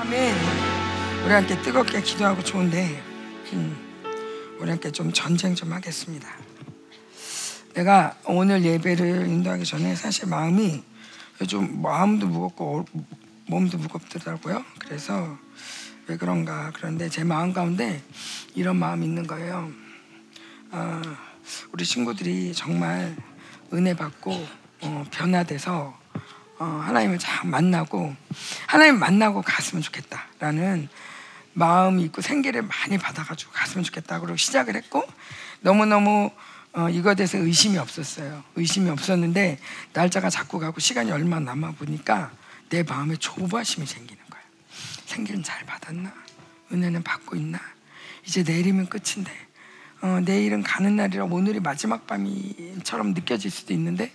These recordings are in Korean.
아멘. 우리 함께 뜨겁게 기도하고 좋은데, 음, 우리 함께 좀 전쟁 좀 하겠습니다. 내가 오늘 예배를 인도하기 전에 사실 마음이 좀 마음도 무겁고 몸도 무겁더라고요. 그래서 왜 그런가 그런데 제 마음 가운데 이런 마음이 있는 거예요. 어, 우리 친구들이 정말 은혜 받고 어, 변화돼서 어, 하나님을 잘 만나고 하나님 만나고 갔으면 좋겠다라는 마음이 있고 생기를 많이 받아가지고 갔으면 좋겠다 그리고 시작을 했고 너무 너무 어, 이거에 대해서 의심이 없었어요. 의심이 없었는데 날짜가 자꾸 가고 시간이 얼마 남아 보니까 내 마음에 조바심이 생기는 거예요. 생기는 잘 받았나? 은혜는 받고 있나? 이제 내일이면 끝인데 어, 내일은 가는 날이라 오늘이 마지막 밤이처럼 느껴질 수도 있는데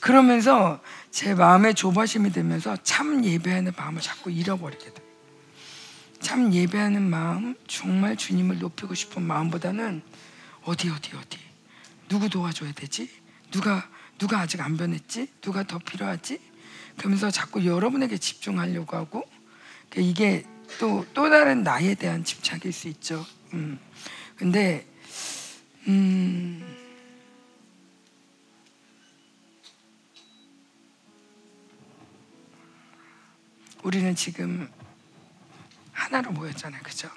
그러면서 제 마음에 조바심이 되면서 참 예배하는 마음을 자꾸 잃어버리게 돼. 참 예배하는 마음, 정말 주님을 높이고 싶은 마음보다는 어디 어디 어디 누구 도와줘야 되지? 누가 누가 아직 안 변했지? 누가 더 필요하지? 그러면서 자꾸 여러분에게 집중하려고 하고 이게 또또 다른 나에 대한 집착일 수 있죠. 음. 근데 음. 우리는 지금 하나로 모였잖아요. 그죠?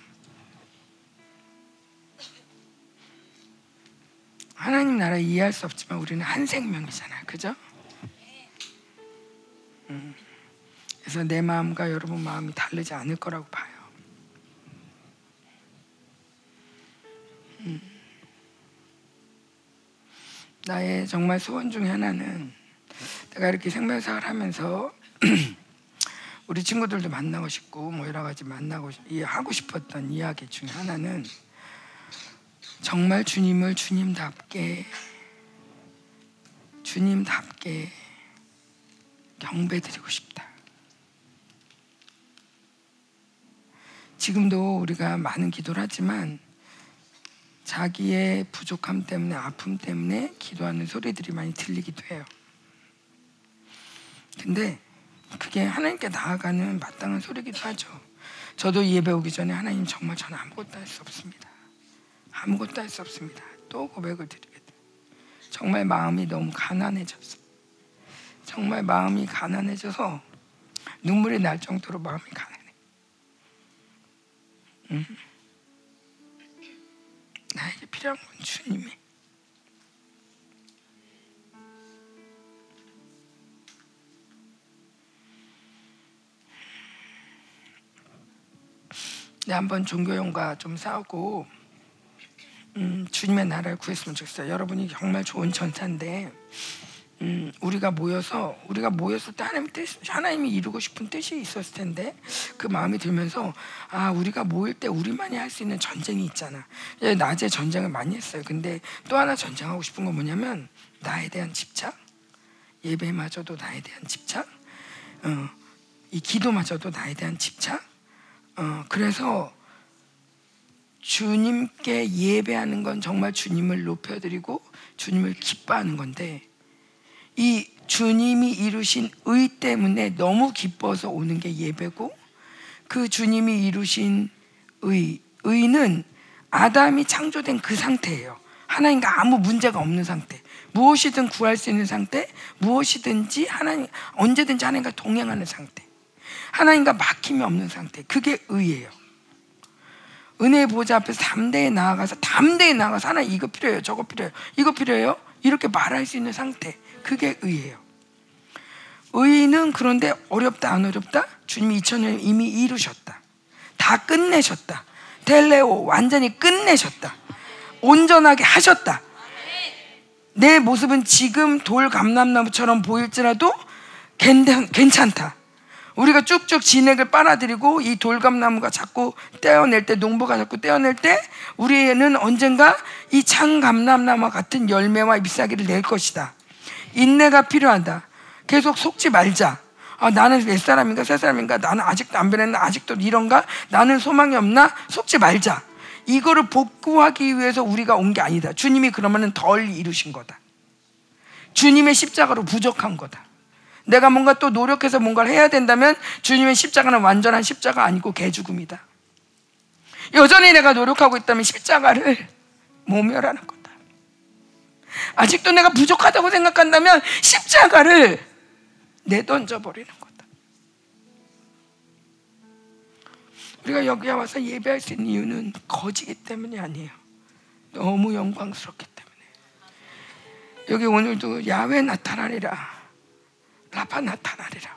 하나님 나라 이해할 수 없지만 우리는 한 생명이잖아요. 그죠? 음. 그래서 내 마음과 여러분 마음이 다르지 않을 거라고 봐요. 음. 나의 정말 소원 중에 하나는 내가 이렇게 생명사를 하면서 우리 친구들도 만나고 싶고 뭐 여러 가지 만나고 하고 싶었던 이야기 중에 하나는 정말 주님을 주님답게 주님답게 경배드리고 싶다. 지금도 우리가 많은 기도를 하지만 자기의 부족함 때문에 아픔 때문에 기도하는 소리들이 많이 들리기도 해요. 근데 그게 하나님께 나아가는 마땅한 소리기도 하죠. 저도 예배 오기 전에 하나님 정말 저는 아무것도 할 수 없습니다. 아무것도 할 수 없습니다. 또 고백을 드리게 돼. 정말 마음이 너무 가난해졌어. 정말 마음이 가난해져서 눈물이 날 정도로 마음이 가난해. 음. 나에게 필요한 건 주님이. 네, 한번 종교용과 좀 싸우고 음, 주님의 나라를 구했으면 좋겠어요. 여러분이 정말 좋은 전사인데 음, 우리가 모여서 우리가 모였을 때 하나님 뜻 하나님이 이루고 싶은 뜻이 있었을 텐데 그 마음이 들면서 아 우리가 모일 때 우리만이 할 수 있는 전쟁이 있잖아. 예, 낮에 전쟁을 많이 했어요. 근데 또 하나 전쟁하고 싶은 건 뭐냐면 나에 대한 집착, 예배마저도 나에 대한 집착, 어, 이 기도마저도 나에 대한 집착. 어, 그래서 주님께 예배하는 건 정말 주님을 높여드리고 주님을 기뻐하는 건데 이 주님이 이루신 의 때문에 너무 기뻐서 오는 게 예배고 그 주님이 이루신 의 의는 아담이 창조된 그 상태예요. 하나님과 아무 문제가 없는 상태. 무엇이든 구할 수 있는 상태, 무엇이든지 하나님 언제든지 하나님과 동행하는 상태. 하나님과 막힘이 없는 상태. 그게 의예요. 은혜 보좌 앞에서 담대히 나아가서 담대히 나아가서 하나 이거 필요해요. 저거 필요해요. 이거 필요해요. 이렇게 말할 수 있는 상태. 그게 의예요. 의는 그런데 어렵다 안 어렵다? 주님이 2000년 이미 이루셨다. 다 끝내셨다. 텔레오 완전히 끝내셨다. 온전하게 하셨다. 내 모습은 지금 돌 감람나무처럼 보일지라도 괜찮다. 우리가 쭉쭉 진액을 빨아들이고 이 돌감나무가 자꾸 떼어낼 때 농부가 자꾸 떼어낼 때 우리는 언젠가 이 창감람나무 같은 열매와 잎사귀를 낼 것이다. 인내가 필요하다. 계속 속지 말자. 아, 나는 몇 사람인가 세 사람인가 나는 아직도 안 변했나 아직도 이런가 나는 소망이 없나 속지 말자. 이거를 복구하기 위해서 우리가 온 게 아니다. 주님이 그러면은 덜 이루신 거다. 주님의 십자가로 부족한 거다. 내가 뭔가 또 노력해서 뭔가를 해야 된다면 주님의 십자가는 완전한 십자가 아니고 개죽음이다. 여전히 내가 노력하고 있다면 십자가를 모멸하는 거다. 아직도 내가 부족하다고 생각한다면 십자가를 내던져 버리는 거다. 우리가 여기에 와서 예배할 수 있는 이유는 거지기 때문이 아니에요. 너무 영광스럽기 때문에. 여기 오늘도 야외 나타나리라. 라파 나타나리라.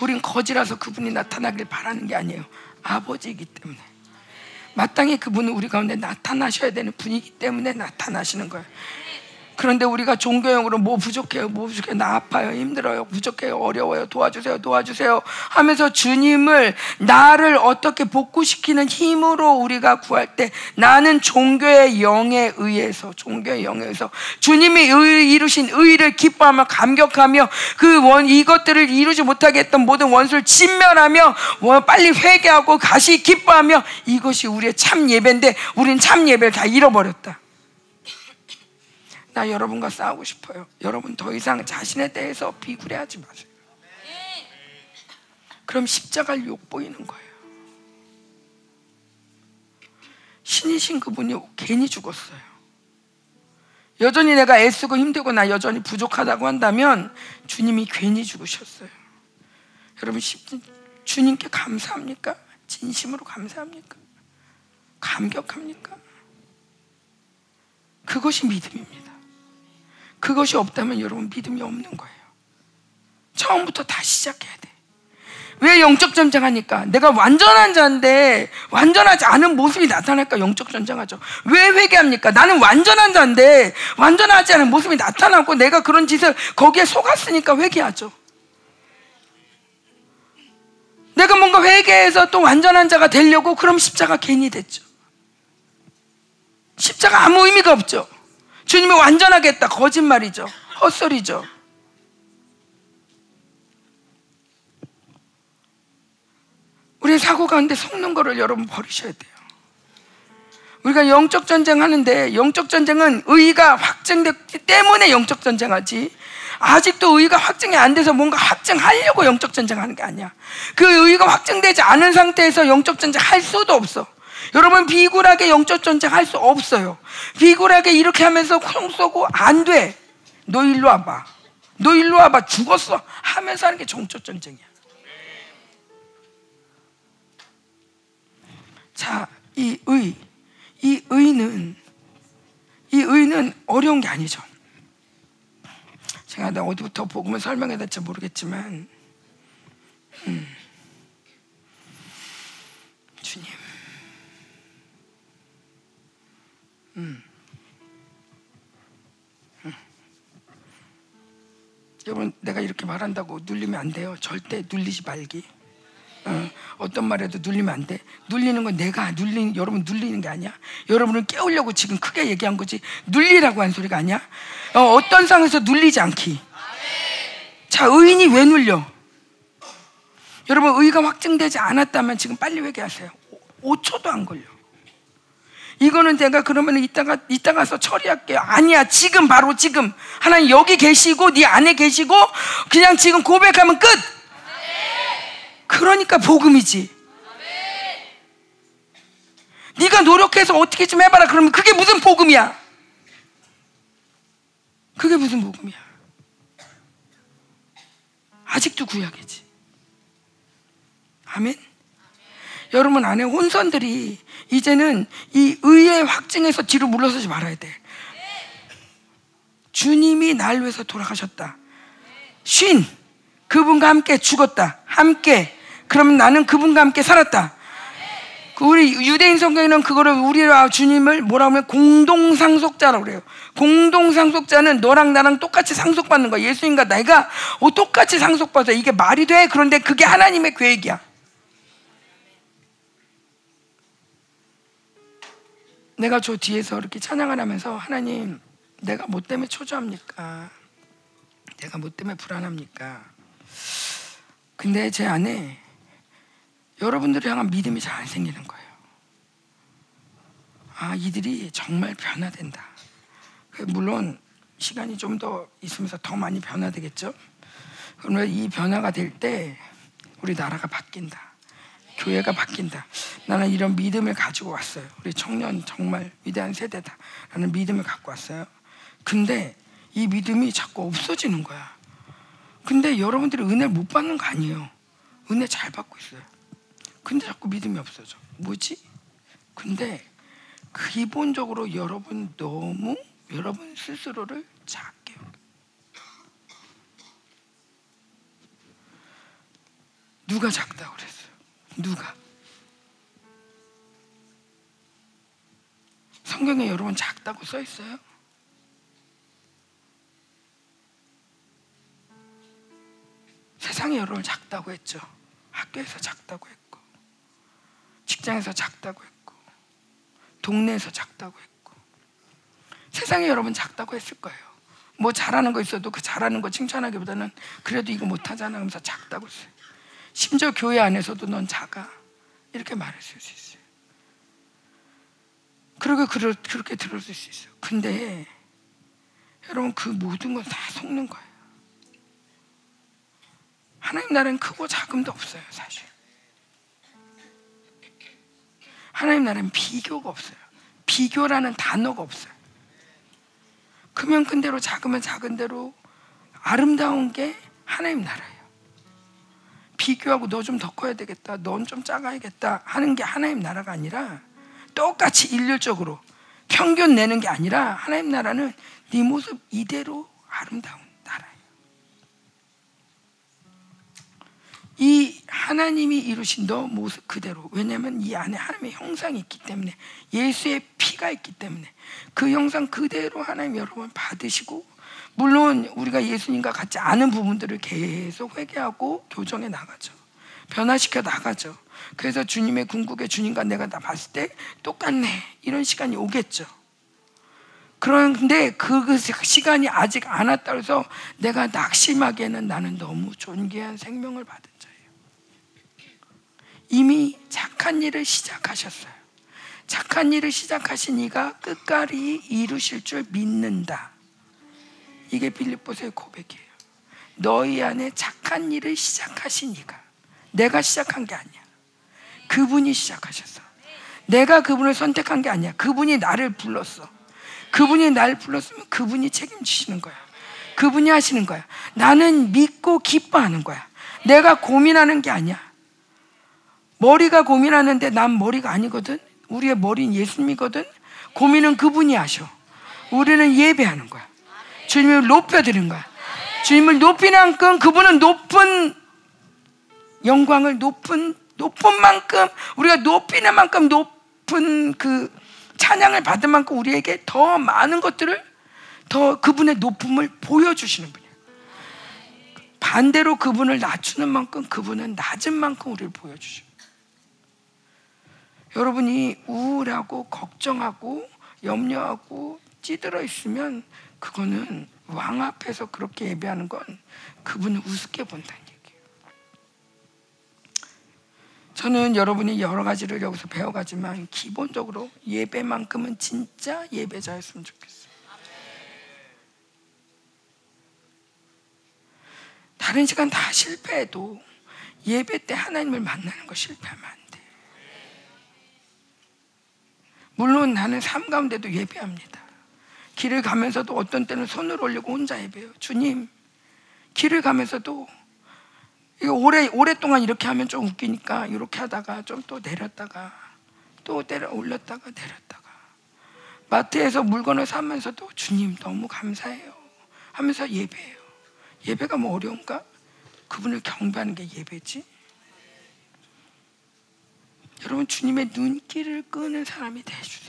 우린 거지라서 그분이 나타나길 바라는 게 아니에요. 아버지이기 때문에. 마땅히 그분은 우리 가운데 나타나셔야 되는 분이기 때문에 나타나시는 거예요. 그런데 우리가 종교형으로 뭐 부족해요, 뭐 부족해요, 나 아파요, 힘들어요, 부족해요, 어려워요, 도와주세요, 도와주세요 하면서 주님을 나를 어떻게 복구시키는 힘으로 우리가 구할 때 나는 종교의 영에 의해서 종교의 영에 의해서 주님이 의, 이루신 의를 기뻐하며 감격하며 그 원 이것들을 이루지 못하게 했던 모든 원수를 진멸하며 빨리 회개하고 다시 기뻐하며 이것이 우리의 참 예배인데 우리는 참 예배를 다 잃어버렸다. 나 여러분과 싸우고 싶어요. 여러분 더 이상 자신에 대해서 비굴해하지 마세요. 그럼 십자가를 욕보이는 거예요. 신이신 그분이 괜히 죽었어요. 여전히 내가 애쓰고 힘들고 나 여전히 부족하다고 한다면 주님이 괜히 죽으셨어요. 여러분 주님께 감사합니까? 진심으로 감사합니까? 감격합니까? 그것이 믿음입니다. 그것이 없다면 여러분 믿음이 없는 거예요. 처음부터 다시 시작해야 돼. 왜 영적 전쟁하니까? 내가 완전한 자인데 완전하지 않은 모습이 나타날까 영적 전쟁하죠. 왜 회개합니까? 나는 완전한 자인데 완전하지 않은 모습이 나타나고 내가 그런 짓을 거기에 속았으니까 회개하죠. 내가 뭔가 회개해서 또 완전한 자가 되려고 그럼 십자가 괜히 됐죠. 십자가 아무 의미가 없죠. 주님이 완전하겠다. 거짓말이죠. 헛소리죠. 우리 사고 가운데 속는 거를 여러분 버리셔야 돼요. 우리가 영적 전쟁 하는데 영적 전쟁은 의가 확증됐기 때문에 영적 전쟁하지. 아직도 의가 확증이 안 돼서 뭔가 확증하려고 영적 전쟁하는 게 아니야. 그 의가 확증되지 않은 상태에서 영적 전쟁 할 수도 없어. 여러분 비굴하게 영적 전쟁 할 수 없어요. 비굴하게 이렇게 하면서 콩 쏘고 안 돼. 너 일로 와봐. 너 일로 와봐. 죽었어. 하면서 하는 게 정적 전쟁이야. 자, 이 의, 이 의는 이 의는 어려운 게 아니죠. 제가 어디부터 복음을 설명해야 될지 모르겠지만, 음. 주님. 음. 음. 여러분 내가 이렇게 말한다고 눌리면 안 돼요. 절대 눌리지 말기. 어, 떤 말에도 눌리면 안 돼. 눌리는 건 내가 눌린 여러분 눌리는 게 아니야. 여러분을 깨우려고 지금 크게 얘기한 거지. 눌리라고 한 소리가 아니야. 어, 떤 상황에서 눌리지 않기. 자, 의인이 왜 눌려? 여러분 의가 확증되지 않았다면 지금 빨리 회개하세요. 5 초도 안 걸려. 이거는 내가 그러면 이따가 이따 가서 처리할게요. 아니야, 지금 바로 지금 하나님 여기 계시고 네 안에 계시고 그냥 지금 고백하면 끝. 그러니까 복음이지. 네가 노력해서 어떻게 좀 해봐라. 그러면 그게 무슨 복음이야? 그게 무슨 복음이야? 아직도 구약이지. 아멘. 여러분 안에 혼선들이 이제는 이 의의 확증에서 뒤로 물러서지 말아야 돼. 주님이 날 위해서 돌아가셨다. 쉰 그분과 함께 죽었다. 함께 그러면 나는 그분과 함께 살았다. 그 우리 유대인 성경에는 그거를 우리와 주님을 뭐라 하면 공동 상속자라고 그래요. 공동 상속자는 너랑 나랑 똑같이 상속받는 거야. 예수님과 내가 똑같이 상속받아. 이게 말이 돼? 그런데 그게 하나님의 계획이야. 내가 저 뒤에서 이렇게 찬양을 하면서 하나님 내가 뭐 때문에 초조합니까? 내가 뭐 때문에 불안합니까? 근데 제 안에 여러분들을 향한 믿음이 잘 안 생기는 거예요. 아, 이들이 정말 변화된다. 그 물론 시간이 좀 더 있으면서 더 많이 변화되겠죠. 그러면 이 변화가 될 때 우리 나라가 바뀐다. 교회가 바뀐다. 나는 이런 믿음을 가지고 왔어요. 우리 청년 정말 위대한 세대다. 라는 믿음을 갖고 왔어요. 근데 이 믿음이 자꾸 없어지는 거야. 근데 여러분들이 은혜를 못 받는 거 아니에요. 은혜 잘 받고 있어요. 근데 자꾸 믿음이 없어져. 뭐지? 근데 기본적으로 여러분 너무 여러분 스스로를 작게 요 누가 작다고 그랬어요? 누가? 성경에 여러분 작다고 써 있어요? 세상에 여러분 작다고 했죠. 학교에서 작다고 했고, 직장에서 작다고 했고, 동네에서 작다고 했고, 세상에 여러분 작다고 했을 거예요. 뭐 잘하는 거 있어도 그 잘하는 거 칭찬하기보다는 그래도 이거 못하잖아 하면서 작다고 했어요. 심지어 교회 안에서도 넌 작아. 이렇게 말했을 수 있어요. 그리고 그렇게 들을 수 있어요. 근데 여러분 그 모든 건 다 속는 거예요. 하나님 나라는 크고 작음도 없어요, 사실. 하나님 나라는 비교가 없어요. 비교라는 단어가 없어요. 크면 큰 대로 작으면 작은 대로 아름다운 게 하나님 나라예요. 비교하고 너 좀 더 커야 되겠다. 넌 좀 작아야겠다. 하는 게 하나님 나라가 아니라 똑같이 일률적으로 평균 내는 게 아니라 하나님 나라는 네 모습 이대로 아름다운 나라예요. 이 하나님이 이루신 너 모습 그대로 왜냐하면 이 안에 하나님의 형상이 있기 때문에 예수의 피가 있기 때문에 그 형상 그대로 하나님 여러분 받으시고 물론 우리가 예수님과 같지 않은 부분들을 계속 회개하고 교정해 나가죠. 변화시켜 나가죠. 그래서 주님의 궁극의 주님과 내가 다 봤을 때 똑같네. 이런 시간이 오겠죠. 그런데 그 시간이 아직 안 왔다 그래서 내가 낙심하기에는 나는 너무 존귀한 생명을 받은 자예요. 이미 착한 일을 시작하셨어요. 착한 일을 시작하신 이가 끝까지 이루실 줄 믿는다. 이게 빌립보서의 고백이에요. 너희 안에 착한 일을 시작하신 이가 내가 시작한 게 아니야. 그분이 시작하셨어. 내가 그분을 선택한 게 아니야. 그분이 나를 불렀어. 그분이 날 불렀으면 그분이 책임지시는 거야. 그분이 하시는 거야. 나는 믿고 기뻐하는 거야. 내가 고민하는 게 아니야. 머리가 고민하는데 난 머리가 아니거든. 우리의 머리는 예수님이거든. 고민은 그분이 하셔. 우리는 예배하는 거야. 주님을 높여드린 거야. 주님을 높이는 만큼 그분은 높은 영광을 높은 높은 만큼 우리가 높이는 만큼 높은 그 찬양을 받은 만큼 우리에게 더 많은 것들을 더 그분의 높음을 보여주시는 분이에요. 반대로 그분을 낮추는 만큼 그분은 낮은 만큼 우리를 보여주셔. 여러분이 우울하고 걱정하고 염려하고 찌들어 있으면 그거는 왕 앞에서 그렇게 예배하는 건 그분을 우습게 본다는 얘기예요. 저는 여러분이 여러 가지를 여기서 배워가지만 기본적으로 예배만큼은 진짜 예배자였으면 좋겠어요. 다른 시간 다 실패해도 예배 때 하나님을 만나는 거 실패하면 안 돼. 물론 나는 삶 가운데도 예배합니다. 길을 가면서도 어떤 때는 손을 올리고 혼자 예배요. 주님, 길을 가면서도 이거 오래 오랫동안 이렇게 하면 좀 웃기니까 이렇게 하다가 좀 또 내렸다가 또 내려 올렸다가 내렸다가 마트에서 물건을 사면서도 주님 너무 감사해요 하면서 예배해요. 예배가 뭐 어려운가? 그분을 경배하는 게 예배지. 여러분 주님의 눈길을 끄는 사람이 되주세요.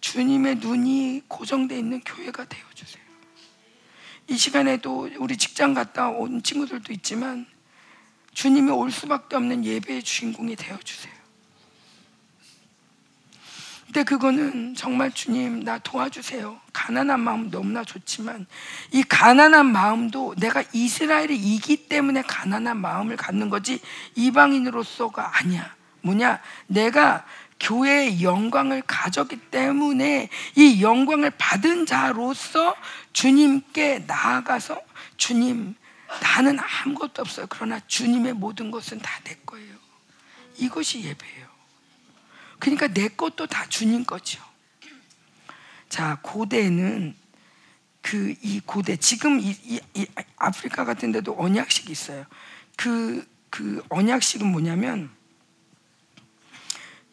주님의 눈이 고정되어 있는 교회가 되어주세요. 이 시간에도 우리 직장 갔다 온 친구들도 있지만 주님이 올 수밖에 없는 예배의 주인공이 되어주세요. 근데 그거는 정말 주님 나 도와주세요. 가난한 마음 너무나 좋지만 이 가난한 마음도 내가 이스라엘이 이기 때문에 가난한 마음을 갖는 거지 이방인으로서가 아니야. 뭐냐? 내가 교회의 영광을 가졌기 때문에 이 영광을 받은 자로서 주님께 나아가서 주님 나는 아무것도 없어요. 그러나 주님의 모든 것은 다 내 거예요. 이것이 예배예요. 그러니까 내 것도 다 주님 거죠. 자, 고대는 그 이 고대 지금 이, 이, 이 아프리카 같은 데도 언약식이 있어요. 그, 그 언약식은 뭐냐면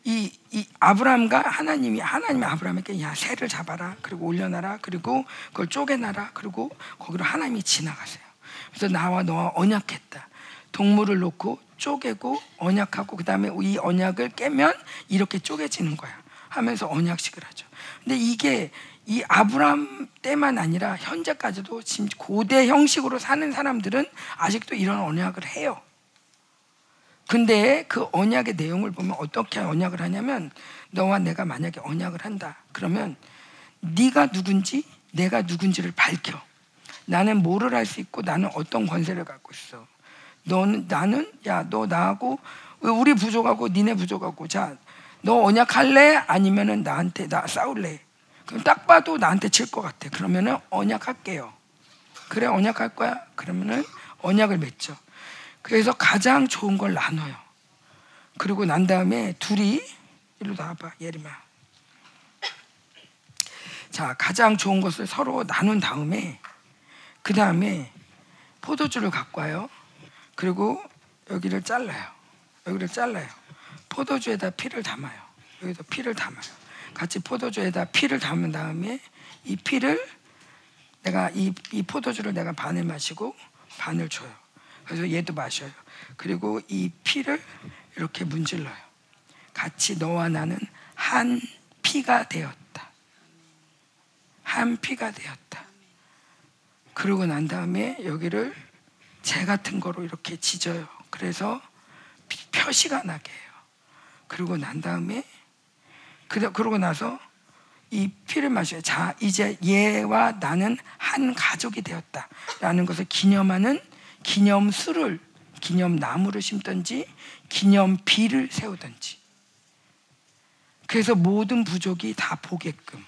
이, 이 아브라함과 하나님이 하나님이 아브라함에게 야 새를 잡아라 그리고 올려놔라 그리고 그걸 쪼개놔라 그리고 거기로 하나님이 지나가세요. 그래서 나와 너와 언약했다. 동물을 놓고 쪼개고 언약하고 그다음에 이 언약을 깨면 이렇게 쪼개지는 거야. 하면서 언약식을 하죠. 근데 이게 이 아브라함 때만 아니라 현재까지도 지금 고대 형식으로 사는 사람들은 아직도 이런 언약을 해요. 근데 그 언약의 내용을 보면 어떻게 언약을 하냐면 너와 내가 만약에 언약을 한다. 그러면 네가 누군지 내가 누군지를 밝혀. 나는 뭐를 할 수 있고 나는 어떤 권세를 갖고 있어. 너는 나는 야 너 나하고 우리 부족하고 니네 부족하고 자 너 언약할래 아니면은 나한테 나 싸울래. 그럼 딱 봐도 나한테 칠 것 같아. 그러면은 언약할게요. 그래 언약할 거야. 그러면은 언약을 맺죠. 그래서 가장 좋은 걸 나눠요. 그리고 난 다음에 둘이 일로 나와봐 예림아. 자 가장 좋은 것을 서로 나눈 다음에 그 다음에 포도주를 갖고 와요. 그리고 여기를 잘라요. 여기를 잘라요. 포도주에다 피를 담아요. 여기다 피를 담아요. 같이 포도주에다 피를 담은 다음에 이 피를 내가 이, 이 포도주를 내가 반을 마시고 반을 줘요. 그래서 얘도 마셔요. 그리고 이 피를 이렇게 문질러요. 같이 너와 나는 한 피가 되었다. 한 피가 되었다. 그러고 난 다음에 여기를 재 같은 거로 이렇게 지져요. 그래서 표시가 나게 해요. 그러고 난 다음에 그러고 나서 이 피를 마셔요. 자, 이제 얘와 나는 한 가족이 되었다 라는 것을 기념하는 기념수를 기념 나무를 심든지 기념 비를 세우든지 그래서 모든 부족이 다 보게끔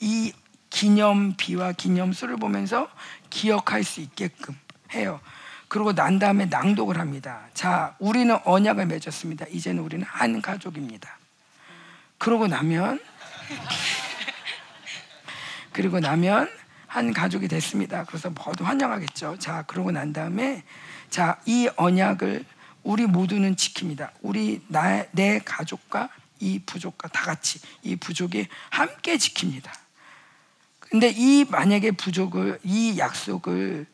이 기념 비와 기념수를 보면서 기억할 수 있게끔 해요. 그리고 난 다음에 낭독을 합니다. 자, 우리는 언약을 맺었습니다. 이제는 우리는 한 가족입니다. 그러고 나면 그리고 나면 한 가족이 됐습니다. 그래서 모두 환영하겠죠. 자, 그러고 난 다음에 자, 이 언약을 우리 모두는 지킵니다. 우리 나, 내 가족과 이 부족과 다 같이 이 부족이 함께 지킵니다. 근데 이 만약에 부족을 이 약속을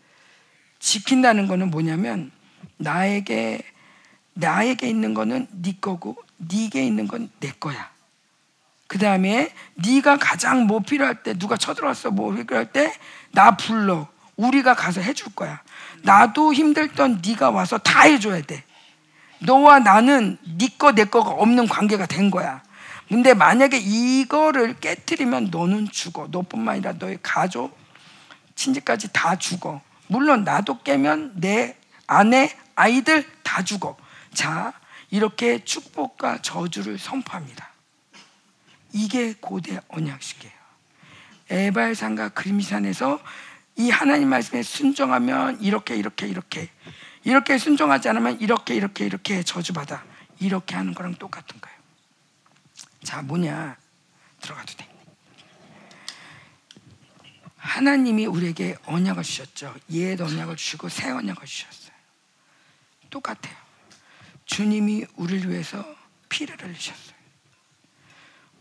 지킨다는 것은 뭐냐면 나에게 나에게 있는 거는 네 거고 네게 있는 건 내 거야. 그 다음에 네가 가장 뭐 필요할 때 누가 쳐들어왔어 뭐 필요할 때 나 불러 우리가 가서 해줄 거야. 나도 힘들던 네가 와서 다 해줘야 돼. 너와 나는 네거내 거가 없는 관계가 된 거야. 근데 만약에 이거를 깨뜨리면 너는 죽어. 너뿐만 아니라 너의 가족, 친지까지 다 죽어. 물론 나도 깨면 내 아내, 아이들 다 죽어. 자, 이렇게 축복과 저주를 선포합니다. 이게 고대 언약식이에요. 에발산과 그림산에서 이 하나님 말씀에 순종하면 이렇게 이렇게 이렇게 이렇게 순종하지 않으면 이렇게 이렇게 이렇게 저주받아 이렇게 하는 거랑 똑같은 거예요. 자 뭐냐 들어가도 돼. 하나님이 우리에게 언약을 주셨죠. 옛 언약을 주시고 새 언약을 주셨어요. 똑같아요. 주님이 우리를 위해서 피를 흘리셨어요.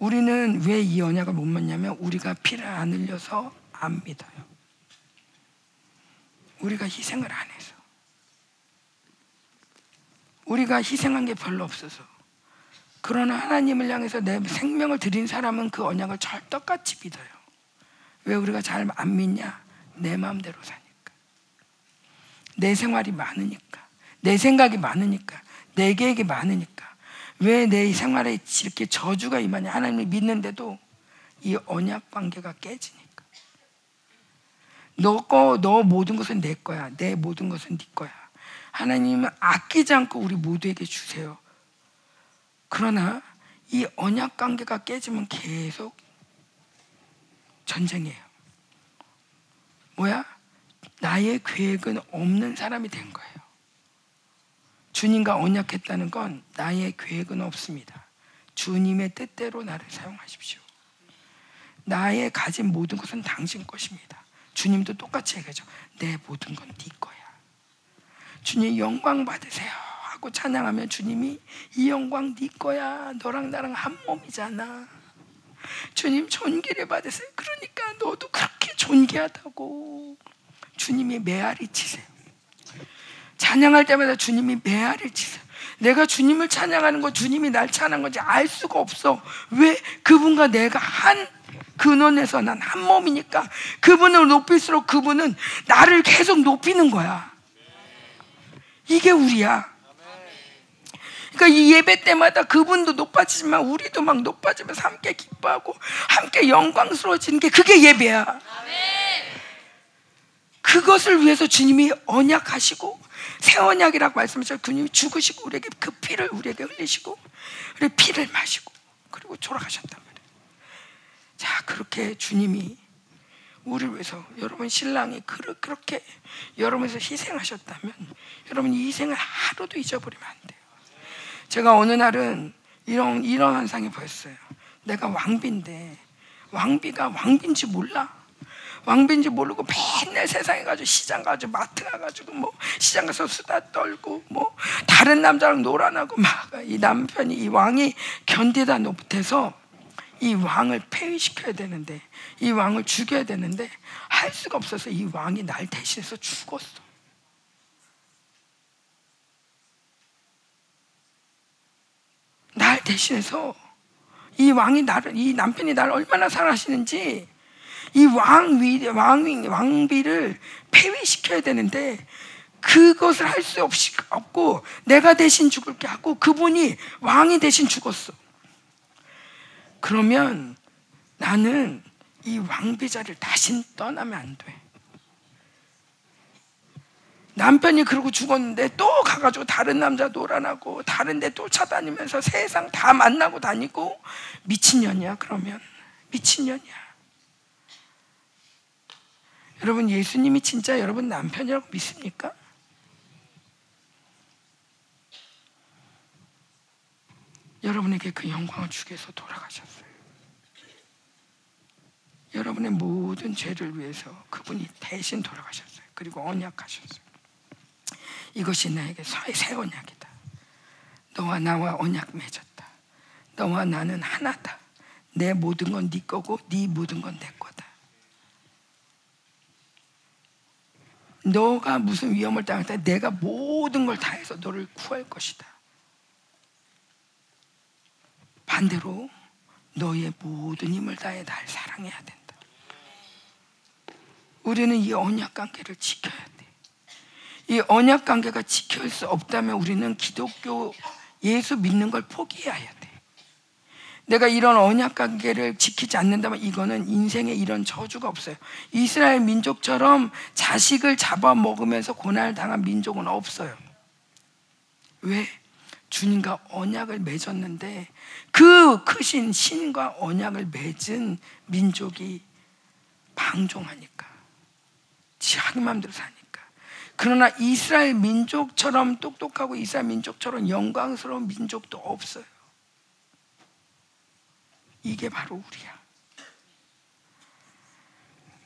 우리는 왜 이 언약을 못 믿냐면 우리가 피를 안 흘려서 안 믿어요. 우리가 희생을 안 해서. 우리가 희생한 게 별로 없어서. 그러나 하나님을 향해서 내 생명을 드린 사람은 그 언약을 절떡같이 믿어요. 왜 우리가 잘 안 믿냐? 내 마음대로 사니까. 내 생활이 많으니까. 내 생각이 많으니까. 내 계획이 많으니까. 왜 내 생활에 이렇게 저주가 임하냐? 하나님을 믿는데도 이 언약 관계가 깨지니까. 너 거, 너 모든 것은 내 거야. 내 모든 것은 네 거야. 하나님은 아끼지 않고 우리 모두에게 주세요. 그러나 이 언약 관계가 깨지면 계속 전쟁이에요. 뭐야? 나의 계획은 없는 사람이 된 거예요. 주님과 언약했다는 건 나의 계획은 없습니다. 주님의 뜻대로 나를 사용하십시오. 나의 가진 모든 것은 당신 것입니다. 주님도 똑같이 얘기하죠. 내 모든 건 네 거야. 주님 영광 받으세요 하고 찬양하면 주님이 이 영광 네 거야. 너랑 나랑 한 몸이잖아. 주님 존귀를 받으세요. 그러니까 너도 그렇게 존귀하다고 주님이 메아리 치세요. 찬양할 때마다 주님이 메아리 치세요. 내가 주님을 찬양하는 거 주님이 날 찬양한 건지 알 수가 없어. 왜 그분과 내가 한 근원에서 난 한 몸이니까 그분을 높일수록 그분은 나를 계속 높이는 거야. 이게 우리야. 그러니까 이 예배 때마다 그분도 높아지지만 우리도 막 높아지면서 함께 기뻐하고 함께 영광스러워지는 게 그게 예배야. 그것을 위해서 주님이 언약하시고 새 언약이라고 말씀하셨죠. 주님이 죽으시고 우리에게 그 피를 우리에게 흘리시고 우리 피를 마시고 그리고 돌아가셨단 말이에요. 자 그렇게 주님이 우리를 위해서 여러분 신랑이 그렇게 여러분에서 희생하셨다면 여러분 이 희생을 하루도 잊어버리면 안 돼요. 제가 어느 날은 이런 이런 환상이 보였어요. 내가 왕비인데 왕비가 왕비인지 몰라. 왕비인지 모르고 맨날 세상에 가지고 시장 가지고 마트 가가지고 뭐 시장 가서 수다 떨고 뭐 다른 남자랑 놀아나고 막 이 남편이 이 왕이 견디다 못해서 이 왕을 폐위시켜야 되는데 이 왕을 죽여야 되는데 할 수가 없어서 이 왕이 날 대신해서 죽었어. 날 대신해서 이 왕이 나를 이 남편이 나를 얼마나 사랑하시는지 이 왕위 왕위 왕비를 폐위시켜야 되는데 그것을 할 수 없고 내가 대신 죽을 게 하고 그분이 왕이 대신 죽었어. 그러면 나는 이 왕비자를 다신 떠나면 안 돼. 남편이 그러고 죽었는데 또 가가지고 다른 남자 놀아나고 다른 데 쫓아다니면서 세상 다 만나고 다니고 미친년이야 그러면 미친년이야 여러분 예수님이 진짜 여러분 남편이라고 믿습니까? 여러분에게 그 영광을 위해서 돌아가셨어요. 여러분의 모든 죄를 위해서 그분이 대신 돌아가셨어요. 그리고 언약하셨어요. 이것이 나에게 새 언약이다. 너와 나와 언약 맺었다. 너와 나는 하나다. 내 모든 건 네 거고 네 모든 건 내 거다. 너가 무슨 위험을 당할 때 내가 모든 걸 다해서 너를 구할 것이다. 반대로 너의 모든 힘을 다해 날 사랑해야 된다. 우리는 이 언약 관계를 지켜야 돼. 이 언약 관계가 지킬 수 없다면 우리는 기독교 예수 믿는 걸 포기해야 돼. 내가 이런 언약 관계를 지키지 않는다면 이거는 인생에 이런 저주가 없어요. 이스라엘 민족처럼 자식을 잡아 먹으면서 고난을 당한 민족은 없어요. 왜? 주님과 언약을 맺었는데 그 크신 신과 언약을 맺은 민족이 방종하니까 자기 마음대로 사니까 그러나 이스라엘 민족처럼 똑똑하고 이스라엘 민족처럼 영광스러운 민족도 없어요. 이게 바로 우리야.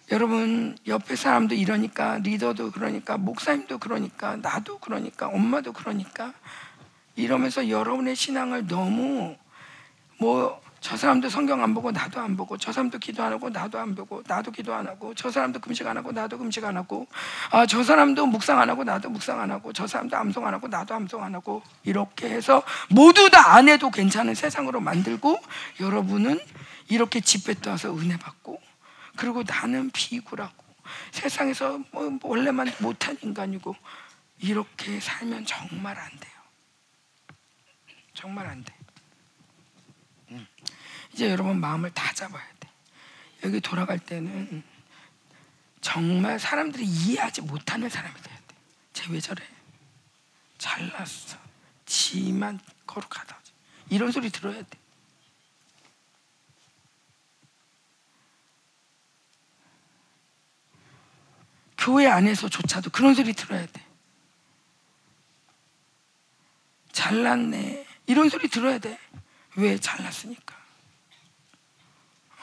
여러분 옆에 사람도 이러니까 리더도 그러니까 목사님도 그러니까 나도 그러니까 엄마도 그러니까 이러면서 여러분의 신앙을 너무 뭐 저 사람도 성경 안 보고 나도 안 보고 저 사람도 기도 안 하고 나도 안 보고 나도 기도 안 하고 저 사람도 금식 안 하고 나도 금식 안 하고 아 저 사람도 묵상 안 하고 나도 묵상 안 하고 저 사람도 암송 안 하고 나도 암송 안 하고 이렇게 해서 모두 다 안 해도 괜찮은 세상으로 만들고 여러분은 이렇게 집회 떠서 은혜 받고 그리고 나는 비굴하고 세상에서 뭐 원래만 못한 인간이고 이렇게 살면 정말 안 돼요. 정말 안 돼. 이제 여러분 마음을 다 잡아야 돼. 여기 돌아갈 때는 정말 사람들이 이해하지 못하는 사람이 돼야 돼. 쟤왜 저래? 잘났어. 지만 거룩하다. 이런 소리 들어야 돼. 교회 안에서조차도 그런 소리 들어야 돼. 잘났네. 이런 소리 들어야 돼. 왜 잘났으니까.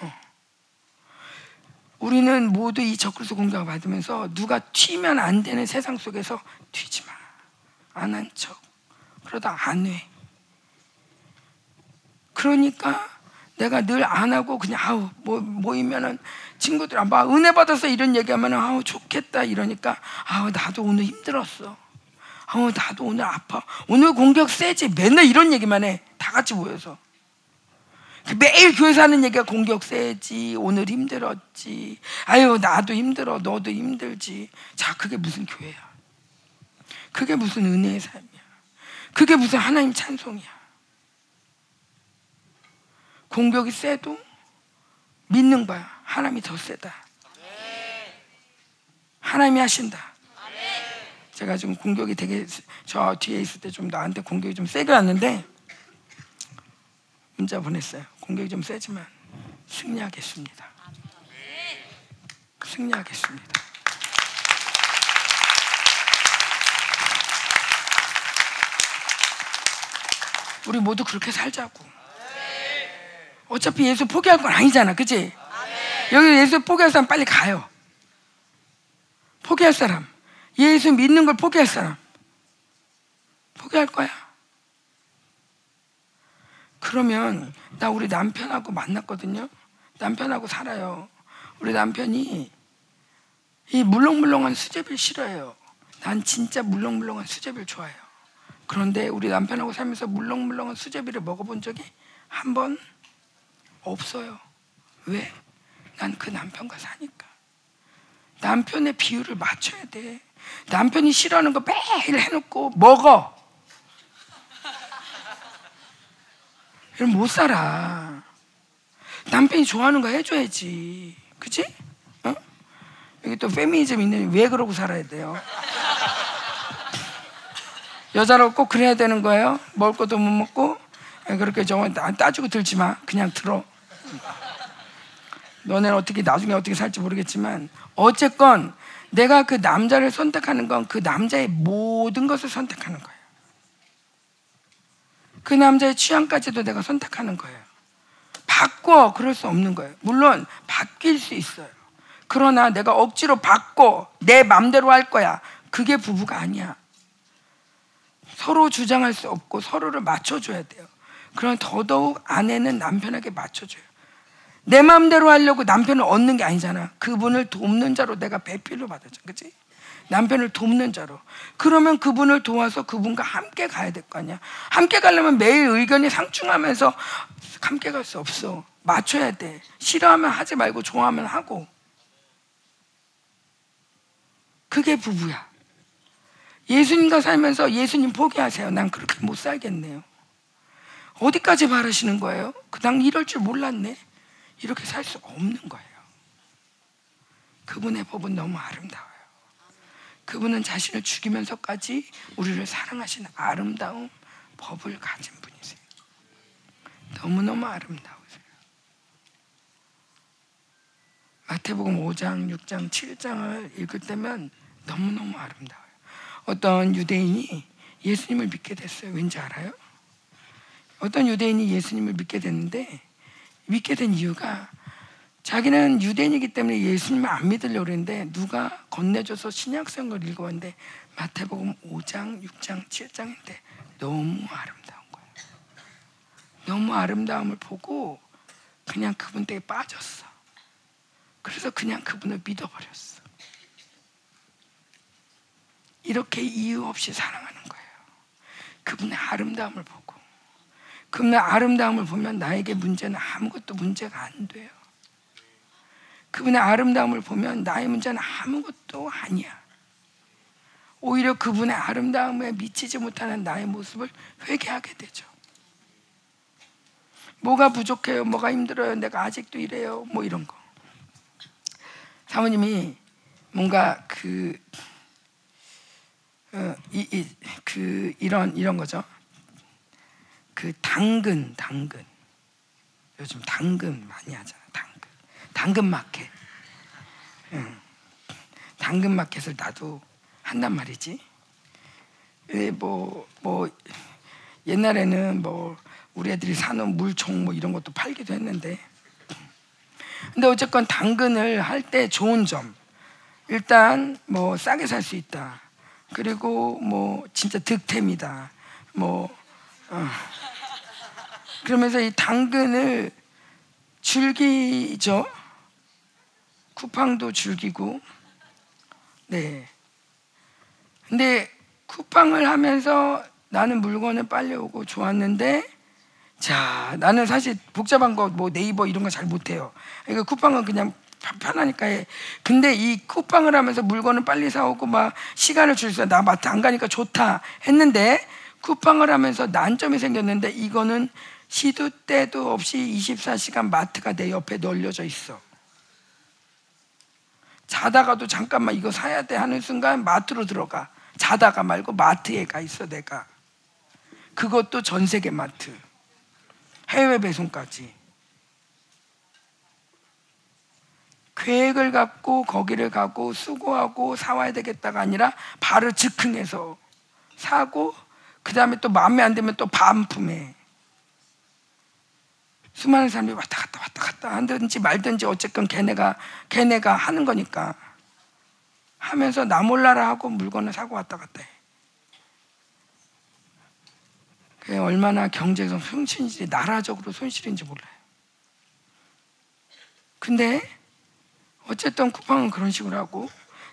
어. 우리는 모두 이 적그리스도 공격을 받으면서 누가 튀면 안 되는 세상 속에서 튀지 마. 안 한 척. 그러다 안 해. 그러니까 내가 늘 안 하고 그냥 아우 뭐 모이면은 친구들 막 은혜 받아서 이런 얘기하면은 아우 좋겠다 이러니까 아우 나도 오늘 힘들었어. 아우 나도 오늘 아파. 오늘 공격 세지. 맨날 이런 얘기만 해. 다 같이 모여서. 매일 교회에서 하는 얘기가 공격 세지. 오늘 힘들었지. 아유 나도 힘들어. 너도 힘들지. 자 그게 무슨 교회야? 그게 무슨 은혜의 삶이야? 그게 무슨 하나님 찬송이야? 공격이 세도 믿는 거야. 하나님이 더 세다. 하나님이 하신다. 제가 지금 공격이 되게 저 뒤에 있을 때 좀 나한테 공격이 좀 세게 왔는데 문자 보냈어요. 공격이 좀 세지만 승리하겠습니다. 승리하겠습니다. 우리 모두 그렇게 살자고. 어차피 예수 포기할 건 아니잖아. 그치? 여기 예수 포기할 사람 빨리 가요. 포기할 사람. 예수 믿는 걸 포기할 사람. 포기할 거야. 그러면 나 우리 남편하고 만났거든요. 남편하고 살아요. 우리 남편이 이 물렁물렁한 수제비를 싫어해요. 난 진짜 물렁물렁한 수제비를 좋아해요. 그런데 우리 남편하고 살면서 물렁물렁한 수제비를 먹어본 적이 한 번 없어요. 왜? 난 그 남편과 사니까. 남편의 비율을 맞춰야 돼. 남편이 싫어하는 거 매일 해놓고 먹어. 이러면 못 살아. 남편이 좋아하는 거 해줘야지. 그치? 어? 여기 또 페미니즘 있는 왜 그러고 살아야 돼요? 여자라고 꼭 그래야 되는 거예요? 먹을 것도 못 먹고? 그렇게 저거 따지고 들지 마. 그냥 들어. 너네는 어떻게 나중에 어떻게 살지 모르겠지만 어쨌건 내가 그 남자를 선택하는 건 그 남자의 모든 것을 선택하는 거예요. 그 남자의 취향까지도 내가 선택하는 거예요. 바꿔 그럴 수 없는 거예요. 물론 바뀔 수 있어요. 그러나 내가 억지로 바꿔 내 맘대로 할 거야. 그게 부부가 아니야. 서로 주장할 수 없고 서로를 맞춰줘야 돼요. 그럼 더더욱 아내는 남편에게 맞춰줘요. 내 마음대로 하려고 남편을 얻는 게 아니잖아. 그분을 돕는 자로 내가 배필을 받았죠. 그치? 남편을 돕는 자로. 그러면 그분을 도와서 그분과 함께 가야 될 거 아니야. 함께 가려면 매일 의견이 상충하면서 함께 갈 수 없어. 맞춰야 돼. 싫어하면 하지 말고 좋아하면 하고. 그게 부부야. 예수님과 살면서 예수님 포기하세요. 난 그렇게 못 살겠네요. 어디까지 바라시는 거예요? 그당 이럴 줄 몰랐네. 이렇게 살 수 없는 거예요. 그분의 법은 너무 아름다워요. 그분은 자신을 죽이면서까지 우리를 사랑하시는 아름다운 법을 가진 분이세요. 너무너무 아름다우세요. 마태복음 5장, 6장, 7장을 읽을 때면 너무너무 아름다워요. 어떤 유대인이 예수님을 믿게 됐어요. 왠지 알아요? 어떤 유대인이 예수님을 믿게 됐는데 믿게 된 이유가 자기는 유대인이기 때문에 예수님을 안 믿으려고 그랬는데 누가 건네줘서 신약성을 읽어봤는데 마태복음 5장, 6장, 7장인데 너무 아름다운 거예요. 너무 아름다움을 보고 그냥 그분 때 빠졌어. 그래서 그냥 그분을 믿어버렸어. 이렇게 이유 없이 사랑하는 거예요. 그분의 아름다움을 보고. 그분의 아름다움을 보면 나에게 문제는 아무것도 문제가 안 돼요. 그분의 아름다움을 보면 나의 문제는 아무것도 아니야. 오히려 그분의 아름다움에 미치지 못하는 나의 모습을 회개하게 되죠. 뭐가 부족해요? 뭐가 힘들어요? 내가 아직도 이래요? 뭐 이런 거. 사모님이 뭔가 그, 어, 이, 이, 그 이런 이런 거죠. 그 당근, 당근. 요즘 당근 많이 하잖아. 당근. 당근 마켓. 응. 당근마켓을 나도 한단 말이지. 뭐뭐 뭐 옛날에는 뭐 우리 애들이 사는 물총 뭐 이런 것도 팔기도 했는데 근데 어쨌건 당근을 할 때 좋은 점 일단 뭐 싸게 살 수 있다 그리고 뭐 진짜 득템이다 뭐 어. 그러면서 이 당근을 즐기죠 쿠팡도 즐기고 네 근데 쿠팡을 하면서 나는 물건을 빨리 오고 좋았는데 자 나는 사실 복잡한 거 뭐 네이버 이런 거 잘 못해요 그러니까 쿠팡은 그냥 편하니까 해. 근데 이 쿠팡을 하면서 물건을 빨리 사오고 막 시간을 줄서 나 마트 안 가니까 좋다 했는데 쿠팡을 하면서 난점이 생겼는데 이거는 시도 때도 없이 24시간 마트가 내 옆에 널려져 있어. 자다가도 잠깐만 이거 사야 돼 하는 순간 마트로 들어가. 자다가 말고 마트에 가 있어 내가. 그것도 전 세계 마트. 해외 배송까지. 계획을 갖고 거기를 가고 수고하고 사와야 되겠다가 아니라 바로 즉흥해서 사고 그 다음에 또 마음에 안 들면 또 반품해. 수많은 사람들이 왔다 갔다 왔다 갔다 하든지 말든지 어쨌건 걔네가 걔네가 하는 거니까 하면서 나 몰라라 하고 물건을 사고 왔다 갔다 해. 그게 얼마나 경제적 손실인지 나라적으로 손실인지 몰라요. 근데 어쨌든 쿠팡은 그런 식으로 하고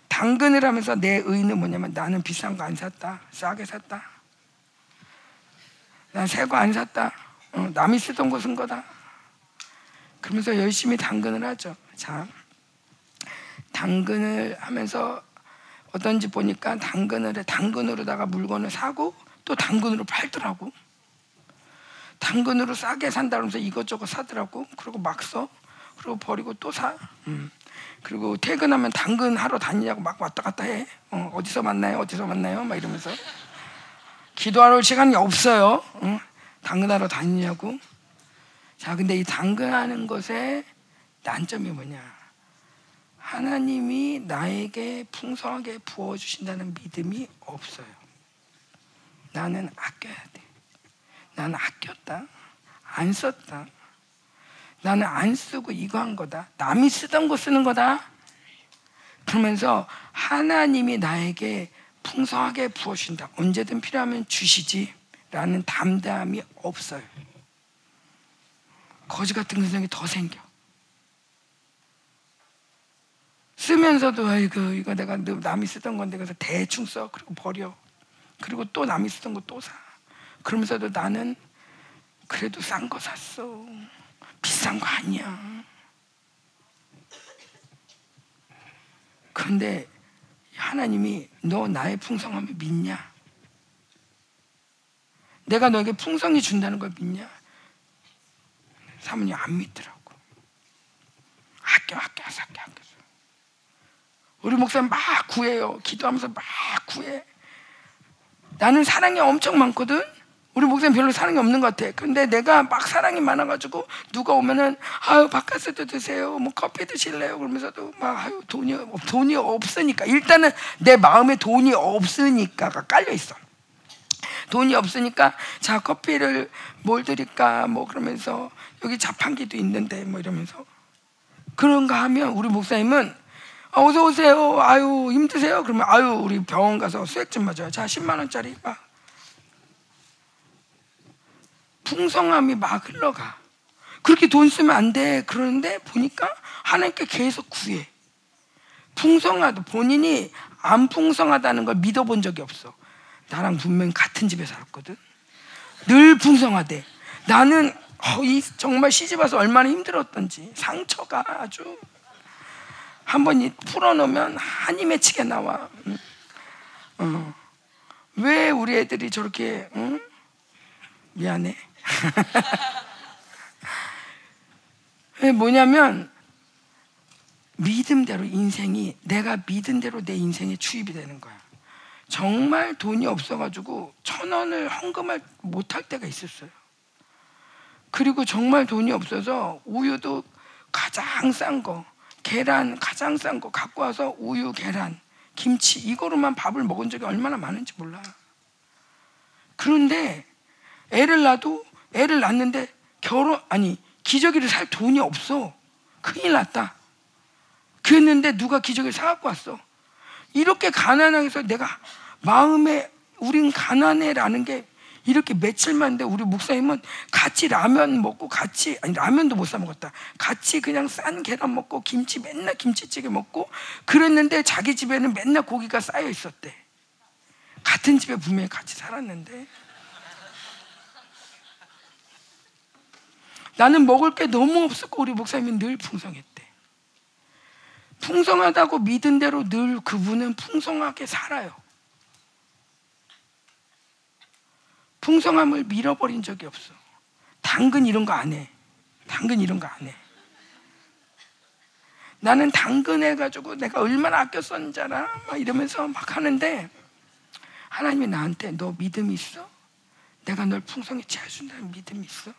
당근을 하면서 내 의는 뭐냐면 나는 비싼 거 안 샀다. 싸게 샀다. 난 새 거 안 샀다. 어, 남이 쓰던 거쓴 거다. 그러면서 열심히 당근을 하죠. 자, 당근을 하면서 어떤지 보니까 당근을 해. 당근으로다가 물건을 사고 또 당근으로 팔더라고. 당근으로 싸게 산다 그러면서 이것저것 사더라고. 그리고 막 써. 그리고 버리고 또 사. 음. 그리고 퇴근하면 당근 하러 다니냐고 막 왔다 갔다 해. 어, 디서 만나요? 어디서 만나요? 막 이러면서. 기도하러 시간이 없어요. 어? 당근하러 다니냐고. 자, 근데 이 당근하는 것에 난점이 뭐냐? 하나님이 나에게 풍성하게 부어주신다는 믿음이 없어요. 나는 아껴야 돼. 나는 아꼈다. 안 썼다. 나는 안 쓰고 이거 한 거다. 남이 쓰던 거 쓰는 거다. 그러면서 하나님이 나에게 풍성하게 부어준다. 언제든 필요하면 주시지. 라는 담담이 없어요. 거지 같은 근성이 더 생겨. 쓰면서도 아이고 이거 내가 남이 쓰던 건데 그래서 대충 써 그리고 버려. 그리고 또 남이 쓰던 거 또 사. 그러면서도 나는 그래도 싼 거 샀어. 비싼 거 아니야. 그런데 하나님이 너 나의 풍성함을 믿냐? 내가 너에게 풍성이 준다는 걸 믿냐? 사모님 안 믿더라고. 아껴, 아껴, 아껴, 아껴. 우리 목사님 막 구해요. 기도하면서 막 구해. 나는 사랑이 엄청 많거든? 우리 목사님 별로 사랑이 없는 것 같아. 근데 내가 막 사랑이 많아가지고 누가 오면은 아유 바카스도 드세요. 뭐 커피 드실래요? 그러면서도 막 아유 돈이 돈이 없으니까 일단은 내 마음에 돈이 없으니까가 깔려 있어. 돈이 없으니까 자 커피를 뭘 드릴까 뭐 그러면서 여기 자판기도 있는데 뭐 이러면서 그런가 하면 우리 목사님은 아, 어서 오세요. 아유 힘드세요. 그러면 아유 우리 병원 가서 수액 좀 맞아요. 자 10만 원짜리 막 풍성함이 막 흘러가. 그렇게 돈 쓰면 안 돼. 그러는데 보니까 하나님께 계속 구해. 풍성하다. 본인이 안 풍성하다는 걸 믿어본 적이 없어. 나랑 분명 같은 집에 살았거든. 늘 풍성하대. 나는 어, 이 정말 시집 와서 얼마나 힘들었던지 상처가 아주 한번 풀어놓으면 한이 맺히게 나와. 어. 왜 우리 애들이 저렇게 응? 미안해. 뭐냐면 믿음대로 인생이 내가 믿은 대로 내 인생에 추입이 되는 거야. 정말 돈이 없어가지고 천 원을 헌금을 못할 때가 있었어요. 그리고 정말 돈이 없어서 우유도 가장 싼 거, 계란 가장 싼 거 갖고 와서 우유, 계란, 김치 이거로만 밥을 먹은 적이 얼마나 많은지 몰라. 그런데 애를 낳도 애를 낳는데 결혼 아니 기저귀를 살 돈이 없어. 큰일 났다. 그랬는데 누가 기저귀를 사갖고 왔어. 이렇게 가난하게 해서 내가 마음에 우린 가난해라는 게 이렇게 며칠만 돼 우리 목사님은 같이 라면 먹고 같이 아니 라면도 못 사 먹었다. 같이 그냥 싼 계란 먹고 김치 맨날 김치찌개 먹고 그랬는데 자기 집에는 맨날 고기가 쌓여 있었대. 같은 집에 분명히 같이 살았는데 나는 먹을 게 너무 없었고 우리 목사님은 늘 풍성했대. 풍성하다고 믿은 대로 늘 그분은 풍성하게 살아요. 풍성함을 밀어버린 적이 없어. 당근 이런 거 안 해. 당근 이런 거 안 해. 나는 당근 해가지고 내가 얼마나 아껴 썼는지 알아? 막 이러면서 막 하는데 하나님이 나한테 너 믿음이 있어? 내가 널 풍성히 채워준다는 믿음이 있어?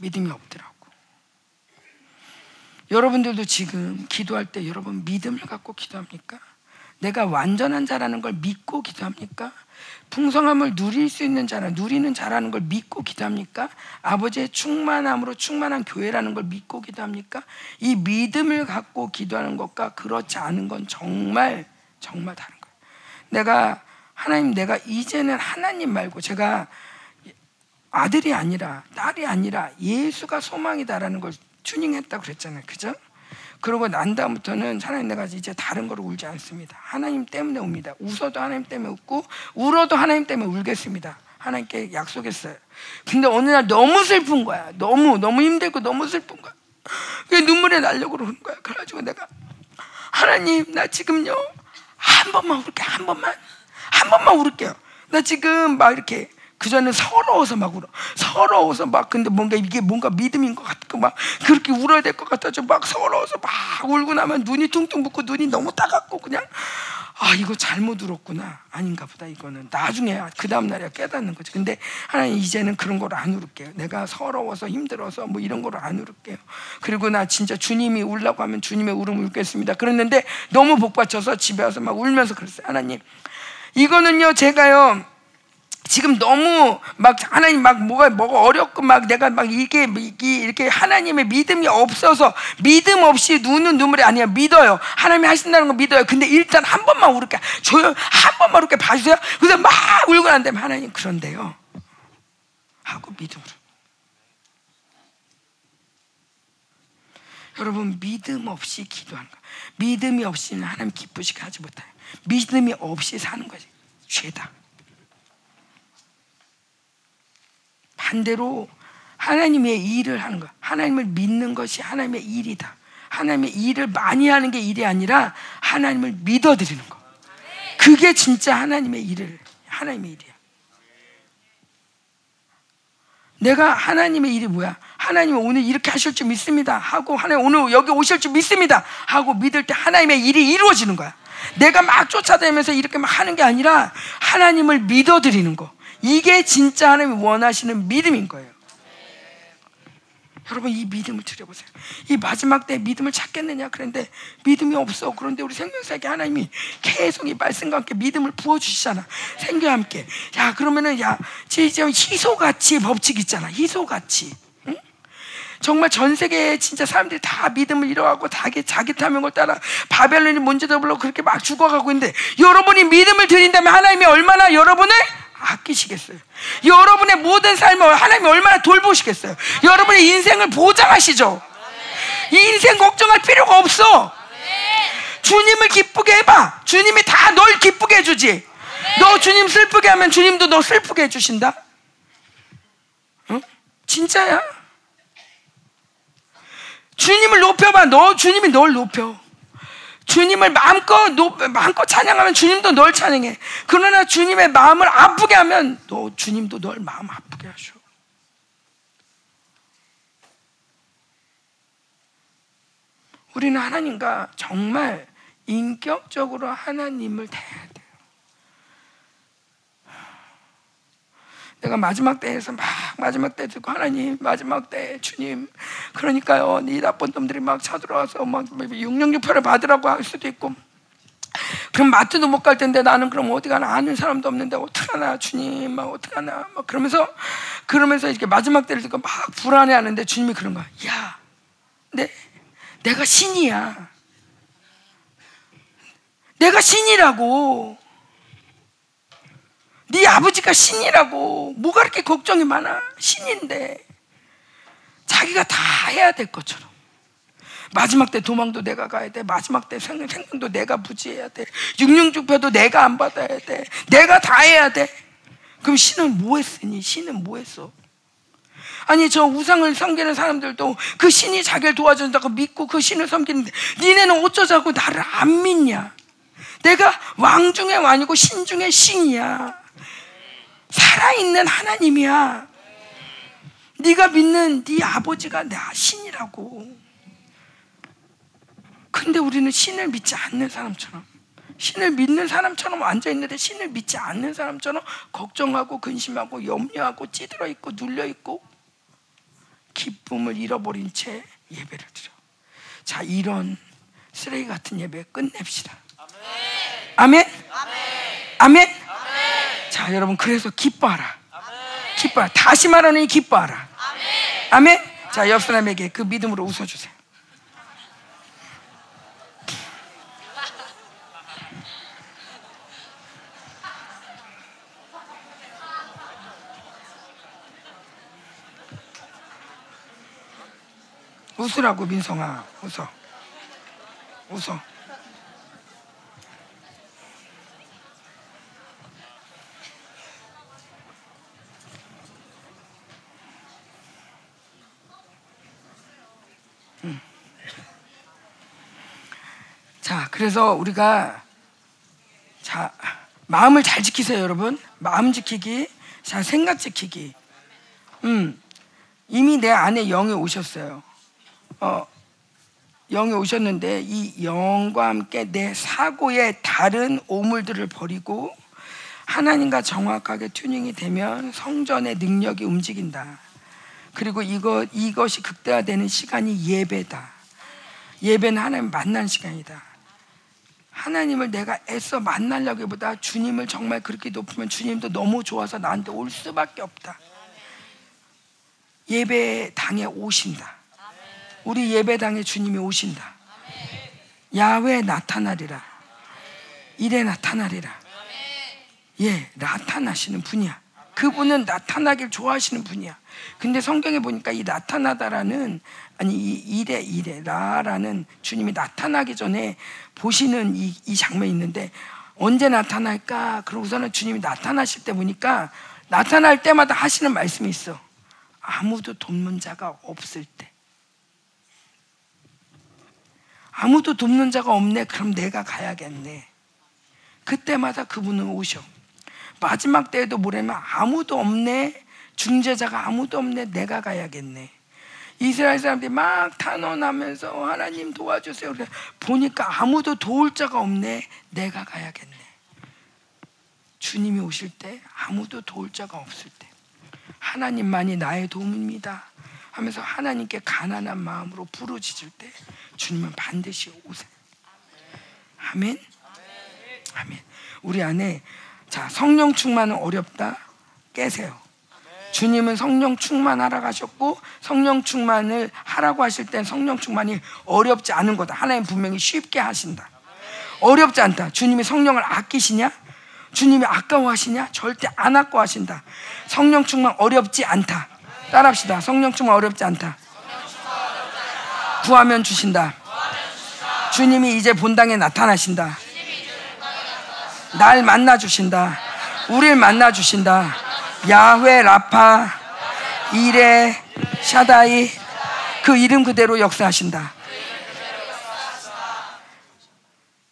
믿음이 없더라고. 여러분들도 지금 기도할 때 여러분 믿음을 갖고 기도합니까? 내가 완전한 자라는 걸 믿고 기도합니까? 풍성함을 누릴 수 있는 자라, 누리는 자라는 걸 믿고 기도합니까? 아버지의 충만함으로 충만한 교회라는 걸 믿고 기도합니까? 이 믿음을 갖고 기도하는 것과 그렇지 않은 건 정말 정말 다른 거예요. 내가 하나님 내가 이제는 하나님 말고 제가 아들이 아니라 딸이 아니라 예수가 소망이다라는 걸 튜닝했다고 그랬잖아요. 그죠? 그러고 난 다음부터는 하나님 내가 이제 다른 거로 울지 않습니다. 하나님 때문에 웁니다. 웃어도 하나님 때문에 웃고 울어도 하나님 때문에 울겠습니다. 하나님께 약속했어요. 근데 어느 날 너무 슬픈 거야. 너무 너무 힘들고 너무 슬픈 거야. 그 눈물이 날려고 그러는 거야. 그래가지고 내가 하나님 나 지금요 한 번만 울게 한 번만 한 번만 울게요. 나 지금 막 이렇게 그 전에 서러워서 막 울어. 서러워서 막 근데 뭔가 이게 뭔가 믿음인 것 같고 막 그렇게 울어야 될 것 같아서 막 서러워서 막 울고 나면 눈이 퉁퉁 붓고 눈이 너무 따갑고 그냥 아 이거 잘못 울었구나 아닌가 보다 이거는 나중에 그 다음 날에 깨닫는 거지. 근데 하나님 이제는 그런 걸 안 울을게요. 내가 서러워서 힘들어서 뭐 이런 걸 안 울을게요. 그리고 나 진짜 주님이 울라고 하면 주님의 울음 울겠습니다. 그랬는데 너무 복받쳐서 집에 와서 막 울면서 그랬어요. 하나님 이거는요 제가요. 지금 너무 막 하나님 막 뭐가 뭐가 어렵고 막 내가 막 이게 이렇게 하나님의 믿음이 없어서 믿음 없이 눈은 눈물이 아니야. 믿어요. 하나님이 하신다는 거 믿어요. 근데 일단 한 번만 울게 조용 한 번만 울게 봐주세요. 그래서 막 울고 난 다음에 하나님 그런데요. 하고 믿음으로. 여러분 믿음 없이 기도하는 거. 믿음이 없이는 하나님 기쁘시게 하지 못해요. 믿음이 없이 사는 거지. 죄다 반대로 하나님의 일을 하는 거. 하나님을 믿는 것이 하나님의 일이다. 하나님의 일을 많이 하는 게 일이 아니라 하나님을 믿어드리는 거. 그게 진짜 하나님의 일을 하나님의 일이야. 내가 하나님의 일이 뭐야? 하나님 오늘 이렇게 하실 줄 믿습니다. 하고 하나님 오늘 여기 오실 줄 믿습니다. 하고 믿을 때 하나님의 일이 이루어지는 거야. 내가 막 쫓아다니면서 이렇게 막 하는 게 아니라 하나님을 믿어드리는 거. 이게 진짜 하나님이 원하시는 믿음인 거예요. 여러분 이 믿음을 드려보세요. 이 마지막 때 믿음을 찾겠느냐 그런데 믿음이 없어. 그런데 우리 생명사에 하나님이 계속 이 말씀과 함께 믿음을 부어주시잖아. 생겨 함께. 야 그러면은 야 지금 희소같이 법칙 있잖아. 희소같이. 응? 정말 전 세계에 진짜 사람들이 다 믿음을 잃어가고 자기 자기 탐욕을 따라 바벨론이 문제도 불러 그렇게 막 죽어가고 있는데 여러분이 믿음을 드린다면 하나님이 얼마나 여러분을 아끼시겠어요? 여러분의 모든 삶을 하나님이 얼마나 돌보시겠어요? 여러분의 인생을 보장하시죠? 이 인생 걱정할 필요가 없어. 주님을 기쁘게 해봐. 주님이 다 널 기쁘게 해주지. 너 주님 슬프게 하면 주님도 너 슬프게 해주신다. 응? 진짜야. 주님을 높여봐. 너 주님이 널 높여. 주님을 마음껏 마음껏 찬양하면 주님도 널 찬양해. 그러나 주님의 마음을 아프게 하면 너 주님도 널 마음 아프게 하셔. 우리는 하나님과 정말 인격적으로 하나님을 대해야 돼 내가 마지막 때에서 막 마지막 때 듣고 하나님 마지막 때 주님. 그러니까요 이 나쁜 놈들이 막 쳐들어와서 막 육령육표를 받으라고 할 수도 있고. 그럼 마트도 못 갈 텐데 나는 그럼 어디 가나 아는 사람도 없는데 어떡하나 주님 막 어떡하나. 막 그러면서 그러면서 이렇게 마지막 때를 듣고 막 불안해하는데 주님이 그런 거야. 야 내, 내가 신이야. 내가 신이라고 네 아버지가 신이라고. 뭐가 그렇게 걱정이 많아? 신인데. 자기가 다 해야 될 것처럼. 마지막 때 도망도 내가 가야 돼. 마지막 때 생, 생명도 내가 부지해야 돼. 육령주표도 내가 안 받아야 돼. 내가 다 해야 돼. 그럼 신은 뭐 했으니? 신은 뭐 했어? 아니 저 우상을 섬기는 사람들도 그 신이 자기를 도와준다고 믿고 그 신을 섬기는데 니네는 어쩌자고 나를 안 믿냐? 내가 왕 중의 왕이고 신 중의 신이야 살아있는 하나님이야. 네가 믿는 네 아버지가 내 신이라고. 근데 우리는 신을 믿지 않는 사람처럼 신을 믿는 사람처럼 앉아 있는데 신을 믿지 않는 사람처럼 걱정하고 근심하고 염려하고 찌들어 있고 눌려 있고 기쁨을 잃어버린 채 예배를 드려. 자, 이런 쓰레기 같은 예배 끝냅시다. 아멘. 아멘. 아멘. 자, 여러분 그래서 기뻐하라. 기뻐. 다시 말하니 기뻐하라. 아멘. 자, 옆 사람에게 그 믿음으로 웃어 주세요. 웃으라고 민성아 웃어 웃어 자, 그래서 우리가 자, 마음을 잘 지키세요, 여러분. 마음 지키기, 자, 생각 지키기. 음, 이미 내 안에 영이 오셨어요. 어, 영이 오셨는데 이 영과 함께 내 사고의 다른 오물들을 버리고 하나님과 정확하게 튜닝이 되면 성전의 능력이 움직인다. 그리고 이거 이것이 극대화되는 시간이 예배다. 예배는 하나님 만난 시간이다. 하나님을 내가 애써 만나려기보다 주님을 정말 그렇게 높으면 주님도 너무 좋아서 나한테 올 수밖에 없다. 예배당에 오신다. 우리 예배당에 주님이 오신다. 야외 나타나리라. 이래 나타나리라. 예, 나타나시는 분이야. 그분은 나타나길 좋아하시는 분이야. 근데 성경에 보니까 이 나타나다라는 아니 이 이래 이래라라는 주님이 나타나기 전에 보시는 이, 이 장면이 있는데 언제 나타날까? 그러고서는 주님이 나타나실 때 보니까 나타날 때마다 하시는 말씀이 있어. 아무도 돕는 자가 없을 때. 아무도 돕는 자가 없네. 그럼 내가 가야겠네. 그때마다 그분은 오셔. 마지막 때에도 뭐라면 아무도 없네. 중재자가 아무도 없네. 내가 가야겠네. 이스라엘 사람들이 막 탄원하면서 하나님 도와주세요. 그래 보니까 아무도 도울 자가 없네. 내가 가야겠네. 주님이 오실 때 아무도 도울 자가 없을 때 하나님만이 나의 도움입니다. 하면서 하나님께 가난한 마음으로 부르짖을 때 주님은 반드시 오세요. 아멘. 아멘. 우리 안에 자 성령 충만은 어렵다. 깨세요. 주님은 성령 충만하라고 하셨고 성령 충만을 하라고 하실 땐 성령 충만이 어렵지 않은 거다. 하나님 분명히 쉽게 하신다. 어렵지 않다. 주님이 성령을 아끼시냐? 주님이 아까워하시냐? 절대 안 아까워하신다. 성령 충만 어렵지 않다. 따라합시다. 성령 충만 어렵지 않다. 구하면 주신다. 주님이 이제 본당에 나타나신다. 날 만나 주신다. 우리를 만나 주신다. 야훼 라파 이레 샤다이 그 이름 그대로 역사하신다.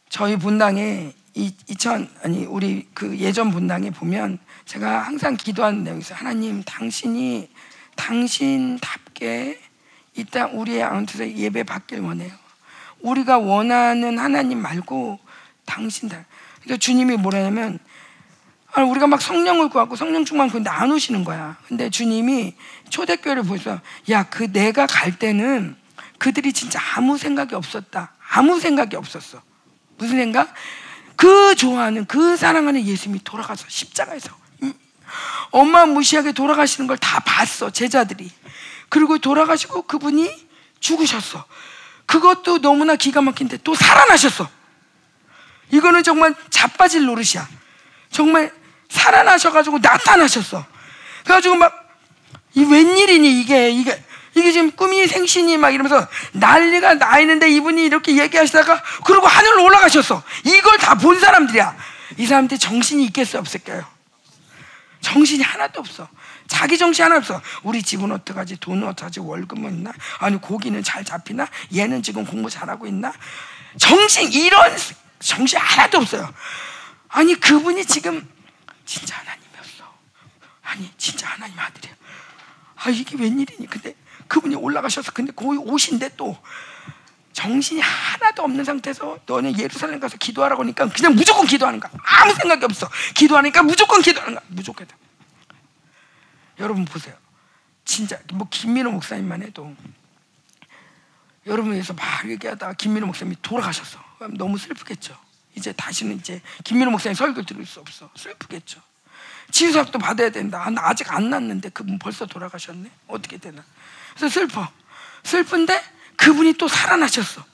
저희 분당에 2000 아니 우리 그 예전 분당에 보면 제가 항상 기도하는 내용이 있어요. 하나님 당신이 당신답게 이 땅 우리의 아운트에서 예배 받길 원해요. 우리가 원하는 하나님 말고 당신 다. 그러니까 주님이 뭐라냐면 아, 우리가 막 성령을 구하고 성령 충만 구는데 안 오시는 거야. 근데 주님이 초대교회를 보셔서 야, 그 내가 갈 때는 그들이 진짜 아무 생각이 없었다. 아무 생각이 없었어. 무슨 생각? 그 좋아하는 그 사랑하는 예수님이 돌아가서 십자가에서 엄마 무시하게 돌아가시는 걸 다 봤어 제자들이 그리고 돌아가시고 그분이 죽으셨어 그것도 너무나 기가 막힌데 또 살아나셨어 이거는 정말 자빠질 노릇이야 정말 살아나셔가지고 나타나셨어 그래가지고 막 이 웬일이니 이게 이게 이게 지금 꿈이 생신이 막 이러면서 난리가 나 있는데 이분이 이렇게 얘기하시다가 그리고 하늘로 올라가셨어. 이걸 다 본 사람들이야. 이 사람들 정신이 있겠어요, 없을까요? 정신이 하나도 없어. 자기 정신 하나 없어. 우리 집은 어떡하지? 돈은 어떡하지? 월급은 있나? 아니, 고기는 잘 잡히나? 얘는 지금 공부 잘하고 있나? 정신, 이런 정신 하나도 없어요. 아니, 그분이 지금 진짜 하나님이었어. 아니, 진짜 하나님 아들이야. 아, 이게 웬일이니? 근데 그분이 올라가셔서 근데 거기 오신데 또 정신이 하나도 없는 상태에서 너는 예루살렘 가서 기도하라고 하니까 그냥 무조건 기도하는 거야. 아무 생각이 없어. 기도하니까 무조건 기도하는 거야. 무조건. 여러분 보세요. 진짜 뭐 김민호 목사님만 해도 여러분 위해서 막 얘기하다가 김민호 목사님이 돌아가셨어. 너무 슬프겠죠. 이제 다시는 이제 김민호 목사님 설교 들을 수 없어. 슬프겠죠. 치유사도 받아야 된다. 나 아직 안 났는데 그분 벌써 돌아가셨네. 어떻게 되나? 그래서 슬퍼. 슬픈데 그분이 또 살아나셨어.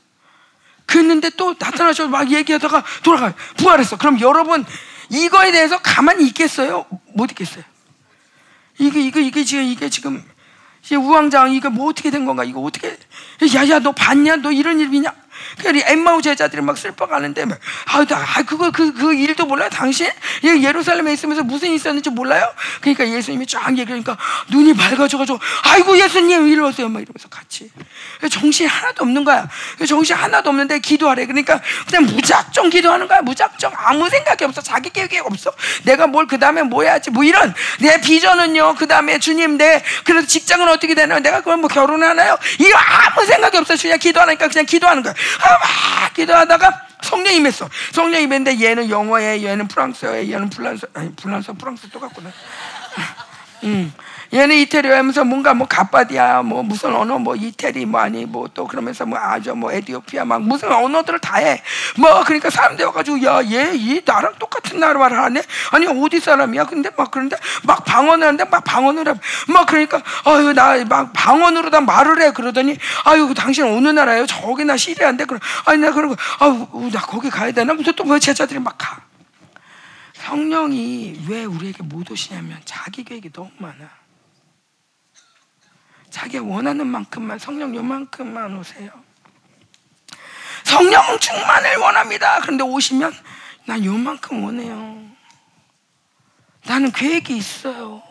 그랬는데 또 나타나셔서 막 얘기하다가 돌아가요. 부활했어. 그럼 여러분 이거에 대해서 가만히 있겠어요? 못 있겠어요. 이게 이게 이게 지금 이게 지금 우왕좌왕 이거 뭐 어떻게 된 건가? 이거 어떻게? 야야 너 봤냐? 너 이런 일이냐? 그러니까 엠마우 제자들이 막 슬퍼가는데 아, 아 그거 그, 그 일도 몰라요 당신? 예루살렘에 있으면서 무슨 일 있었는지 몰라요? 그러니까 예수님이 쫙 얘기하니까 눈이 밝아져가지고 아이고 예수님 일로 오세요. 막 이러면서 같이. 정신이 하나도 없는 거야. 정신 하나도 없는데 기도하래. 그러니까 그냥 무작정 기도하는 거야. 무작정. 아무 생각이 없어. 자기 계획이 없어. 내가 뭘 그 다음에 뭐 해야지. 뭐 이런 내 비전은요. 그 다음에 주님 내 그래도 직장은 어떻게 되나요? 내가 그걸 뭐 결혼하나요? 이거 아무 생각이 없어. 그냥 기도하니까 그냥 기도하는 거야 막 기도하다가 성령 임했어. 성령 임했는데 얘는 영어에, 얘는 프랑스어에, 얘는 불란서, 아니 불란서 프랑스 똑같구나. 음. 얘는 이태리 하면서 뭔가 뭐 가빠디아 뭐 무슨 언어 뭐 이태리 뭐 아니 뭐 또 그러면서 뭐 아주 뭐 에디오피아 막 무슨 언어들을 다 해. 뭐 그러니까 사람들 와가지고 야 얘 이 나랑 똑같은 나라 말을 하네. 아니 어디 사람이야? 근데 막 그런데 막 방언을 하는데 막 방언을 해. 막 그러니까 아유 나 막 방언으로 다 말을 해 그러더니 아유 당신 어느 나라예요? 저기 나 시리아인데 그럼 아니 나 그러고 아유 나 거기 가야 되나? 무슨 또뭐 제자들이 막 가. 성령이 왜 우리에게 못 오시냐면 자기 계획이 너무 많아. 자기가 원하는 만큼만 성령 요만큼만 오세요. 성령 충만을 원합니다. 그런데 오시면 난 요만큼 원해요. 나는 계획이 있어요.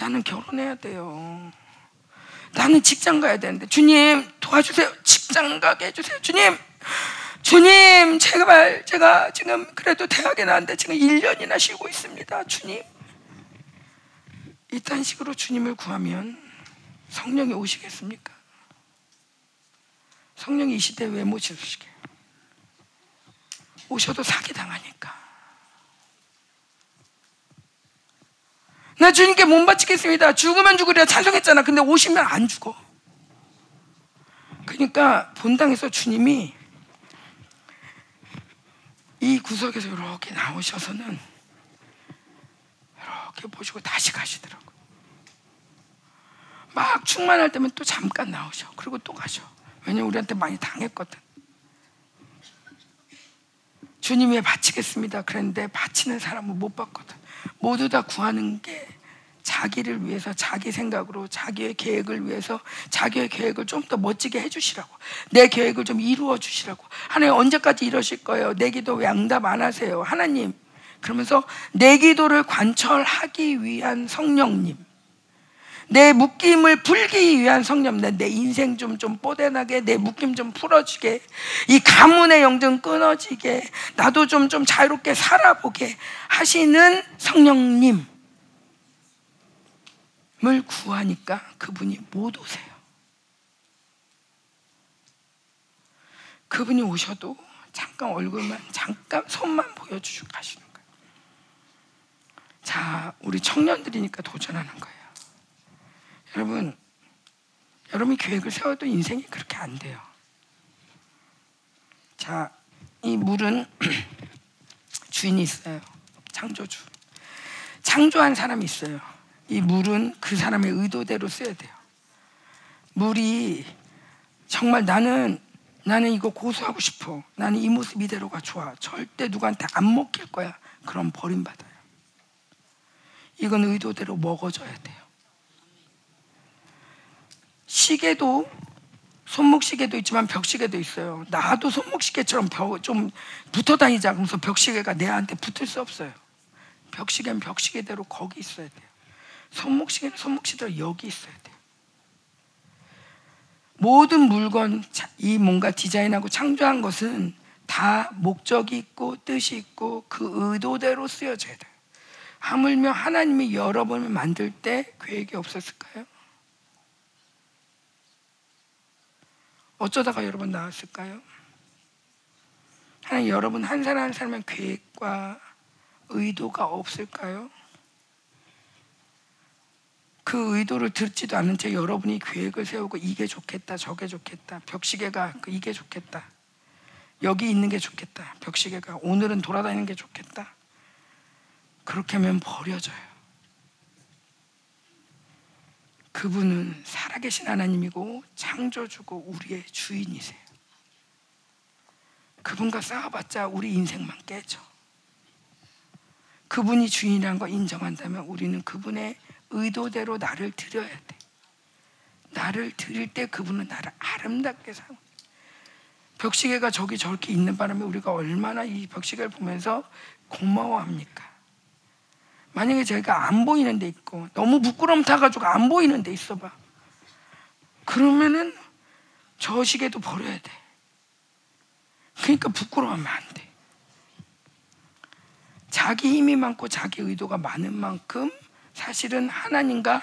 나는 결혼해야 돼요. 나는 직장 가야 되는데 주님 도와주세요. 직장 가게 해주세요. 주님 주님 제발 제가 지금 그래도 대학에 나왔는데 지금 1년이나 쉬고 있습니다. 주님 이딴 식으로 주님을 구하면 성령이 오시겠습니까? 성령이 이 시대에 왜못 오시게? 오셔도 사기당하니까. 나 주님께 못 바치겠습니다. 죽으면 죽으리라 찬송했잖아. 근데 오시면 안 죽어. 그러니까 본당에서 주님이 이 구석에서 이렇게 나오셔서는 이렇게 보시고 다시 가시더라고. 막 충만할 때면 또 잠깐 나오셔. 그리고 또 가셔. 왜냐면 우리한테 많이 당했거든. 주님 에 바치겠습니다. 그랬는데 바치는 사람은 못 봤거든. 모두 다 구하는 게 자기를 위해서 자기 생각으로 자기의 계획을 위해서 자기의 계획을 좀 더 멋지게 해주시라고 내 계획을 좀 이루어 주시라고 하나님 언제까지 이러실 거예요 내 기도 왜 응답 안 하세요 하나님 그러면서 내 기도를 관철하기 위한 성령님 내 묶임을 풀기 위한 성령, 내 인생 좀, 좀 뽀대나게, 내 묶임 좀 풀어지게, 이 가문의 영좀 끊어지게, 나도 좀, 좀 자유롭게 살아보게 하시는 성령님을 구하니까 그분이 못 오세요. 그분이 오셔도 잠깐 얼굴만, 잠깐 손만 보여주시고 가시는 거예요. 자, 우리 청년들이니까 도전하는 거예요. 여러분, 여러분이 계획을 세워도 인생이 그렇게 안 돼요. 자, 이 물은 주인이 있어요. 창조주. 창조한 사람이 있어요. 이 물은 그 사람의 의도대로 써야 돼요. 물이 정말 나는 나는 이거 고수하고 싶어. 나는 이 모습 이대로가 좋아. 절대 누구한테 안 먹힐 거야. 그럼 버림받아요. 이건 의도대로 먹어줘야 돼요. 시계도 손목시계도 있지만 벽시계도 있어요. 나도 손목시계처럼 벽, 좀 붙어 다니자. 그러면서 벽시계가 내한테 붙을 수 없어요. 벽시계는 벽시계대로 거기 있어야 돼요. 손목시계는 손목시대로 여기 있어야 돼요. 모든 물건, 이 뭔가 디자인하고 창조한 것은 다 목적이 있고 뜻이 있고 그 의도대로 쓰여져야 돼요. 하물며 하나님이 여러분을 만들 때 계획이 없었을까요? 어쩌다가 여러분 나왔을까요? 하나님 여러분 한 사람 한 사람의 계획과 의도가 없을까요? 그 의도를 듣지도 않은 채 여러분이 계획을 세우고 이게 좋겠다, 저게 좋겠다, 벽시계가 그 이게 좋겠다, 여기 있는 게 좋겠다, 벽시계가 오늘은 돌아다니는 게 좋겠다. 그렇게 하면 버려져요. 그분은 살아계신 하나님이고 창조주고 우리의 주인이세요. 그분과 싸워봤자 우리 인생만 깨져. 그분이 주인이라는 거 인정한다면 우리는 그분의 의도대로 나를 드려야 돼. 나를 드릴 때 그분은 나를 아름답게 사 벽시계가 저기 저렇게 있는 바람에 우리가 얼마나 이 벽시계를 보면서 고마워합니까? 만약에 저희가 안 보이는 데 있고 너무 부끄럼 타가지고 안 보이는 데 있어봐. 그러면은 저 시계도 버려야 돼. 그러니까 부끄러워하면 안 돼. 자기 힘이 많고 자기 의도가 많은 만큼 사실은 하나님과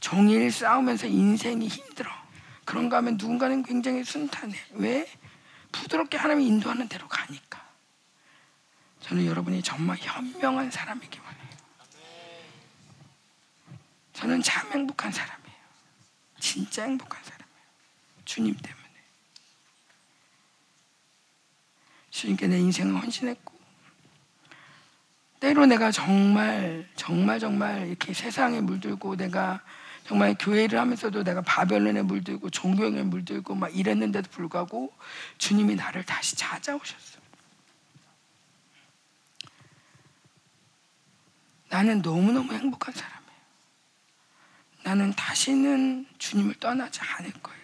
종일 싸우면서 인생이 힘들어. 그런가 하면 누군가는 굉장히 순탄해. 왜? 부드럽게 하나님이 인도하는 대로 가니까. 저는 여러분이 정말 현명한 사람이기 원해요. 저는 참 행복한 사람이에요. 진짜 행복한 사람이에요. 주님 때문에. 주님께 내 인생을 헌신했고, 때로 내가 정말 정말 정말 이렇게 세상에 물들고 내가 정말 교회를 하면서도 내가 바벨론에 물들고 종교에 물들고 막 이랬는데도 불구하고 주님이 나를 다시 찾아오셨어. 나는 너무너무 행복한 사람이에요. 나는 다시는 주님을 떠나지 않을 거예요.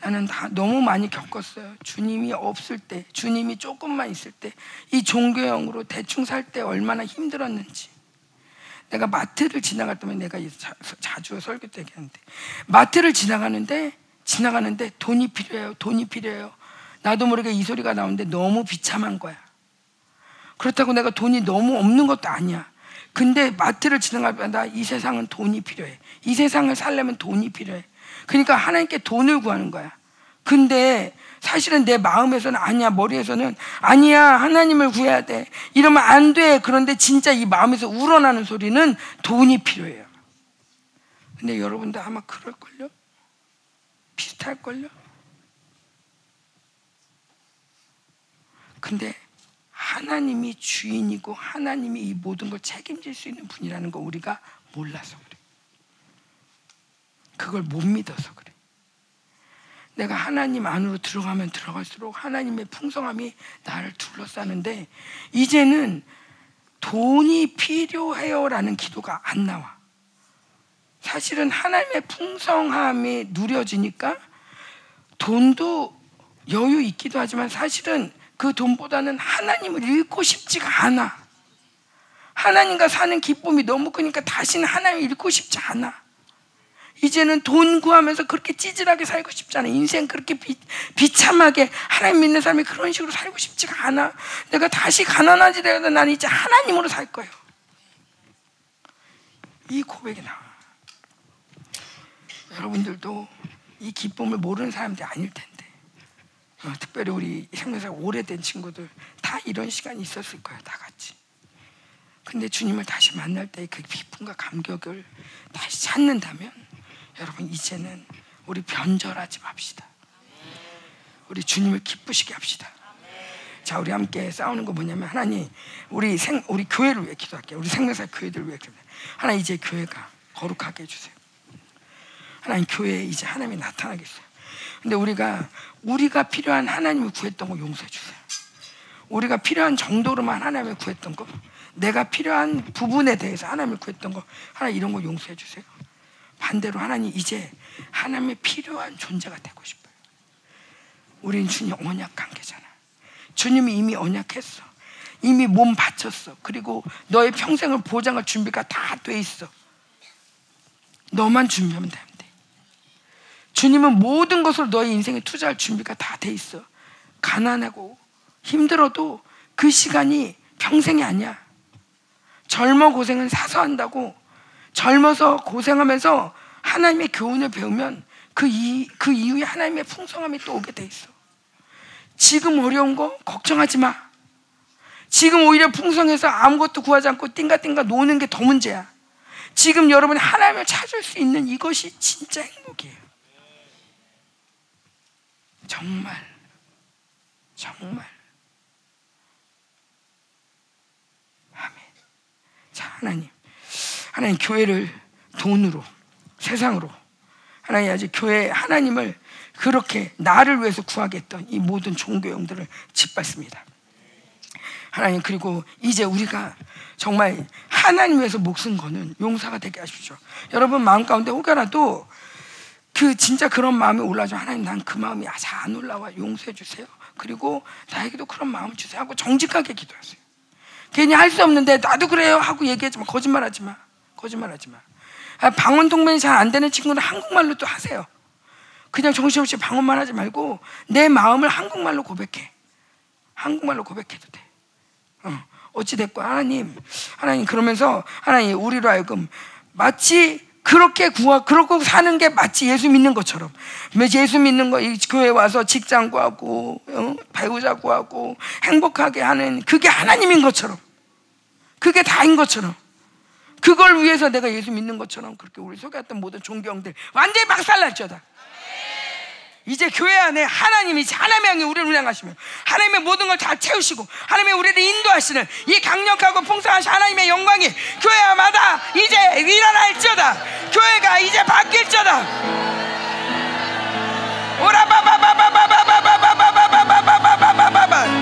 나는 다 너무 많이 겪었어요. 주님이 없을 때, 주님이 조금만 있을 때, 이 종교형으로 대충 살 때 얼마나 힘들었는지. 내가 마트를 지나갈 때면 내가 자, 주 설교 때 얘기하는데 마트를 지나가는데 지나가는데 돈이 필요해요. 돈이 필요해요. 나도 모르게 이 소리가 나오는데 너무 비참한 거야. 그렇다고 내가 돈이 너무 없는 것도 아니야. 근데 마트를 지나갈 때마다 이 세상은 돈이 필요해. 이 세상을 살려면 돈이 필요해. 그러니까 하나님께 돈을 구하는 거야. 근데 사실은 내 마음에서는 아니야, 머리에서는 아니야, 하나님을 구해야 돼. 이러면 안 돼. 그런데 진짜 이 마음에서 우러나는 소리는 돈이 필요해요. 근데 여러분들 아마 그럴걸요? 비슷할걸요? 근데 하나님이 주인이고 하나님이 이 모든 걸 책임질 수 있는 분이라는 거 우리가 몰라서 그래. 그걸 못 믿어서 그래. 내가 하나님 안으로 들어가면 들어갈수록 하나님의 풍성함이 나를 둘러싸는데 이제는 돈이 필요해요라는 기도가 안 나와. 사실은 하나님의 풍성함이 누려지니까 돈도 여유 있기도 하지만 사실은 그 돈보다는 하나님을 잃고 싶지가 않아. 하나님과 사는 기쁨이 너무 크니까 다시는 하나님을 잃고 싶지 않아. 이제는 돈 구하면서 그렇게 찌질하게 살고 싶지 않아. 인생 그렇게 비, 비참하게 하나님 믿는 사람이 그런 식으로 살고 싶지가 않아. 내가 다시 가난하지더라도 나는 이제 하나님으로 살 거예요. 이 고백이 나와. 여러분들도 이 기쁨을 모르는 사람들이 아닐 텐데. 어, 특별히 우리 생명사 오래된 친구들 다 이런 시간이 있었을 거예요. 다 같이. 근데 주님을 다시 만날 때그 기쁨과 감격을 다시 찾는다면 여러분 이제는 우리 변절하지 맙시다. 우리 주님을 기쁘시게 합시다. 자, 우리 함께 싸우는 거 뭐냐면 하나님, 우리 생 우리 교회를 위해 기도할게요. 우리 생명사 교회들을 위해 기도. 하나 이제 교회가 거룩하게 해주세요. 하나님 교회에 이제 하나님이 나타나겠어요. 근데 우리가 우리가 필요한 하나님을 구했던 거 용서해 주세요. 우리가 필요한 정도로만 하나님을 구했던 거, 내가 필요한 부분에 대해서 하나님을 구했던 거, 하나 이런 거 용서해 주세요. 반대로 하나님 이제 하나님의 필요한 존재가 되고 싶어요. 우린 주님 언약 관계잖아. 주님이 이미 언약했어. 이미 몸 바쳤어. 그리고 너의 평생을 보장할 준비가 다 돼 있어. 너만 준비하면 돼. 주님은 모든 것을 너의 인생에 투자할 준비가 다 돼 있어. 가난하고 힘들어도 그 시간이 평생이 아니야. 젊어 고생은 사서 한다고 젊어서 고생하면서 하나님의 교훈을 배우면 그, 이, 그 이후에 하나님의 풍성함이 또 오게 돼 있어. 지금 어려운 거 걱정하지 마. 지금 오히려 풍성해서 아무것도 구하지 않고 띵가띵가 노는 게 더 문제야. 지금 여러분이 하나님을 찾을 수 있는 이것이 진짜 행복이에요. 정말, 정말. 아멘. 자, 하나님. 하나님 교회를 돈으로, 세상으로. 하나님 아직 교회 하나님을 그렇게 나를 위해서 구하겠던 이 모든 종교용들을 짓밟습니다. 하나님 그리고 이제 우리가 정말 하나님 위해서 목숨 거는 용사가 되게 하십시오. 여러분 마음 가운데 혹여라도 그 진짜 그런 마음이 올라죠. 하나님 난 그 마음이 안 올라와 용서해 주세요. 그리고 나에게도 그런 마음을 주세요 하고 정직하게 기도하세요. 괜히 할 수 없는데 나도 그래요 하고 얘기하지 마. 거짓말하지 마. 거짓말하지 마. 아, 방언 통변이 잘 안 되는 친구는 한국말로 또 하세요. 그냥 정신없이 방언만 하지 말고 내 마음을 한국말로 고백해. 한국말로 고백해도 돼. 어, 어찌 됐고 하나님, 하나님 그러면서 하나님 우리로 하여금 마치 그렇게 구하 그렇게 사는 게 마치 예수 믿는 것처럼 예수 믿는 거 교회 와서 직장 구하고 어? 배우자 구하고 행복하게 하는 그게 하나님인 것처럼 그게 다인 것처럼 그걸 위해서 내가 예수 믿는 것처럼 그렇게 우리 속였던 모든 존경들 완전히 박살날죠다. 이제 교회 안에 하나님이 하나님의 영이 우리를 운행하시며 하나님의 모든 걸 다 채우시고 하나님의 우리를 인도하시는 이 강력하고 풍성하신 하나님의 영광이 교회마다 이제 일어날지어다. 교회가 이제 바뀔지어다. 오라바바바바바바바바바바바바바바바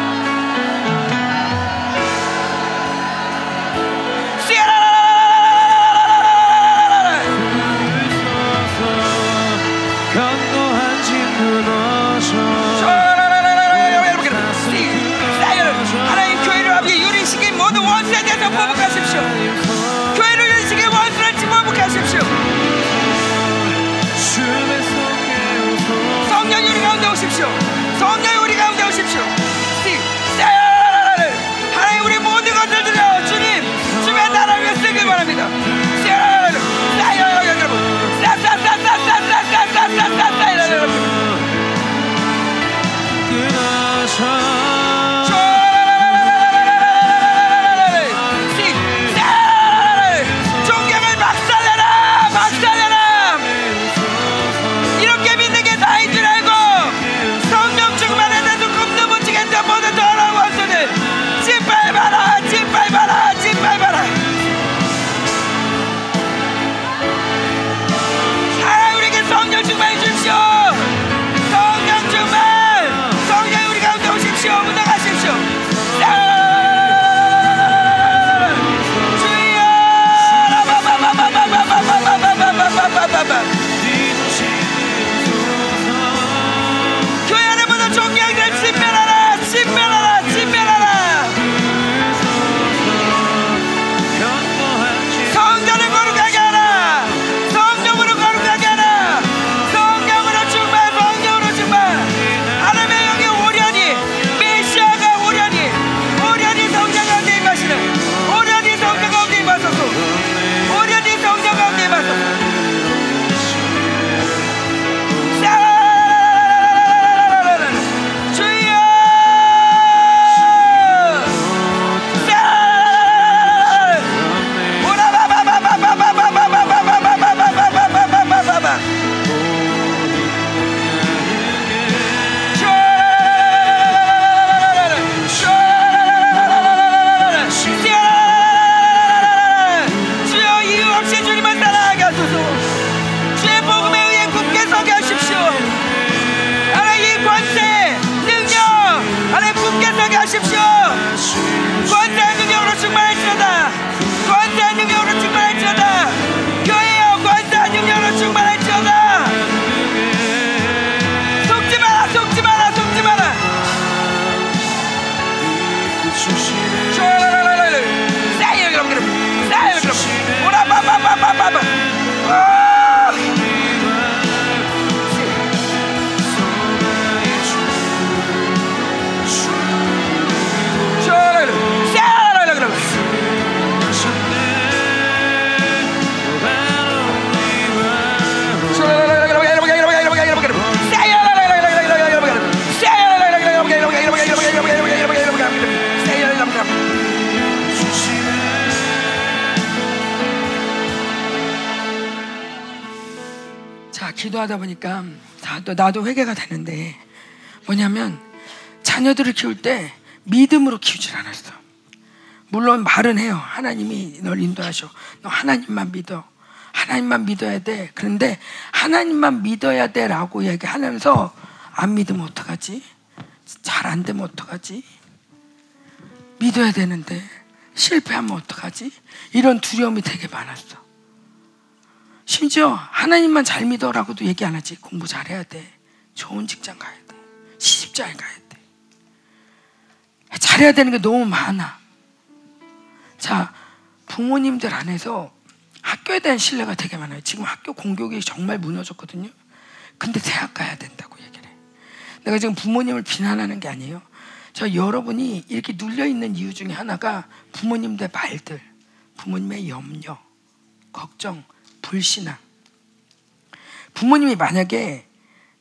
있습니다. 여러분. 나도 회개가 되는데 뭐냐면 자녀들을 키울 때 믿음으로 키우질 않았어. 물론 말은 해요. 하나님이 널 인도하셔. 너 하나님만 믿어. 하나님만 믿어야 돼. 그런데 하나님만 믿어야 돼라고 얘기하면서 안 믿으면 어떡하지? 잘 안 되면 어떡하지? 믿어야 되는데 실패하면 어떡하지? 이런 두려움이 되게 많았어. 심지어 하나님만 잘 믿어라고도 얘기 안 하지. 공부 잘해야 돼. 좋은 직장 가야 돼. 시집 잘 가야 돼. 잘해야 되는 게 너무 많아. 자, 부모님들 안에서 학교에 대한 신뢰가 되게 많아요. 지금 학교 공교육이 정말 무너졌거든요. 근데 대학 가야 된다고 얘기를 해. 내가 지금 부모님을 비난하는 게 아니에요. 저 여러분이 이렇게 눌려 있는 이유 중에 하나가 부모님들 말들, 부모님의 염려, 걱정, 불신앙. 부모님이 만약에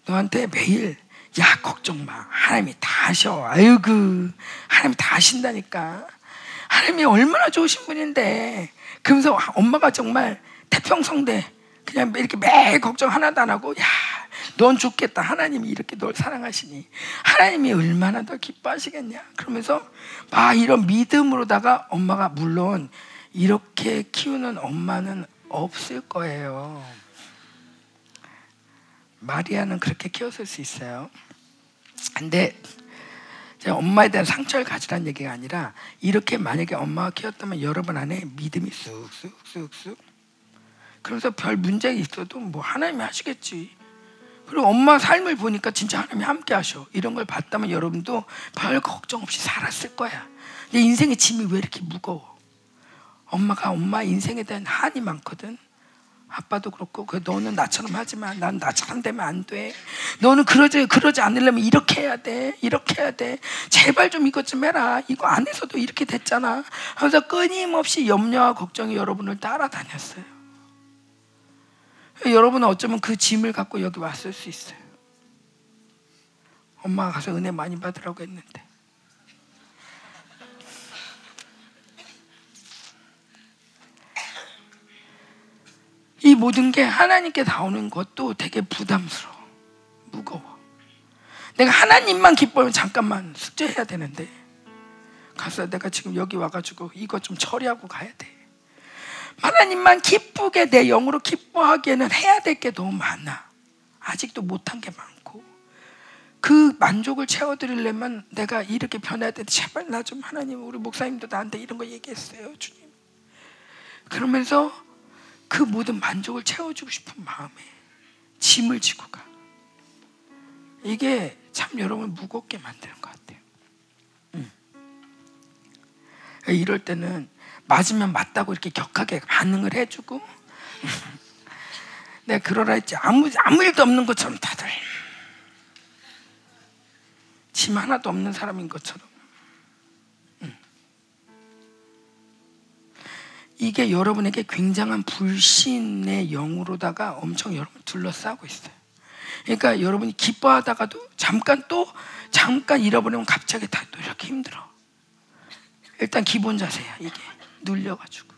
너한테 매일 야 걱정 마 하나님이 다 하셔 아유 그 하나님이 다 하신다니까 하나님이 얼마나 좋으신 분인데 그러면서 엄마가 정말 태평성대 그냥 이렇게 매일 걱정 하나도 안 하고 야넌 좋겠다. 하나님이 이렇게 널 사랑하시니 하나님이 얼마나 더 기뻐하시겠냐. 그러면서 막 이런 믿음으로다가 엄마가 물론 이렇게 키우는 엄마는 없을 거예요. 마리아는 그렇게 키웠을 수 있어요. 근데 엄마에 대한 상처를 가지라는 얘기가 아니라 이렇게 만약에 엄마가 키웠다면 여러분 안에 믿음이 쑥쑥쑥쑥 그래서 별 문제가 있어도 뭐 하나님이 하시겠지. 그리고 엄마 삶을 보니까 진짜 하나님이 함께 하셔. 이런 걸 봤다면 여러분도 별 걱정 없이 살았을 거야. 내 인생의 짐이 왜 이렇게 무거워? 엄마가 엄마 인생에 대한 한이 많거든. 아빠도 그렇고 그 너는 나처럼 하지만 난 나처럼 되면 안 돼. 너는 그러지 그러지 않으려면 이렇게 해야 돼. 이렇게 해야 돼. 제발 좀 이것 좀 해라. 이거 안 해서도 이렇게 됐잖아. 하면서 끊임없이 염려와 걱정이 여러분을 따라다녔어요. 여러분은 어쩌면 그 짐을 갖고 여기 왔을 수 있어요. 엄마가 가서 은혜 많이 받으라고 했는데. 이 모든 게 하나님께 나오는 것도 되게 부담스러워. 무거워. 내가 하나님만 기뻐하면 잠깐만 숙제해야 되는데 가서 내가 지금 여기 와가지고 이거 좀 처리하고 가야 돼. 하나님만 기쁘게 내 영으로 기뻐하기에는 해야 될 게 너무 많아. 아직도 못한 게 많고 그 만족을 채워드리려면 내가 이렇게 변해야 돼. 제발 나 좀 하나님 우리 목사님도 나한테 이런 거 얘기했어요, 주님. 그러면서 그 모든 만족을 채워주고 싶은 마음에 짐을 지고 가. 이게 참 여러분 무겁게 만드는 것 같아요. 음. 이럴 때는 맞으면 맞다고 이렇게 격하게 반응을 해주고 내가 그러라 했지 아무 아무 일도 없는 것처럼 다들 짐 하나도 없는 사람인 것처럼 이게 여러분에게 굉장한 불신의 영으로다가 엄청 여러분 둘러싸고 있어요. 그러니까 여러분이 기뻐하다가도 잠깐 또 잠깐 잃어버리면 갑자기 다 또 이렇게 힘들어. 일단 기본 자세야 이게 눌려가지고.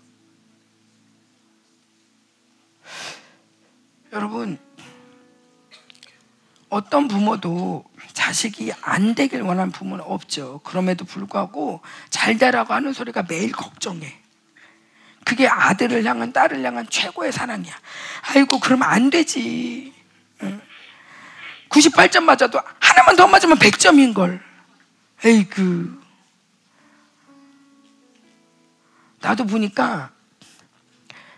여러분 어떤 부모도 자식이 안 되길 원하는 부모는 없죠. 그럼에도 불구하고 잘 되라고 하는 소리가 매일 걱정해. 그게 아들을 향한 딸을 향한 최고의 사랑이야. 아이고 그러면 안 되지. 98점 맞아도 하나만 더 맞으면 100점인 걸. 에이그. 나도 보니까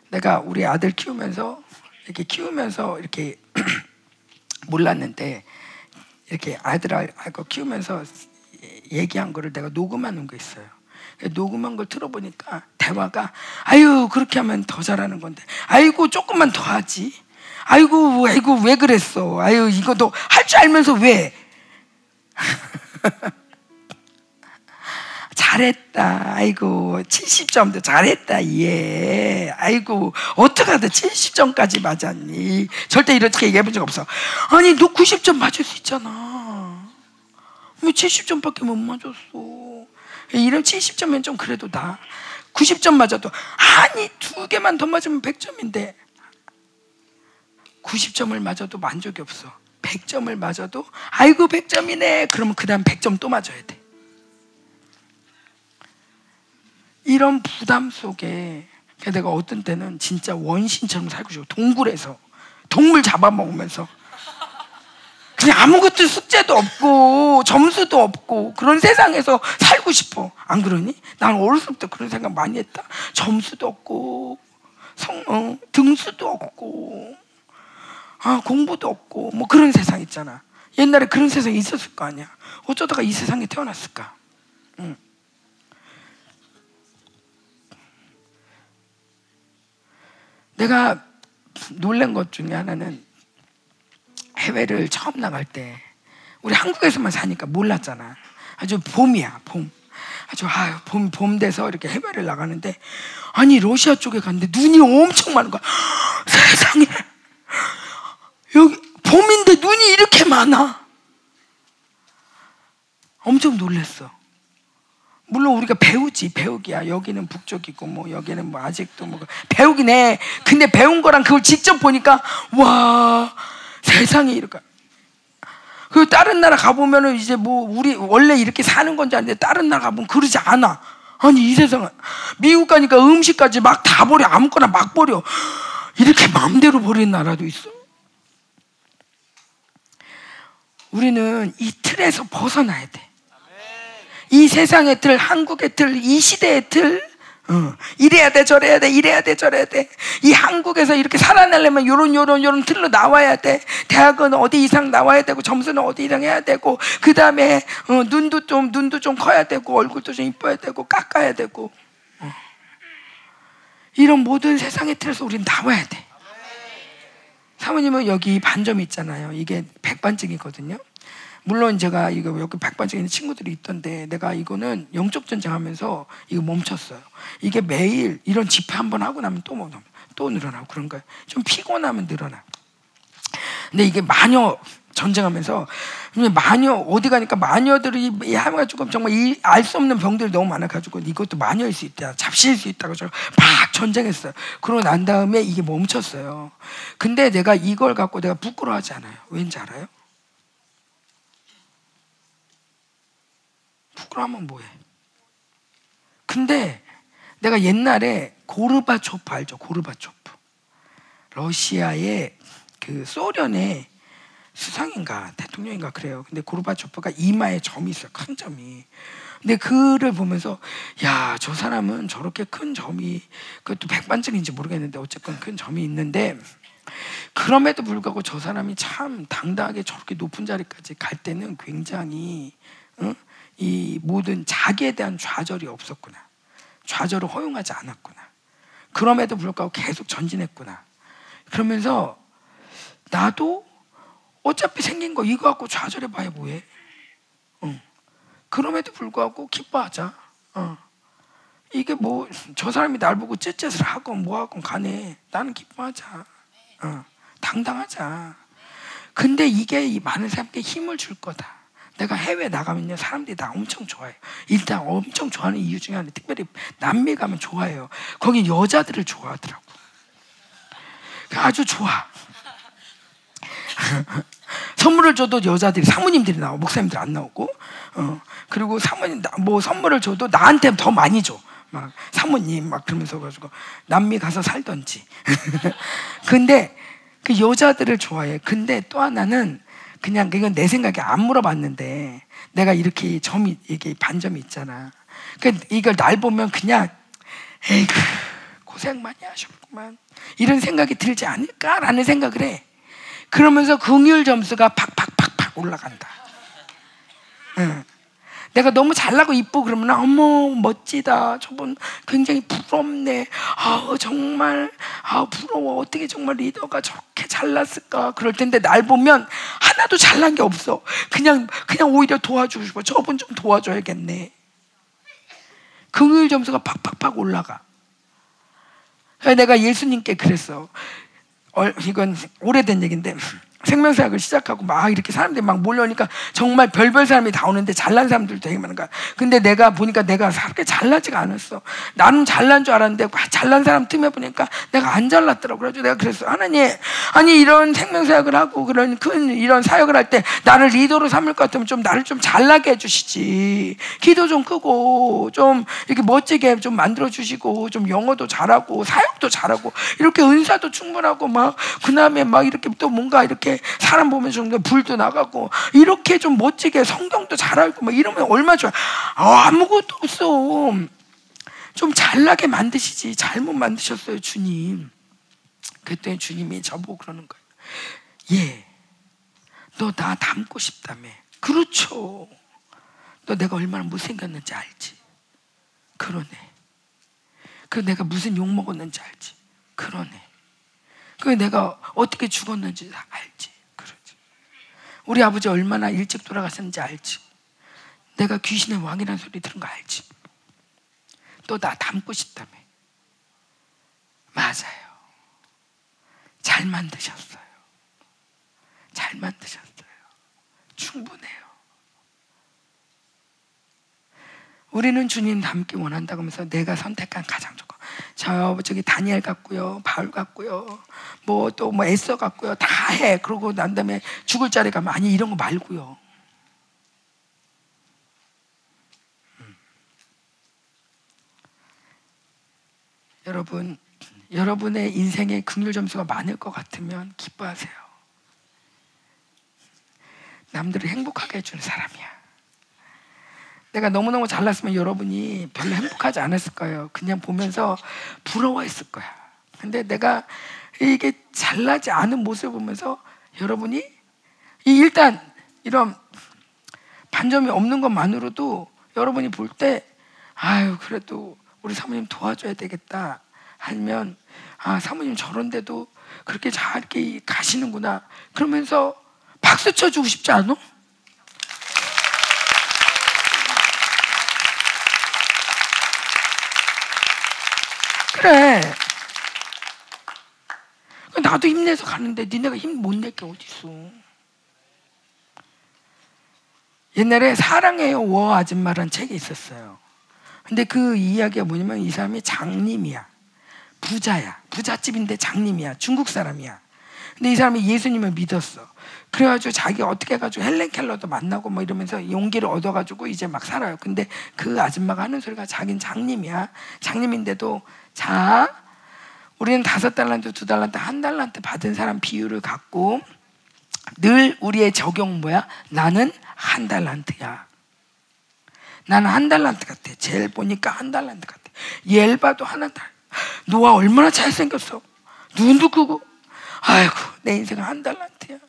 내가 우리 아들 키우면서 이렇게 키우면서 이렇게 몰랐는데 이렇게 아들하고 키우면서 얘기한 거를 내가 녹음하는 거 있어요. 녹음한 걸 들어보니까 대화가 아유 그렇게 하면 더 잘하는 건데. 아이고 조금만 더 하지. 아이고 아이고 왜 그랬어? 아유 이거 도할줄 알면서 왜? 잘했다. 아이고 70점도 잘했다. 예. 아이고 어떻게 하다. 70점까지 맞았니? 절대 이렇게 얘기해 본 적 없어. 아니 너 90점 맞을 수 있잖아. 왜 70점밖에 못 맞았어 이런 70점면 좀 그래도 나. 90점 맞아도 아니 두 개만 더 맞으면 100점인데 90점을 맞아도 만족이 없어. 100점을 맞아도 아이고 100점이네. 그러면 그다음 100점 또 맞아야 돼. 이런 부담 속에 내가 어떤 때는 진짜 원신처럼 살고 싶어. 동굴에서 동물 잡아먹으면서 그냥 아무것도 숙제도 없고 점수도 없고 그런 세상에서 살고 싶어. 안 그러니? 난 어렸을 때부터 그런 생각 많이 했다. 점수도 없고 성, 어, 등수도 없고 아, 공부도 없고 뭐 그런 세상 있잖아. 옛날에 그런 세상이 있었을 거 아니야. 어쩌다가 이 세상에 태어났을까? 응. 내가 놀란 것 중에 하나는 해외를 처음 나갈 때 우리 한국에서만 사니까 몰랐잖아. 아주 봄이야, 봄. 아주 아유, 봄, 봄 돼서 이렇게 해외를 나가는데 아니 러시아 쪽에 갔는데 눈이 엄청 많은 거야. 세상에 여기 봄인데 눈이 이렇게 많아. 엄청 놀랐어. 물론 우리가 배우지 배우기야 여기는 북쪽이고 뭐 여기는 뭐 아직도 뭐 배우긴 해 근데 배운 거랑 그걸 직접 보니까 와 세상에 이럴까 그 다른 나라 가보면은 이제 뭐 우리 원래 이렇게 사는 건지 아는데 다른 나라 가보면 그러지 않아. 아니 이 세상은. 미국 가니까 음식까지 막 다 버려. 아무거나 막 버려. 이렇게 마음대로 버리는 나라도 있어. 우리는 이 틀에서 벗어나야 돼. 이 세상의 틀, 한국의 틀, 이 시대의 틀, 어, 이래야 돼, 저래야 돼, 이래야 돼, 저래야 돼. 이 한국에서 이렇게 살아내려면 요런, 요런, 요런 틀로 나와야 돼. 대학은 어디 이상 나와야 되고, 점수는 어디 이상 해야 되고, 그 다음에, 어, 눈도 좀, 눈도 좀 커야 되고, 얼굴도 좀 이뻐야 되고, 깎아야 되고. 어. 이런 모든 세상의 틀에서 우리는 나와야 돼. 사모님은 여기 반점 있잖아요. 이게 백반증이거든요. 물론 제가 이거 여기 백반증 있는 친구들이 있던데 내가 이거는 영적 전쟁하면서 이거 멈췄어요. 이게 매일 이런 집회 한 번 하고 나면 또 뭐, 또 늘어나고 그런 거예요. 좀 피곤하면 늘어나. 근데 이게 마녀 전쟁하면서 마녀 어디 가니까 마녀들이 해가지고 정말 알수 없는 병들이 너무 많아가지고 이것도 마녀일 수 있다, 잡시일 수 있다고 막 전쟁했어요. 그러고 난 다음에 이게 멈췄어요. 근데 내가 이걸 갖고 내가 부끄러워하지 않아요. 왠지 알아요? 부끄러우면 뭐해? 근데 내가 옛날에 고르바초프 알죠? 고르바초프. 러시아의 그 소련의 수상인가 대통령인가 그래요. 근데 고르바초프가 이마에 점이 있어요. 큰 점이. 근데 그를 보면서 야 저 사람은 저렇게 큰 점이 그것도 백반증인지 모르겠는데 어쨌건 큰 점이 있는데 그럼에도 불구하고 저 사람이 참 당당하게 저렇게 높은 자리까지 갈 때는 굉장히 어? 이 모든 자기에 대한 좌절이 없었구나. 좌절을 허용하지 않았구나. 그럼에도 불구하고 계속 전진했구나. 그러면서 나도 어차피 생긴 거 이거 갖고 좌절해 봐야 뭐해? 어. 그럼에도 불구하고 기뻐하자. 어. 이게 뭐 저 사람이 날 보고 쯧쯧을 하고 뭐 하고 간에 나는 기뻐하자. 어. 당당하자. 근데 이게 이 많은 사람께 힘을 줄 거다. 내가 해외 나가면요 사람들이 나 엄청 좋아해요. 일단 엄청 좋아하는 이유 중에 하나 특별히 남미 가면 좋아해요. 거기 여자들을 좋아하더라고. 아주 좋아. 선물을 줘도 여자들이 사모님들이 나오고 목사님들 안 나오고 어, 그리고 사모님 뭐 선물을 줘도 나한테 더 많이 줘. 막 사모님 막 그러면서 가지고 남미 가서 살던지. 근데 그 여자들을 좋아해. 근데 또 하나는 그냥 그건 내 생각에 안 물어봤는데 내가 이렇게 점이 이게 반점이 있잖아. 그 이걸 날 보면 그냥 에이 고생 많이 하셨구만 이런 생각이 들지 않을까라는 생각을 해. 그러면서 긍휼 점수가 팍팍팍팍 올라간다. 응. 내가 너무 잘나고 이쁘고 그러면 어머 멋지다. 저분 굉장히 부럽네. 아 정말 아 부러워. 어떻게 정말 리더가 저렇게 잘났을까? 그럴 텐데 날 보면 하나도 잘난 게 없어. 그냥 그냥 오히려 도와주고 싶어. 저분 좀 도와줘야겠네. 긍휼 점수가 팍팍팍 올라가. 내가 예수님께 그랬어. 이건 오래된 얘기인데 생명사역을 시작하고 막 이렇게 사람들이 막 몰려오니까 정말 별별 사람이 다 오는데 잘난 사람들 되게 많은 거야. 근데 내가 보니까 내가 그렇게 잘나지가 않았어. 나는 잘난 줄 알았는데 잘난 사람 틈에 보니까 내가 안 잘났더라고. 그래서 내가 그랬어. 하나님, 아니 이런 생명사역을 하고 그런 큰 이런 사역을 할 때 나를 리더로 삼을 것 같으면 좀 나를 좀 잘나게 해주시지. 기도 좀 크고 좀 이렇게 멋지게 좀 만들어 주시고 좀 영어도 잘하고 사역도 잘하고 이렇게 은사도 충분하고 막 그다음에 막 이렇게 또 뭔가 이렇게 사람 보면서 불도 나가고 이렇게 좀 멋지게 성경도 잘 알고 막 이러면 얼마 좋아. 아, 아무것도 없어. 좀 잘나게 만드시지. 잘못 만드셨어요, 주님. 그랬더니 주님이 저보고 그러는 거예요. 예. 너 나 닮고 싶다며. 그렇죠. 너 내가 얼마나 못생겼는지 알지? 그러네. 그 내가 무슨 욕 먹었는지 알지? 그러네. 그 내가 어떻게 죽었는지 알지. 그러지. 우리 아버지 얼마나 일찍 돌아갔었는지 알지. 내가 귀신의 왕이라는 소리 들은 거 알지. 또 나 닮고 싶다며. 맞아요. 잘 만드셨어요. 잘 만드셨어요. 충분해요. 우리는 주님 닮기 원한다고 하면서 내가 선택한 가장 좋고 저 저기 다니엘 같고요, 바울 같고요, 뭐 또뭐 뭐 애써 같고요, 다 해. 그러고 난 다음에 죽을 자리 가면 아니 이런 거 말고요. 음. 여러분, 여러분의 인생에 긍휼 점수가 많을 것 같으면 기뻐하세요. 남들을 행복하게 해주는 사람이야. 내가 너무너무 잘났으면 여러분이 별로 행복하지 않았을 거예요. 그냥 보면서 부러워했을 거야. 근데 내가 이게 잘나지 않은 모습을 보면서 여러분이 일단 이런 반점이 없는 것만으로도 여러분이 볼 때 아유 그래도 우리 사모님 도와줘야 되겠다 하면 아 사모님 저런데도 그렇게 잘 이렇게 가시는구나 그러면서 박수 쳐주고 싶지 않아? 그래. 나도 힘내서 가는데 니네가 힘 못 낼 게 어딨어. 옛날에 사랑해요 워 아줌마란 책이 있었어요. 근데 그 이야기가 뭐냐면 이 사람이 장님이야. 부자야. 부잣집인데 장님이야. 중국 사람이야. 근데 이 사람이 예수님을 믿었어. 그래가지고 자기 어떻게 해가지고 헬렌 켈러도 만나고 뭐 이러면서 용기를 얻어가지고 이제 막 살아요. 근데 그 아줌마가 하는 소리가 자긴 장님이야. 장님인데도 자, 우리는 다섯 달란트, 두 달란트, 한 달란트 받은 사람 비율을 갖고 늘 우리의 적용 뭐야? 나는 한 달란트야. 나는 한 달란트 같아. 제일 보니까 한 달란트 같아. 엘 봐도 하나 달. 노아 얼마나 잘생겼어. 눈도 크고. 아이고, 내 인생은 한 달란트야.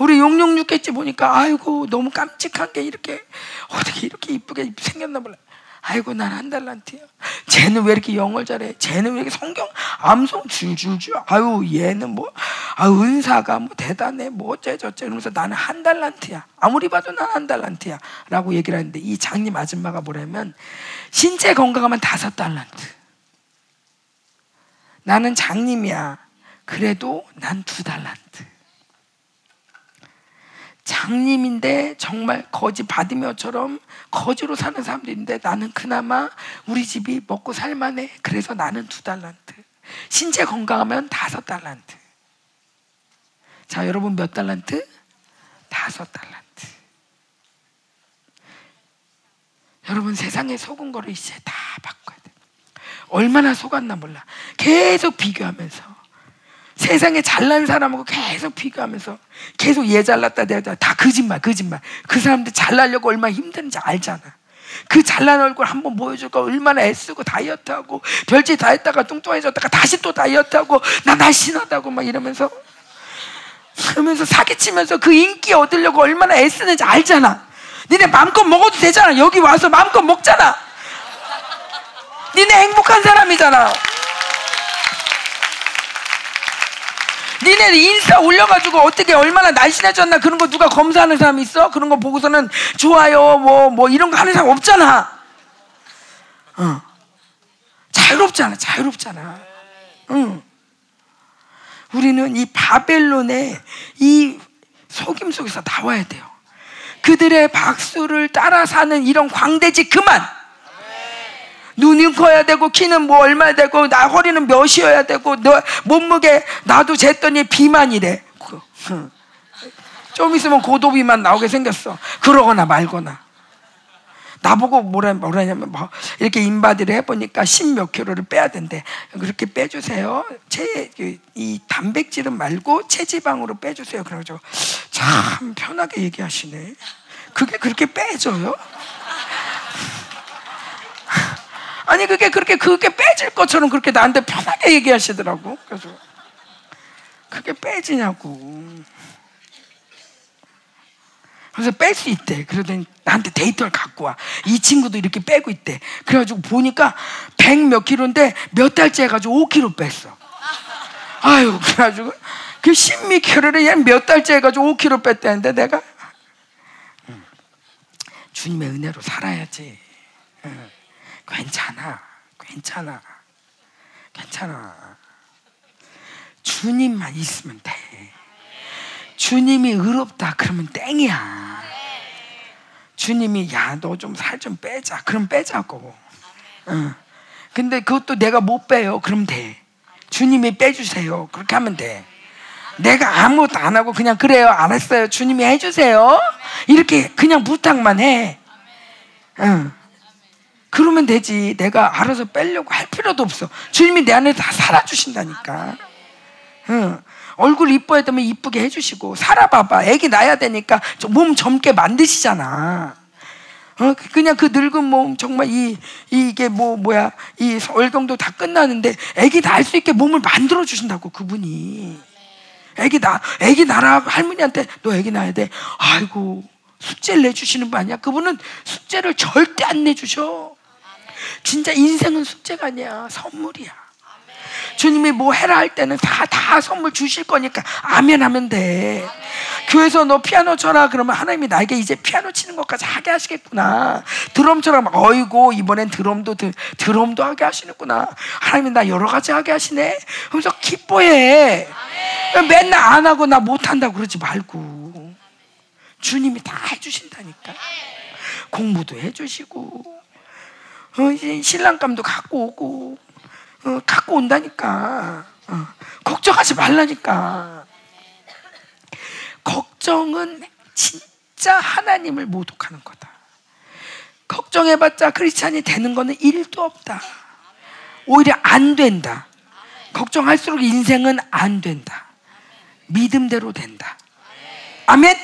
우리 용용 육겠지 보니까 아이고 너무 깜찍한 게 이렇게 어떻게 이렇게 이쁘게 생겼나 몰라. 아이고 난 한 달란트야. 쟤는 왜 이렇게 영어를 잘해? 쟤는 왜 이렇게 성경 암송 줄줄줄? 아유 얘는 뭐 아, 은사가 뭐 대단해 뭐 어째 저째 이러면서 나는 한 달란트야. 아무리 봐도 난 한 달란트야. 라고 얘기를 하는데 이 장님 아줌마가 뭐냐면 신체 건강하면 다섯 달란트. 나는 장님이야. 그래도 난 두 달란트. 장님인데 정말 거지 받으며처럼 거지로 사는 사람들인데 나는 그나마 우리 집이 먹고 살만해. 그래서 나는 두 달란트. 신체 건강하면 다섯 달란트. 자, 여러분 몇 달란트? 다섯 달란트. 여러분 세상에 속은 거를 이제 다 바꿔야 돼. 얼마나 속았나 몰라. 계속 비교하면서. 세상에 잘난 사람하고 계속 비교하면서 계속 얘 잘났다 내가 다. 거짓말 거짓말. 그 사람들 잘나려고 얼마나 힘든지 알잖아. 그 잘난 얼굴 한번 보여줄까? 얼마나 애쓰고 다이어트하고 별짓 다 했다가 뚱뚱해졌다가 다시 또 다이어트하고 나 날씬하다고 막 이러면서. 그러면서 사기치면서 그 인기 얻으려고 얼마나 애쓰는지 알잖아. 니네 마음껏 먹어도 되잖아. 여기 와서 마음껏 먹잖아. 니네 행복한 사람이잖아 니네 인스타 올려가지고 어떻게 얼마나 날씬해졌나 그런 거 누가 검사하는 사람 있어? 그런 거 보고서는 좋아요 뭐뭐 뭐 이런 거 하는 사람 없잖아. 어. 자유롭잖아, 자유롭잖아. 응. 우리는 이 바벨론의 이 속임 속에서 나와야 돼요. 그들의 박수를 따라 사는 이런 광대지 그만. 눈이 커야 되고 키는 뭐 얼마 되고 나 허리는 몇이어야 되고 너 몸무게 나도 쟀더니 비만이래. 그, 좀 있으면 고도비만 나오게 생겼어. 그러거나 말거나. 나보고 뭐라 뭐라냐면 뭐 이렇게 인바디를 해보니까 10몇 킬로를 빼야 된대. 그렇게 빼주세요. 체 이 단백질은 말고 체지방으로 빼주세요. 그래가지고 참 편하게 얘기하시네. 그게 그렇게 빼져요? 아니 그게 그렇게 그게 빼질 것처럼 그렇게 나한테 편하게 얘기하시더라고. 그래서 그게 빼지냐고. 그래서 뺄 수 있대. 그러더니 나한테 데이터를 갖고 와. 이 친구도 이렇게 빼고 있대. 그래가지고 보니까 100 몇 킬로인데 몇 달째 해가지고 5킬로 뺐어. 아유, 그래가지고 그 10몇 킬로를 얘몇 달째 해가지고 5킬로 뺐다는데 내가 주님의 은혜로 살아야지. 괜찮아. 괜찮아. 괜찮아. 주님만 있으면 돼. 주님이 의롭다 그러면 땡이야. 주님이 야 너 좀 살 좀 빼자. 그럼 빼자고. 응. 근데 그것도 내가 못 빼요. 그럼 돼. 주님이 빼주세요. 그렇게 하면 돼. 내가 아무것도 안 하고 그냥 그래요. 알았어요. 주님이 해주세요. 이렇게 그냥 부탁만 해. 응. 그러면 되지. 내가 알아서 빼려고 할 필요도 없어. 주님이 내 안에 다 살아주신다니까. 응. 얼굴 이뻐야 되면 이쁘게 해주시고 살아봐봐. 애기 낳아야 되니까 몸 젊게 만드시잖아. 어, 그냥 그 늙은 몸 정말 이, 이게 뭐 뭐야 이 월경도 다 끝나는데 애기 낳을 수 있게 몸을 만들어 주신다고 그분이. 애기 나 애기 낳아 할머니한테 너 애기 낳아야 돼. 아이고 숙제를 내주시는 거 아니야? 그분은 숙제를 절대 안 내주셔. 진짜 인생은 숙제가 아니야 선물이야. 주님이 뭐 해라 할 때는 다, 다 선물 주실 거니까 아멘 하면 돼. 교회에서 너 피아노 쳐라 그러면 하나님이 나에게 이제 피아노 치는 것까지 하게 하시겠구나. 드럼처럼 어이고 이번엔 드럼도 드, 드럼도 하게 하시는구나. 하나님이 나 여러 가지 하게 하시네. 그래서 기뻐해. 맨날 안 하고 나 못 한다고 그러지 말고. 주님이 다 해주신다니까. 공부도 해주시고, 어, 신랑감도 갖고 오고, 어, 갖고 온다니까. 어, 걱정하지 말라니까. 걱정은 진짜 하나님을 모독하는 거다. 걱정해봤자 크리스찬이 되는 거는 일도 없다. 오히려 안 된다. 걱정할수록 인생은 안 된다. 믿음대로 된다. 아멘?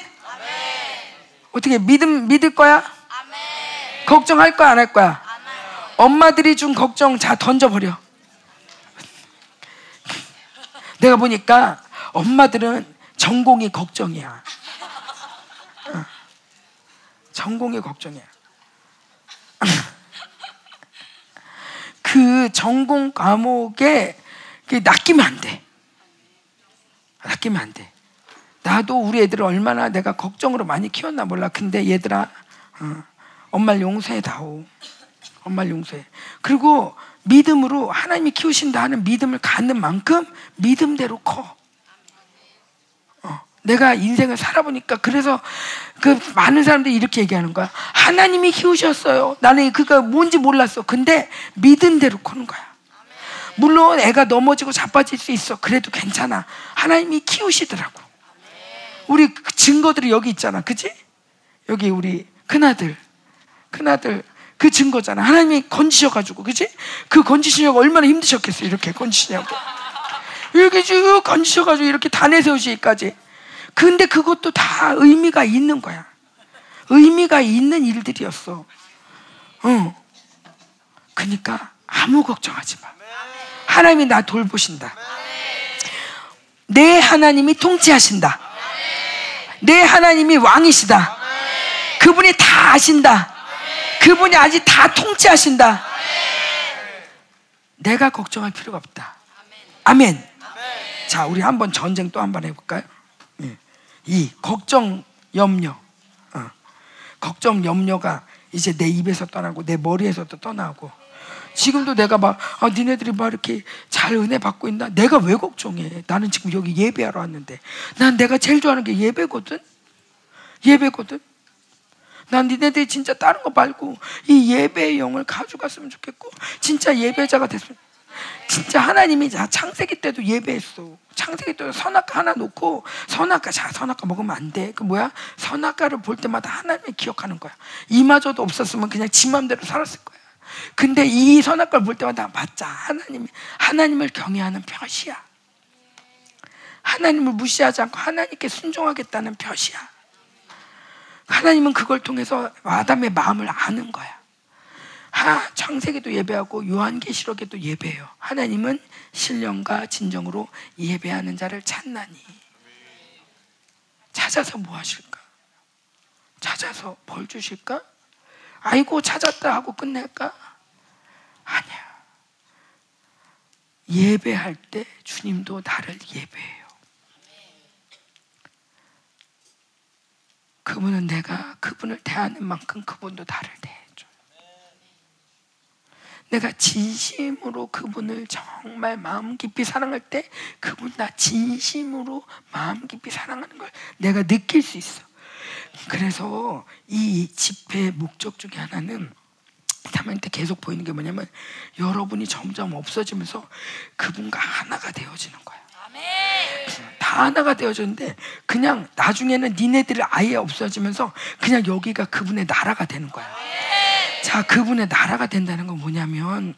어떻게 믿음 믿을 거야? 걱정할 거야 안 할 거야? 엄마들이 준 걱정 자 던져버려. 내가 보니까 엄마들은 전공이 걱정이야. 어. 전공이 걱정이야. 그 전공 과목에 낚이면 안 돼. 낚이면 안 돼. 나도 우리 애들을 얼마나 내가 걱정으로 많이 키웠나 몰라. 근데 얘들아, 어, 엄마를 용서해 다오. 엄마를 용서해. 그리고 믿음으로 하나님이 키우신다 하는 믿음을 갖는 만큼 믿음대로 커. 어, 내가 인생을 살아보니까 그래서 그 많은 사람들이 이렇게 얘기하는 거야. 하나님이 키우셨어요. 나는 그가 뭔지 몰랐어. 근데 믿은 대로 크는 거야. 물론 애가 넘어지고 자빠질 수 있어. 그래도 괜찮아. 하나님이 키우시더라고. 우리 증거들이 여기 있잖아. 그지? 여기 우리 큰아들. 큰아들 그 증거잖아. 하나님이 건지셔가지고, 그지? 그 건지시냐고 얼마나 힘드셨겠어. 이렇게 건지시냐고. 이렇게 쭉 건지셔가지고 이렇게 다 내세우시기까지. 근데 그것도 다 의미가 있는 거야. 의미가 있는 일들이었어. 어. 그러니까 아무 걱정하지 마. 하나님이 나 돌보신다. 내 하나님이 통치하신다. 내 하나님이 왕이시다. 그분이 다 아신다. 그분이 아직 다 통치하신다. 내가 걱정할 필요가 없다. 아멘. 자, 우리 한번 전쟁 또 한 번 해볼까요? 예. 이 걱정, 염려. 어. 걱정, 염려가 이제 내 입에서 떠나고 내 머리에서도 떠나고 지금도 내가 막 아, 니네들이 막 이렇게 잘 은혜 받고 있나? 내가 왜 걱정해? 나는 지금 여기 예배하러 왔는데 난 내가 제일 좋아하는 게 예배거든. 예배거든. 난 니네들이 진짜 다른 거 말고 이 예배의 영을 가져갔으면 좋겠고 진짜 예배자가 됐으면 진짜 하나님이 자 창세기 때도 예배했어. 창세기 때도 선악과 하나 놓고 선악과 자 선악과 먹으면 안 돼. 그 뭐야? 선악과를 볼 때마다 하나님을 기억하는 거야. 이마저도 없었으면 그냥 지 맘대로 살았을 거야. 근데 이 선악과를 볼 때마다 맞자 하나님 하나님을 경외하는 표시야. 하나님을 무시하지 않고 하나님께 순종하겠다는 표시야. 하나님은 그걸 통해서 아담의 마음을 아는 거야. 하, 창세기도 예배하고 요한계시록에도 예배해요. 하나님은 신령과 진정으로 예배하는 자를 찾나니. 찾아서 뭐 하실까? 찾아서 벌 주실까? 아이고 찾았다 하고 끝낼까? 아니야. 예배할 때 주님도 나를 예배해요. 그분은 내가 그분을 대하는 만큼 그분도 나를 대해줘. 내가 진심으로 그분을 정말 마음 깊이 사랑할 때 그분 나 진심으로 마음 깊이 사랑하는 걸 내가 느낄 수 있어. 그래서 이 집회의 목적 중에 하나는 사모님한테 계속 보이는 게 뭐냐면 여러분이 점점 없어지면서 그분과 하나가 되어지는 거야. 다 하나가 되어졌는데 그냥 나중에는 니네들이 아예 없어지면서 그냥 여기가 그분의 나라가 되는 거야. 자, 그분의 나라가 된다는 건 뭐냐면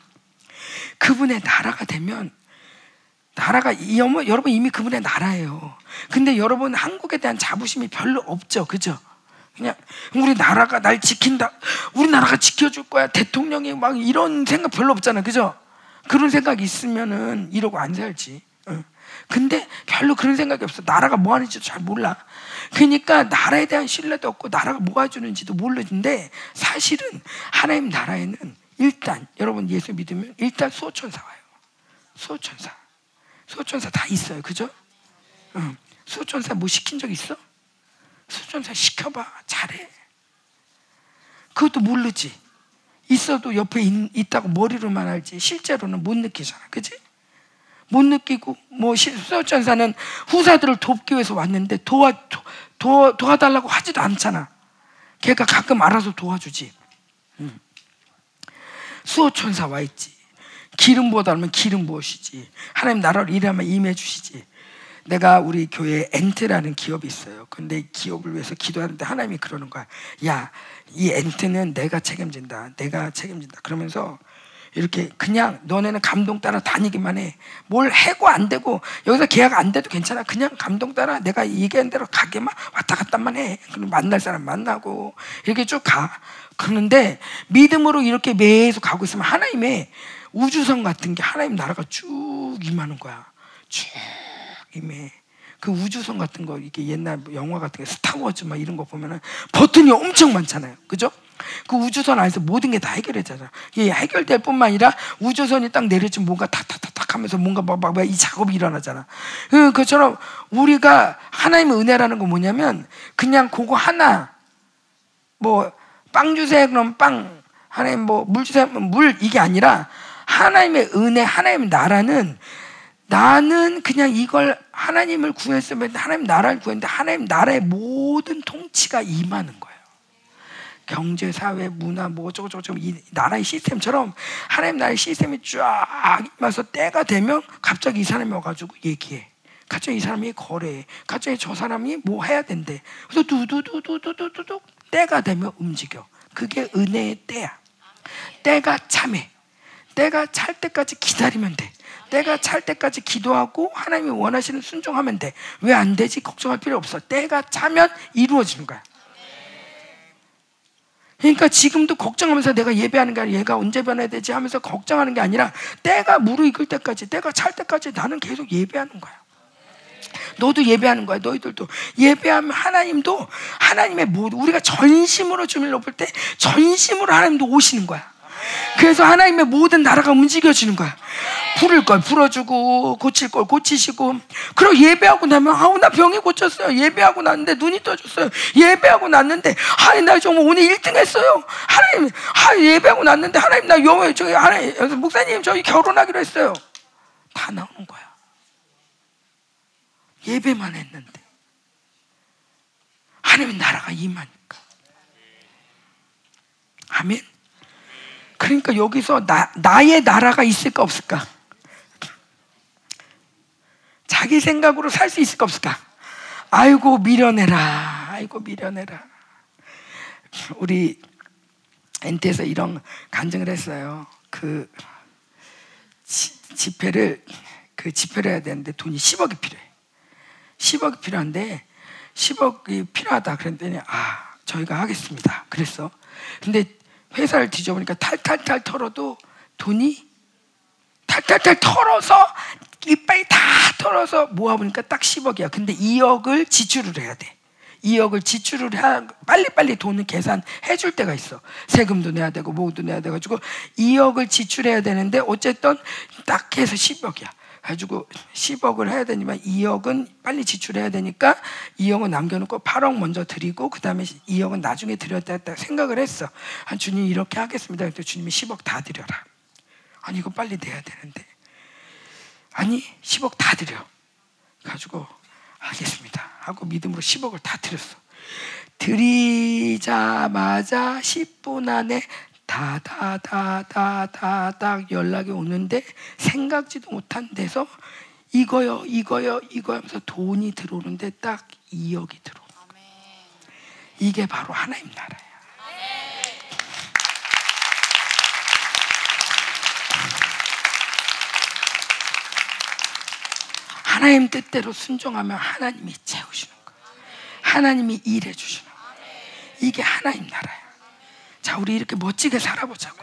그분의 나라가 되면 나라가 여러분 이미 그분의 나라예요. 근데 여러분 한국에 대한 자부심이 별로 없죠. 그죠? 그냥 우리 나라가 날 지킨다. 우리 나라가 지켜줄 거야. 대통령이 막 이런 생각 별로 없잖아. 그죠? 그런 생각 있으면은 이러고 안 살지. 근데 별로 그런 생각이 없어. 나라가 뭐 하는지도 잘 몰라. 그러니까 나라에 대한 신뢰도 없고 나라가 뭐 해주는지도 모르는데 사실은 하나님 나라에는 일단 여러분 예수 믿으면 일단 수호천사 와요. 수호천사. 수호천사 다 있어요. 그죠? 응. 수호천사 뭐 시킨 적 있어? 수호천사 시켜봐. 잘해. 그것도 모르지. 있어도 옆에 있, 다고 머리로만 알지. 실제로는 못 느끼잖아. 그지? 못 느끼고 뭐 수호천사는 후사들을 돕기 위해서 왔는데 도와 도, 도와달라고 하지도 않잖아. 걔가 가끔 알아서 도와주지. 음. 수호천사 와 있지. 기름 부어 달면 기름 부으시지. 하나님 나라를 일하면 임해 주시지. 내가 우리 교회에 엔트라는 기업이 있어요. 근데 기업을 위해서 기도하는데 하나님이 그러는 거야. 야, 이 엔트는 내가 책임진다. 내가 책임진다. 그러면서 이렇게 그냥 너네는 감동 따라 다니기만 해. 뭘 해고 안 되고 여기서 계약 안 돼도 괜찮아. 그냥 감동 따라 내가 얘기한 대로 가게만 왔다 갔다만 해. 그럼 만날 사람 만나고 이렇게 쭉 가. 그런데 믿음으로 이렇게 매수 가고 있으면 하나님의 우주선 같은 게 하나님 나라가 쭉 임하는 거야. 쭉 임해. 그 우주선 같은 거 이게 옛날 영화 같은 게 스타워즈 막 이런 거 보면은 버튼이 엄청 많잖아요. 그죠? 그 우주선 안에서 모든 게 다 해결되잖아. 이게 해결될 뿐만 아니라 우주선이 딱 내려지면 뭔가 탁탁탁탁 하면서 뭔가 막이 작업이 일어나잖아. 그, 그처럼 우리가 하나님의 은혜라는 건 뭐냐면 그냥 그거 하나 뭐 빵 주세요 그럼 빵 하나님 뭐 물 주세요 물 이게 아니라 하나님의 은혜 하나님의 나라는 나는 그냥 이걸 하나님을 구했으면 하나님 나라를 구했는데 하나님 나라의 모든 통치가 임하는 거예요. 경제, 사회, 문화, 뭐 어쩌고 저쩌고 이 나라의 시스템처럼 하나님 나라의 시스템이 쫙 임해서 때가 되면 갑자기 이 사람이 와가지고 얘기해. 갑자기 이 사람이 거래해. 갑자기 저 사람이 뭐 해야 된대. 그래서 두두두두두두두 때가 되면 움직여. 그게 은혜의 때야. 때가 참해. 때가 찰 때까지 기다리면 돼. 때가 찰 때까지 기도하고 하나님이 원하시는 순종하면 돼. 왜 안 되지? 걱정할 필요 없어. 때가 차면 이루어지는 거야. 그러니까 지금도 걱정하면서 내가 예배하는 게 아니라 얘가 언제 변해야 되지 하면서 걱정하는 게 아니라 때가 무르익을 때까지, 때가 찰 때까지 나는 계속 예배하는 거야. 너도 예배하는 거야. 너희들도 예배하면 하나님도 하나님의 모두 우리가 전심으로 주님을 높을 때 전심으로 하나님도 오시는 거야. 그래서 하나님의 모든 나라가 움직여지는 거야. 부를 걸 불어주고 고칠 걸 고치시고. 그리고 예배하고 나면 아우 나 병이 고쳤어요. 예배하고 났는데 눈이 떠졌어요. 예배하고 났는데 하나님 나 정말 오늘 1등 했어요. 하나님 하 예배하고 났는데 하나님 나 영어 저기 하나님 목사님 저희 결혼하기로 했어요. 다 나오는 거야. 예배만 했는데. 하나님 나라가 임하니까. 아멘 그러니까 여기서 나, 나의 나라가 있을까 없을까? 자기 생각으로 살 수 있을까 없을까? 아이고 미련해라. 아이고 미련해라. 우리 엔트에서 이런 간증을 했어요. 그 지, 집회를 그 집회를 해야 되는데 돈이 10억이 필요해. 10억이 필요한데 10억이 필요하다 그랬더니 아 저희가 하겠습니다. 그랬어. 근데 회사를 뒤져보니까 탈탈탈 털어도 돈이 탈탈탈 털어서 이빨이 다 털어서 모아보니까 딱 10억이야. 근데 2억을 지출을 해야 돼. 2억을 지출을 해 빨리빨리 돈을 계산해 줄 때가 있어. 세금도 내야 되고 뭐도 내야 돼 가지고 2억을 지출해야 되는데 어쨌든 딱 해서 10억이야. 가지고 10억을 해야 되지만 2억은 빨리 지출해야 되니까 2억은 남겨놓고 8억 먼저 드리고 그 다음에 2억은 나중에 드렸다 했다 생각을 했어. 한 주님 이렇게 하겠습니다. 그랬더니 주님이 10억 다 드려라. 아니 이거 빨리 내야 되는데 아니 10억 다 드려. 가지고 하겠습니다. 하고 믿음으로 10억을 다 드렸어. 드리자마자 10분 안에 다 다 다 다 다 딱 연락이 오는데 생각지도 못한 데서 이거요 이거요 이거 하면서 돈이 들어오는데 딱 2억이 들어. 이게 바로 하나님 나라야. 하나님 뜻대로 순종하면 하나님이 채우시는 거예요. 하나님이 일해 주시는 거예요. 이게 하나님 나라야. 자, 우리 이렇게 멋지게 살아보자고.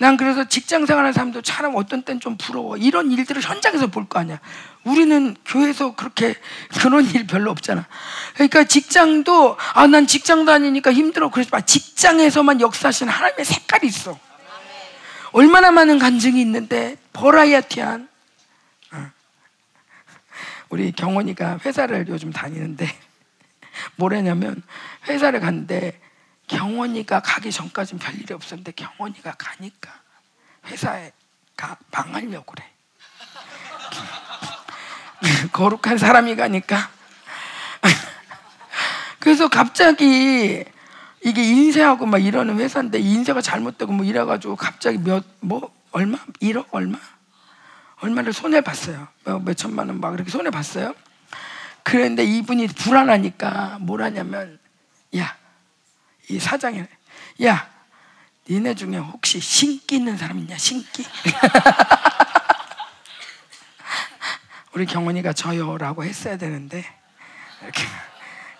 난 그래서 직장 생활하는 사람도 참 어떤 땐 좀 부러워. 이런 일들을 현장에서 볼 거 아니야. 우리는 교회에서 그렇게 그런 일 별로 없잖아. 그러니까 직장도 아 난 직장 다니니까 힘들어. 그러지 마. 직장에서만 역사하시는 하나님의 색깔이 있어. 얼마나 많은 간증이 있는데 버라이어티한 어. 우리 경원이가 회사를 요즘 다니는데 뭐래냐면 회사를 갔는데 경원이가 가기 전까지는 별일이 없었는데 경원이가 가니까 회사에 가 망하려고 그래. 거룩한 사람이 가니까. 그래서 갑자기 이게 인쇄하고 막 이러는 회사인데 인쇄가 잘못되고 뭐 이래가지고 갑자기 몇 뭐 얼마 1억 얼마 얼마를 손해 봤어요. 뭐몇 천만 원 막 이렇게 손해 봤어요. 그런데 이분이 불안하니까 뭘 하냐면 야 이 사장이 야 니네 중에 혹시 신기 있는 사람 있냐 신기? 우리 경원이가 저요라고 했어야 되는데 이렇게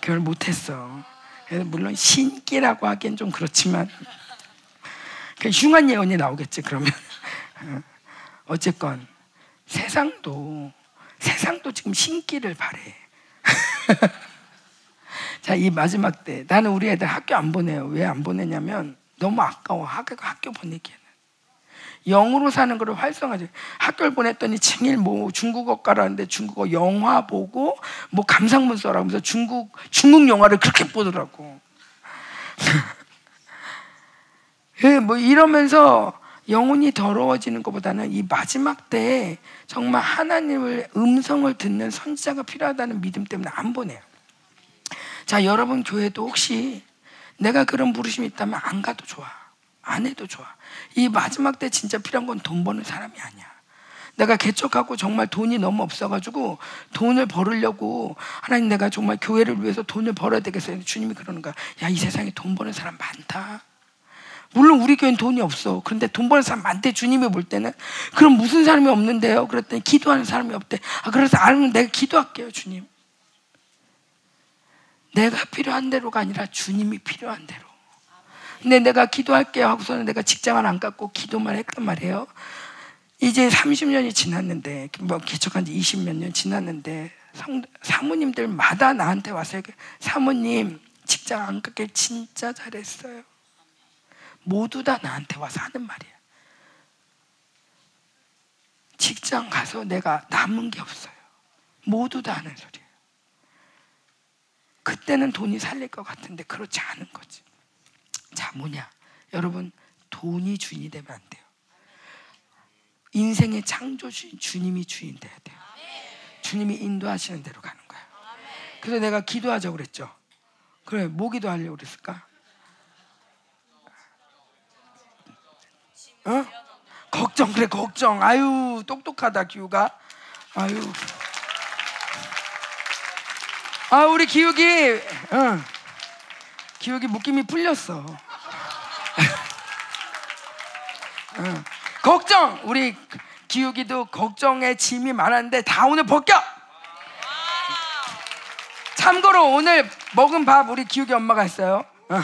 그걸 못했어. 물론 신기라고 하기엔 좀 그렇지만 그 흉한 예언이 나오겠지 그러면 어쨌건 세상도 세상도 지금 신기를 바래. 자, 이 마지막 때 나는 우리 애들 학교 안 보내요. 왜 안 보내냐면 너무 아까워. 학교, 학교 보내기에는. 영으로 사는 거를 활성화지. 학교를 보냈더니 증일 뭐 중국어 가라는데 중국어 영화 보고 뭐 감상문 써라 면서 중국 중국 영화를 그렇게 보더라고. 예, 뭐 이러면서 영혼이 더러워지는 것보다는 이 마지막 때에 정말 하나님을 음성을 듣는 선지자가 필요하다는 믿음 때문에 안 보내요. 자, 여러분 교회도 혹시 내가 그런 부르심이 있다면 안 가도 좋아. 안 해도 좋아. 이 마지막 때 진짜 필요한 건 돈 버는 사람이 아니야. 내가 개척하고 정말 돈이 너무 없어가지고 돈을 벌으려고 하나님 내가 정말 교회를 위해서 돈을 벌어야 되겠어요. 주님이 그러는 거야. 야, 이 세상에 돈 버는 사람 많다. 물론 우리 교회는 돈이 없어. 그런데 돈 버는 사람 많대. 주님이 볼 때는. 그럼 무슨 사람이 없는데요? 그랬더니 기도하는 사람이 없대. 아, 그래서 알면 내가 기도할게요, 주님. 내가 필요한 대로가 아니라 주님이 필요한 대로. 근데 내가 기도할게 하고서는 내가 직장을 안 갖고 기도만 했단 말이에요. 이제 30년이 지났는데, 뭐 개척한 지 20몇 년 지났는데, 성, 사모님들마다 나한테 와서 사모님, 직장 안 갖게 진짜 잘했어요. 모두 다 나한테 와서 하는 말이야. 직장 가서 내가 남은 게 없어요. 모두 다 하는 소리야. 그때는 돈이 살릴 것 같은데 그렇지 않은 거지. 자, 뭐냐? 여러분, 돈이 주인이 되면 안 돼요. 인생의 창조주인 주님이 주인 돼야 돼요. 주님이 인도하시는 대로 가는 거예요. 그래서 내가 기도하자고 그랬죠. 그래, 뭐 기도하려고 그랬을까? 어? 걱정, 그래, 걱정. 아유, 똑똑하다, 규가. 아유. 아 우리 기욱이 응. 기욱이 묶임이 풀렸어. 응. 걱정 우리 기욱이도 걱정에 짐이 많았는데 다 오늘 벗겨. 참고로 오늘 먹은 밥 우리 기욱이 엄마가 했어요.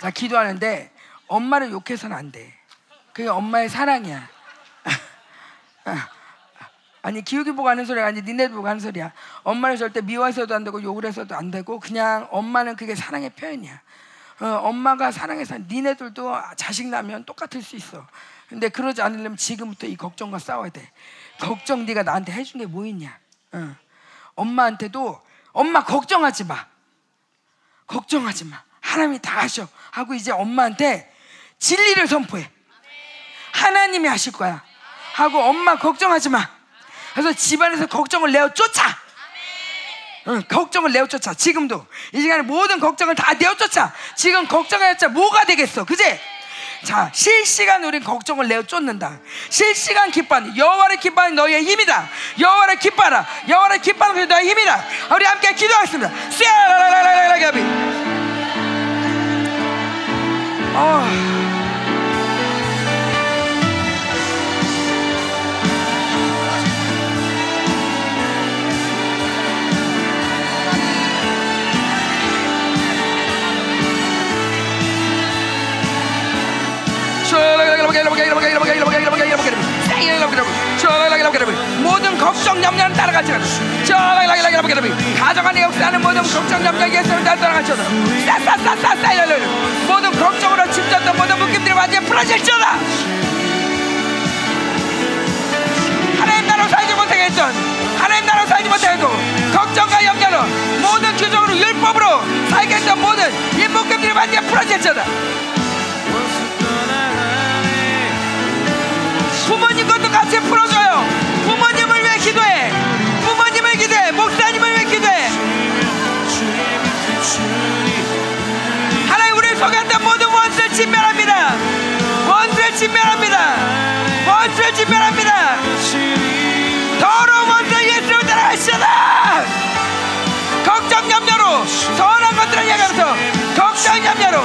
자 기도하는데 엄마를 욕해서는 안 돼. 그게 엄마의 사랑이야. 아니 기우기 보고 하는 소리가 아니 니네 보고 하는 소리야. 엄마는 절대 미워해서도 안 되고 욕을 해서도 안 되고 그냥 엄마는 그게 사랑의 표현이야. 어, 엄마가 사랑해서 니네들도 자식 나면 똑같을 수 있어. 근데 그러지 않으려면 지금부터 이 걱정과 싸워야 돼. 걱정 네가 나한테 해준 게 뭐 있냐? 어. 엄마한테도 엄마 걱정하지 마. 걱정하지 마. 하나님이 다 하셔. 하고 이제 엄마한테 진리를 선포해. 하나님이 하실 거야. 하고 엄마 걱정하지 마. 그래서 집안에서 걱정을 내어 쫓아. 응, 걱정을 내어쫓아. 지금도. 이 시간에 모든 걱정을 다 내어쫓아. 지금 걱정하였자 뭐가 되겠어? 그제? 자 실시간 우린 걱정을 내어 쫓는다. 실시간 기뻐하는 여호와를 기뻐하는 너희의 힘이다. 여호와를 기뻐하라. 여호와를 기뻐하는 것이 너의 힘이다. 우리 함께 기도하겠습니다. 쏴라라라라라라라 갑이 모든 걱정 염려는 따라갈지라 가정 안에 없다는 모든 걱정 염려 예수를 다 따라갈지라 싸싸싸싸싸 모든 걱정으로 집졌던 모든 묶임들이 완전히 풀어질지라 하나님 나로 살지 못하게 했던 하나님 나로 살지 못하고 걱정과 염려로 모든 규정으로 율법으로 살게 했던 모든 이 묶임들이 완전히 풀어질지라 부모님 것도 같이 풀어줘요. 부모님을 위해 기도해? 부모님을 기도해. 목사님을 위해 기도해? 하나님 우리 속했던 모든 원수를 진멸합니다. 원수를 진멸합니다. 원수를 진멸합니다. 더러운 원수를 예수로 따라하시다. 걱정 염려로 선한 것들을 향하면서 걱정 염려로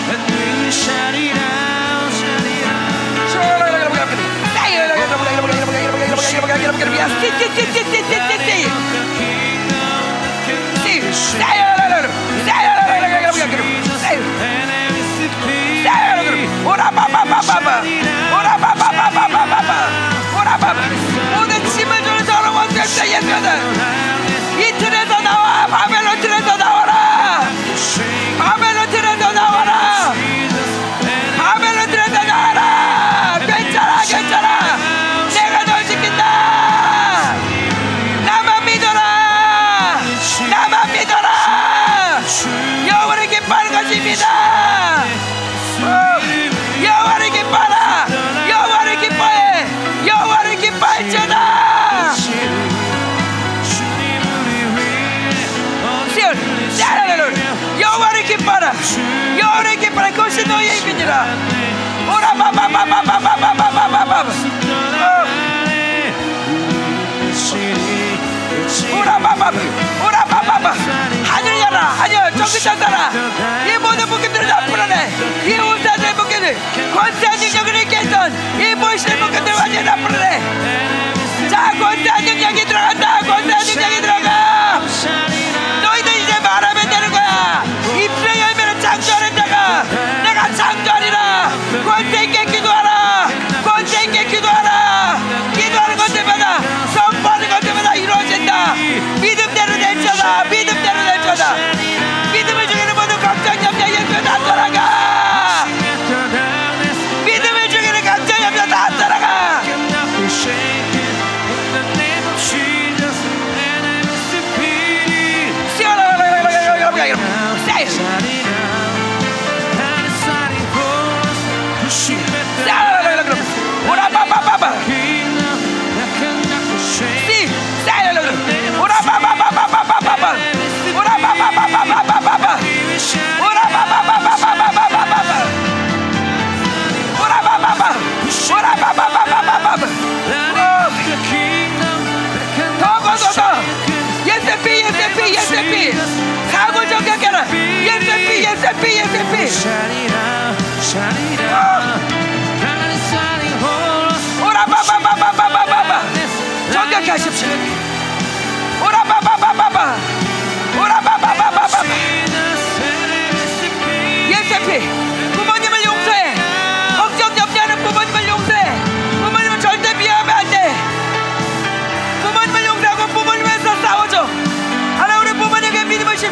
get up, get up, get. Sí, sí, sí, sí, sí, sí, sí, sí. Sí. 모든 짐을 이틀에서 나와 바벨로 틀에서 나와 쳤더라. 이 모든 무기들을 다 풀어내. 이 우사의 무기들 권세한 능력을 있게 했던 이 모시의 무기들 완전히 다 풀어내. 자 권세한 능력이 들어간다. 권세한 능력이 들어가. 너희들 이제 말하면 되는 거야. 입술의 열매는 창조하는 자가 내가 창조하리라. 권세 있게 기도하라. 권세 있게 기도하라. 기도하는 것들마다 선포하는 것들마다 이루어진다. 믿음대로 될 자다. 믿음대로 될 자다 오라바바바바바바 더더더더 예스피 예스피 예스피 사고 정격해라 예스피 예스피 예스피 오라바바바바바바바 정격하십시오 오라바바바바바 오라바바바바바 예스피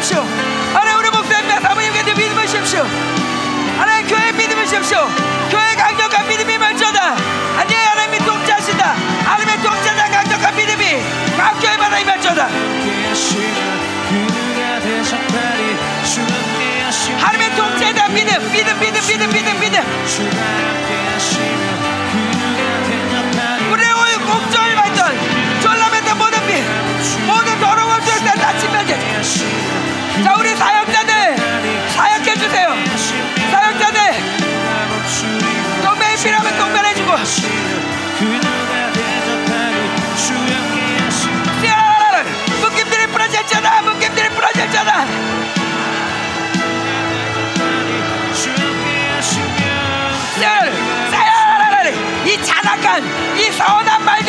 부모님께 믿음을 십시오. 하나 우리 목사님과 사모님께 믿음을 십시오. 하나님 교회 믿음을 십시오. 교회 강력한 믿음이 멀쩡다. 아니 하나님이 통치하신다. 하나님의 통치자 강력한 믿음이. 각 교회마다 임할쩌다. 하나님의 통치에 대한 믿음 믿음 믿음 믿음 믿음. 믿음 목적을 받던 졸라맨던 모든 빛 모든 더러운 죄다 다 침멸돼 자 우리 사역자들 사역해 주세요. 사역자들 동맹이 필요하면 동맹해 주고. 띠아라라라 묶임들이 부러질자다 묶임들이 띠아라라라 이 잔악한 이 서운한 말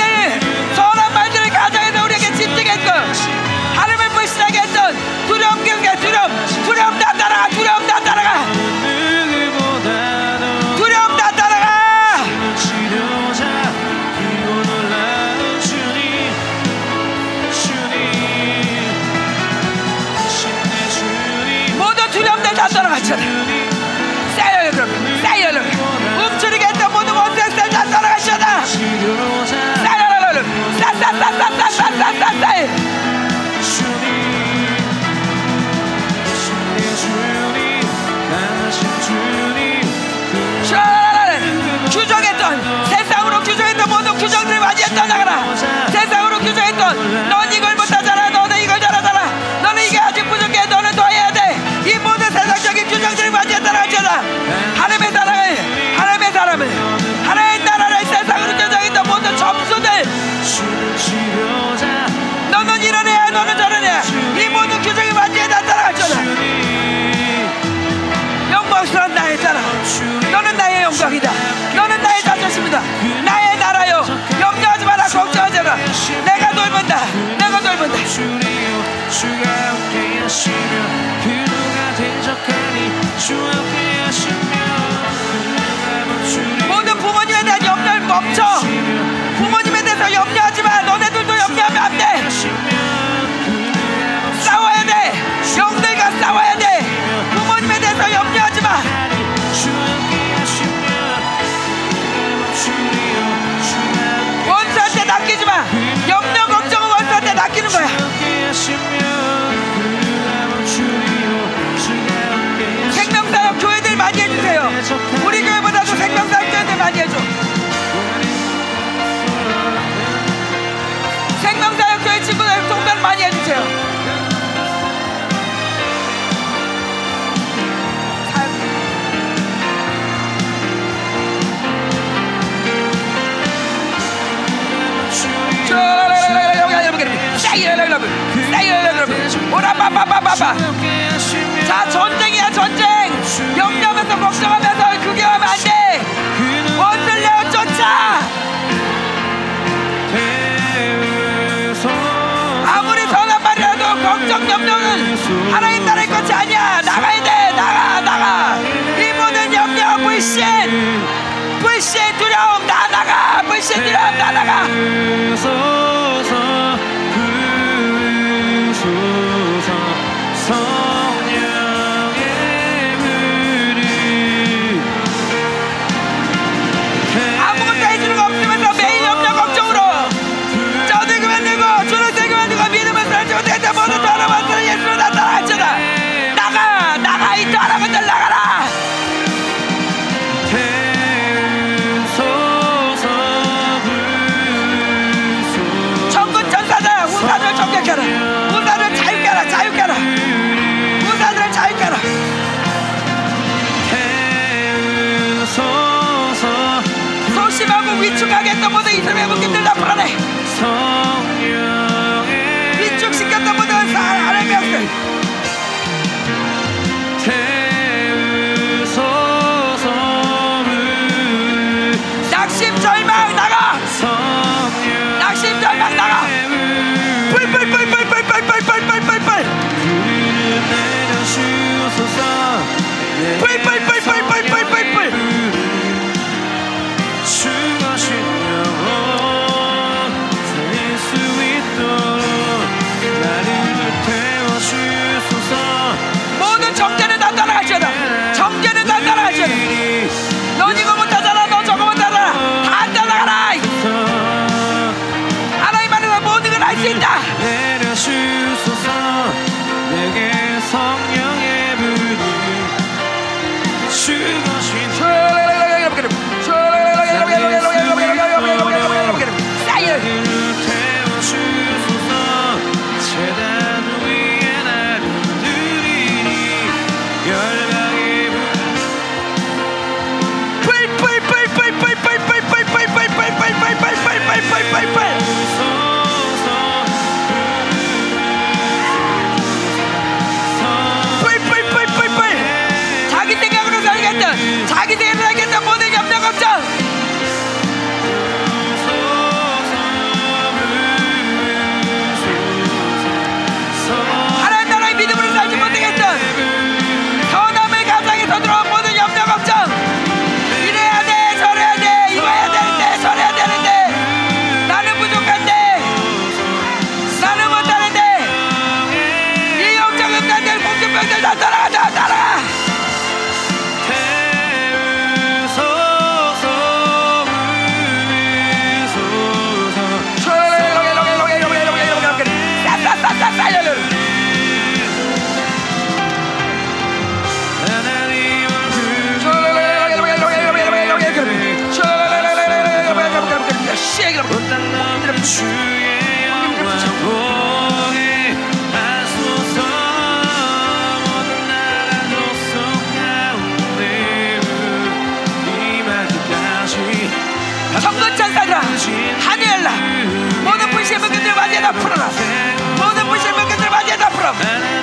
내가 돌본다 내가 돌본다. 주리요 주가 함께 하시며 그 누가 대적하니 주 함께 하시며. 모든 부모님에 대한 염려를 멈춰 부모님에 대해서 염려하지 마. 너네들도 염려하면 안돼 什么呀 바바바바바. 자 전쟁이야 전쟁. 염려하면서 걱정하면서 그게 하면 안돼. 원수를 쫓아. 아무리 선한 말이라도 걱정 염려는 하나님 나라의 것이 아니야. 나가야 돼. 나가 나가. 이 모든 염려 불신. 불신 두려움 다 나가. 불신 두려움 다 나가. song. and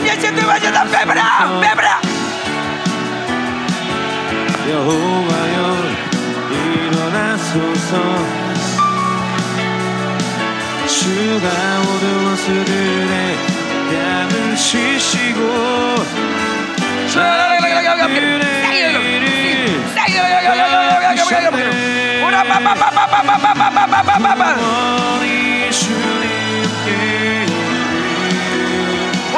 옴짝달싹보다 못한 음료수들 마셔 다 빼버려 빼버려 여호와여 일어나소서 주가 모든 원수들의 뺨을 치시고 원이 주님께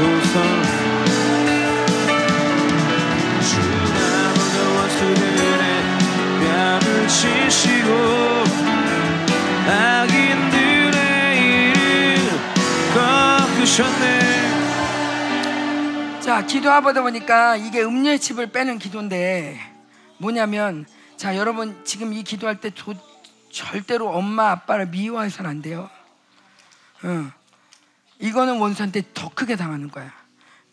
일어나소서 주가 모든 원수들의 뺨을 치시고 악인들의 일을 꺾으셨네 자 기도하다 보니까 이게 음료의 칩을 빼는 기도인데 뭐냐면 자 여러분 지금 이 기도할 때 도, 절대로 엄마 아빠를 미워해서는 안 돼요. 어. 이거는 원수한테 더 크게 당하는 거야.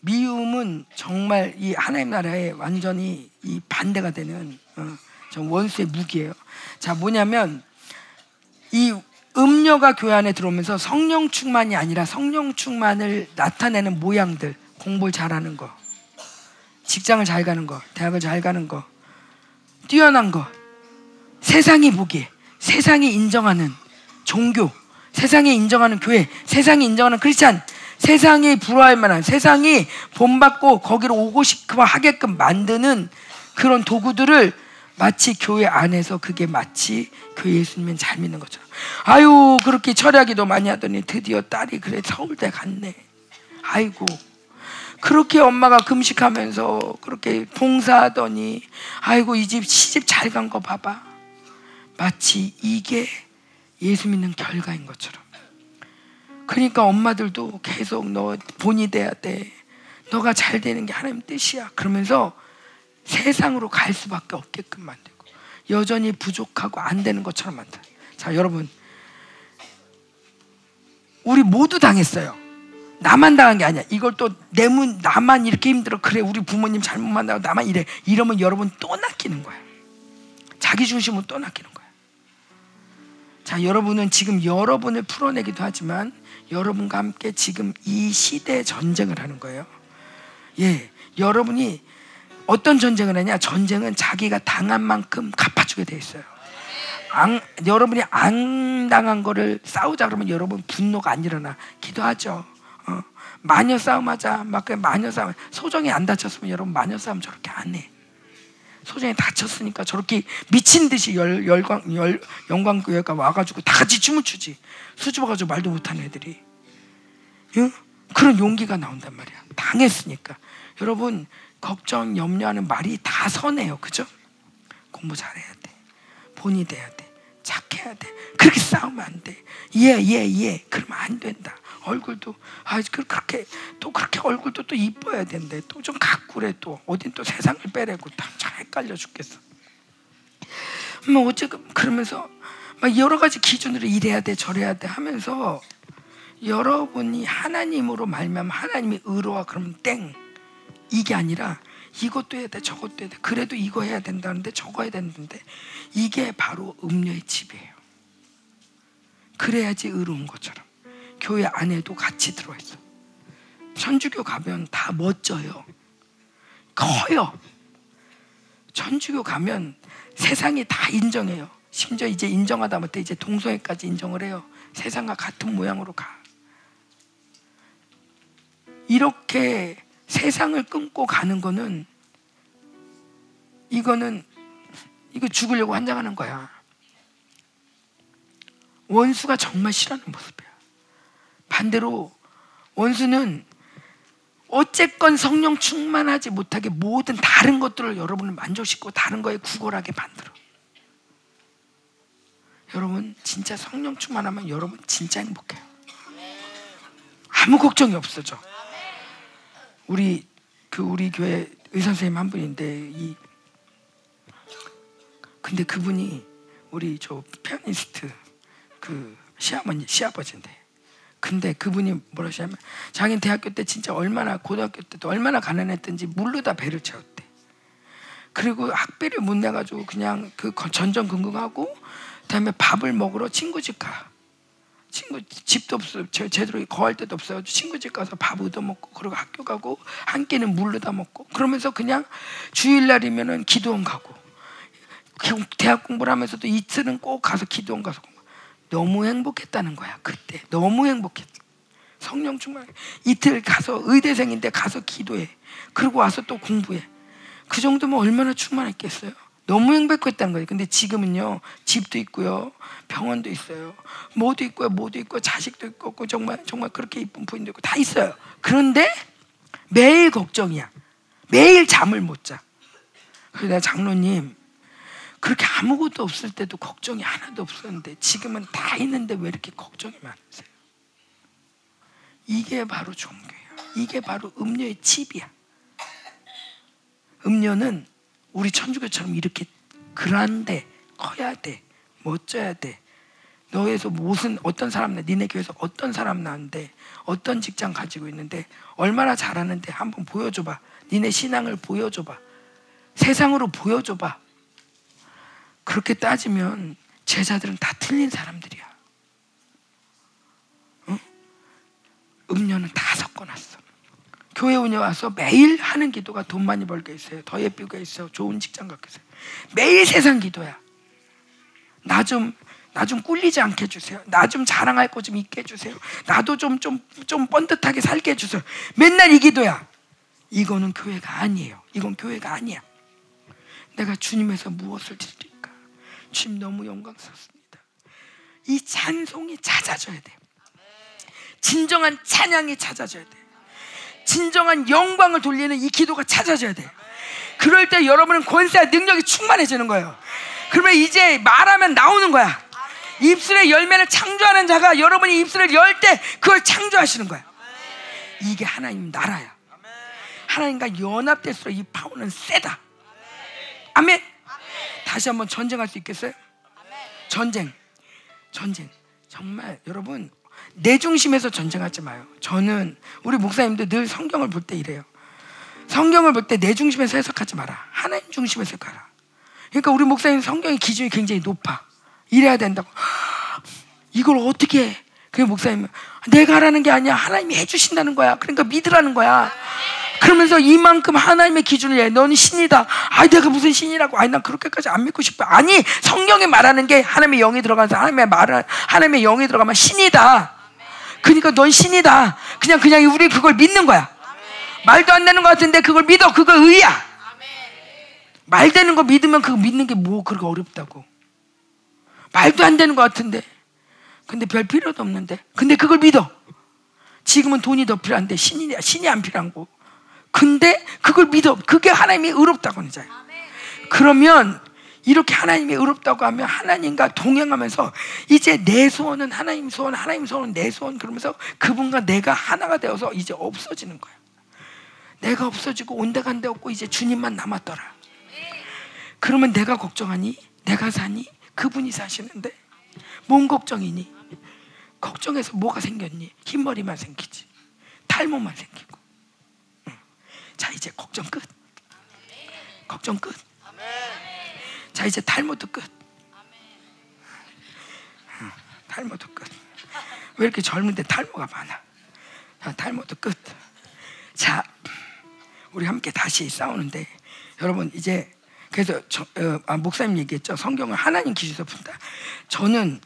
미움은 정말 이 하나님 나라에 완전히 이 반대가 되는 어, 좀 원수의 무기예요. 자 뭐냐면 이 음료가 교회 안에 들어오면서 성령 충만이 아니라 성령 충만을 나타내는 모양들 공부를 잘하는 거 직장을 잘 가는 거 대학을 잘 가는 거 뛰어난 거 세상이 보기에 세상이 인정하는 종교 세상이 인정하는 교회 세상이 인정하는 크리스찬 세상이 부러워할 만한 세상이 본받고 거기로 오고 싶고 하게끔 만드는 그런 도구들을 마치 교회 안에서 그게 마치 교회 예수님은 잘 믿는 것처럼 아유 그렇게 철야기도 많이 하더니 드디어 딸이 그래 서울대 갔네. 아이고. 그렇게 엄마가 금식하면서 그렇게 봉사하더니 아이고 이 집 시집 잘 간 거 봐봐. 마치 이게 예수 믿는 결과인 것처럼 그러니까 엄마들도 계속 너 본이 돼야 돼 너가 잘 되는 게 하나님 뜻이야 그러면서 세상으로 갈 수밖에 없게끔 만들고 여전히 부족하고 안 되는 것처럼 만들어. 자, 여러분. 우리 모두 당했어요. 나만 당한 게 아니야. 이걸 또 내문 나만 이렇게 힘들어. 그래, 우리 부모님 잘못 만나고 나만 이래. 이러면 여러분 또 낚이는 거야. 자기 중심은 또 낚이는 거야. 자, 여러분은 지금 여러분을 풀어내기도 하지만 여러분과 함께 지금 이 시대 전쟁을 하는 거예요. 예, 여러분이 어떤 전쟁을 하냐? 전쟁은 자기가 당한 만큼 갚아주게 돼 있어요. 안, 여러분이 안 당한 거를 싸우자 그러면 여러분 분노가 안 일어나. 기도하죠. 어. 마녀 싸움하자. 막그 마녀 싸움. 소정이 안 다쳤으면 여러분 마녀 싸움 저렇게 안 해. 소정이 다쳤으니까 저렇게 미친 듯이 열, 열광, 열, 영광교회가 와가지고 다 같이 춤을 추지. 수줍어가지고 말도 못하는 애들이. 응? 그런 용기가 나온단 말이야. 당했으니까. 여러분, 걱정, 염려하는 말이 다 선해요. 그죠? 공부 잘해야 돼. 본이 돼야 돼. 착해야 돼. 그렇게 싸우면 안 돼. 예, 예, 예. 그러면 안 된다. 얼굴도 아 그렇게 또 그렇게 얼굴도 또 이뻐야 된대. 또 좀 가꾸래 또 어딘 또 세상을 빼래고 다 헷갈려 죽겠어. 뭐 어쨌든 그러면서 막 여러 가지 기준으로 이래야 돼, 저래야 돼 하면서 여러분이 하나님으로 말면 하나님이 의로와 그러면 땡. 이게 아니라 이것도 해야 돼 저것도 해야 돼 그래도 이거 해야 된다는데 저거 해야 되는데 이게 바로 음료의 집이에요 그래야지 의로운 것처럼 교회 안에도 같이 들어있어. 천주교 가면 다 멋져요. 커요. 천주교 가면 세상이 다 인정해요. 심지어 이제 인정하다 못해 이제 동성애까지 인정을 해요. 세상과 같은 모양으로 가. 이렇게 세상을 끊고 가는 거는 이거는 이거 죽으려고 환장하는 거야. 원수가 정말 싫어하는 모습이야. 반대로 원수는 어쨌건 성령 충만하지 못하게 모든 다른 것들을 여러분을 만족시키고 다른 거에 구걸하게 만들어. 여러분 진짜 성령 충만하면 여러분 진짜 행복해요. 아무 걱정이 없어져. 우리 그 우리 교회 의사 선생님 한 분인데 이 근데 그분이 우리 저 피아니스트 그 시아버지 시아버지인데 근데 그분이 뭐라 하냐면 자기는 대학교 때 진짜 얼마나 고등학교 때도 얼마나 가난했던지 물로 다 배를 채웠대. 그리고 학비를 못 내가지고 그냥 그 전전긍긍하고 그다음에 밥을 먹으러 친구 집 가. 친구 집도 없어 제, 제대로 거할 데도 없어가지고 친구 집 가서 밥 얻어 먹고 그리고 학교 가고 한 끼는 물로 다 먹고 그러면서 그냥 주일날이면은 기도원 가고 대학 공부를 하면서도 이틀은 꼭 가서 기도원 가서 공부. 너무 행복했다는 거야 그때. 너무 행복했어 성령 충만 이틀 가서 의대생인데 가서 기도해. 그리고 와서 또 공부해. 그 정도면 얼마나 충만했겠어요? 너무 행복했다는 거예요 근데 지금은요 집도 있고요 병원도 있어요. 뭐도 있고요 뭐도 있고 자식도 있고 정말 정말 그렇게 이쁜 부인도 있고 다 있어요. 그런데 매일 걱정이야. 매일 잠을 못 자. 그래서 내가 장로님 그렇게 아무것도 없을 때도 걱정이 하나도 없었는데 지금은 다 있는데 왜 이렇게 걱정이 많으세요? 이게 바로 종교예요. 이게 바로 음료의 칩이야. 음료는 우리 천주교처럼 이렇게 그란데 커야 돼, 멋져야 돼. 너에서 무슨 어떤 사람 나, 니네 교회에서 어떤 사람 나는데 어떤 직장 가지고 있는데 얼마나 잘하는데 한번 보여줘봐. 니네 신앙을 보여줘봐. 세상으로 보여줘봐. 그렇게 따지면 제자들은 다 틀린 사람들이야. 응? 음료는 다 섞어놨어. 교회 운에 와서 매일 하는 기도가 돈 많이 벌게 있어요. 더 예쁘게 있어요. 좋은 직장 갖게 있어요. 매일 세상 기도야. 나 좀, 나 좀 꿀리지 않게 해주세요. 나 좀 자랑할 거 좀 있게 해주세요. 나도 좀, 좀, 좀 번듯하게 살게 해주세요. 맨날 이 기도야. 이거는 교회가 아니에요. 이건 교회가 아니야. 내가 주님에서 무엇을? 주님 너무 영광스럽습니다. 이 찬송이 찾아져야 돼. 진정한 찬양이 찾아져야 돼. 진정한 영광을 돌리는 이 기도가 찾아져야 돼. 그럴 때 여러분은 권세와 능력이 충만해지는 거예요. 그러면 이제 말하면 나오는 거야. 입술의 열매를 창조하는 자가 여러분이 입술을 열 때 그걸 창조하시는 거야. 이게 하나님 나라야. 하나님과 연합될수록 이 파워는 세다. 아멘. 다시 한번 전쟁할 수 있겠어요? 전쟁. 전쟁. 정말 여러분 내 중심에서 전쟁하지 마요. 저는 우리 목사님도 늘 성경을 볼 때 이래요. 성경을 볼 때 내 중심에서 해석하지 마라. 하나님 중심에서 가라. 그러니까 우리 목사님 성경의 기준이 굉장히 높아. 이래야 된다고. 이걸 어떻게 해? 그 목사님은 내가 하라는 게 아니야. 하나님이 해주신다는 거야. 그러니까 믿으라는 거야. 그러면서 이만큼 하나님의 기준을 해. 너는 신이다. 아, 내가 무슨 신이라고. 아니, 난 그렇게까지 안 믿고 싶어. 아니, 성경에 말하는 게 하나님의 영이 들어가서 하나님의 말을, 하나님의 영이 들어가면 신이다. 그러니까 넌 신이다. 그냥, 그냥 우리 그걸 믿는 거야. 말도 안 되는 것 같은데 그걸 믿어. 그거 의야. 말 되는 거 믿으면 그거 믿는 게 뭐 그렇게 어렵다고. 말도 안 되는 것 같은데. 근데 별 필요도 없는데. 근데 그걸 믿어. 지금은 돈이 더 필요한데 신이, 신이 안 필요한 거. 근데 그걸 믿어. 그게 하나님이 의롭다고 하는 자예요. 그러면 이렇게 하나님이 의롭다고 하면 하나님과 동행하면서 이제 내 소원은 하나님 소원, 하나님 소원은 내 소원 그러면서 그분과 내가 하나가 되어서 이제 없어지는 거야. 내가 없어지고 온데간데 없고 이제 주님만 남았더라. 그러면 내가 걱정하니? 내가 사니? 그분이 사시는데 뭔 걱정이니? 걱정해서 뭐가 생겼니? 흰머리만 생기지. 탈모만 생기고. 자 이제 걱정 끝. 걱정 끝. 자 이제 탈모도 끝. 탈모도 끝. 왜 이렇게 젊은데 탈모가 많아? 자, 탈모도 끝. 자, 우리 함께 다시 싸우는데 여러분 이제 그래서 저, 어, 아, 목사님 얘기했죠. 성경을 하나님 기준에서 푼다. 저는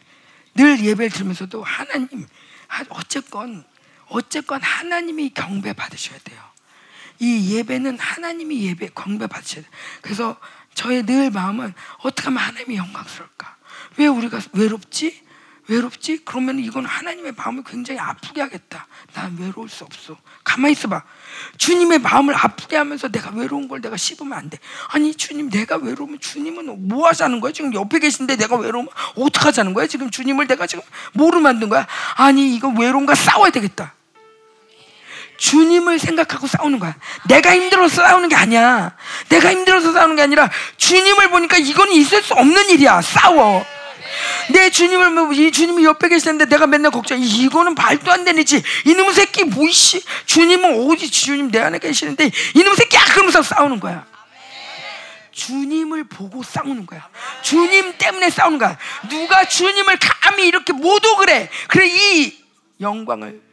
늘 예배를 들으면서도 하나님 어쨌건 어쨌건 하나님이 경배 받으셔야 돼요. 이 예배는 하나님이 예배 경배 받으셔야 돼. 그래서 저의 늘 마음은 어떻게 하면 하나님이 영광스러울까? 왜 우리가 외롭지? 외롭지? 그러면 이건 하나님의 마음을 굉장히 아프게 하겠다. 난 외로울 수 없어. 가만히 있어봐. 주님의 마음을 아프게 하면서 내가 외로운 걸 내가 씹으면 안 돼. 아니, 주님, 내가 외로우면 주님은 뭐 하자는 거야? 지금 옆에 계신데 내가 외로우면 어떡하자는 거야? 지금 주님을 내가 지금 뭐로 만든 거야? 아니, 이거 외로움과 싸워야 되겠다. 주님을 생각하고 싸우는 거야. 내가 힘들어서 싸우는 게 아니야. 내가 힘들어서 싸우는 게 아니라 주님을 보니까 이거는 있을 수 없는 일이야. 싸워. 내 주님을 뭐, 이 주님이 옆에 계시는데 내가 맨날 걱정. 이거는 말도 안 되는지. 이놈 새끼 뭐이씨. 주님은 어디 주님 내 안에 계시는데 이놈 새끼야 그러면서 싸우는 거야. 주님을 보고 싸우는 거야. 주님 때문에 싸우는 거야. 누가 주님을 감히 이렇게 모두 그래. 그래 이 영광을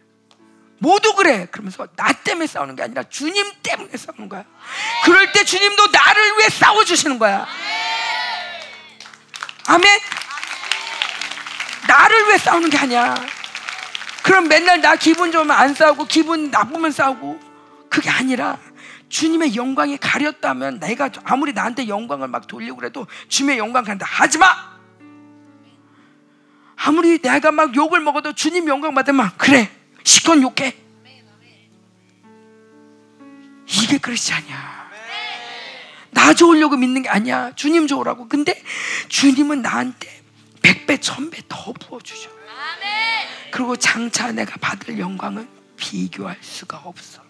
모두 그래. 그러면서 나 때문에 싸우는 게 아니라 주님 때문에 싸우는 거야. 그럴 때 주님도 나를 위해 싸워 주시는 거야. 아멘. 나를 왜 싸우는 게 아니야? 그럼 맨날 나 기분 좋으면 안 싸우고 기분 나쁘면 싸우고 그게 아니라 주님의 영광이 가렸다면 내가 아무리 나한테 영광을 막 돌리고 그래도 주님의 영광 간다 하지 마. 아무리 내가 막 욕을 먹어도 주님 영광 받으면 그래 시건 욕해. 이게 그렇지 않냐. 나 좋으려고 믿는 게 아니야. 주님 좋으라고. 근데 주님은 나한테 백배 천배 더 부어주셔. 그리고 장차 내가 받을 영광은 비교할 수가 없어.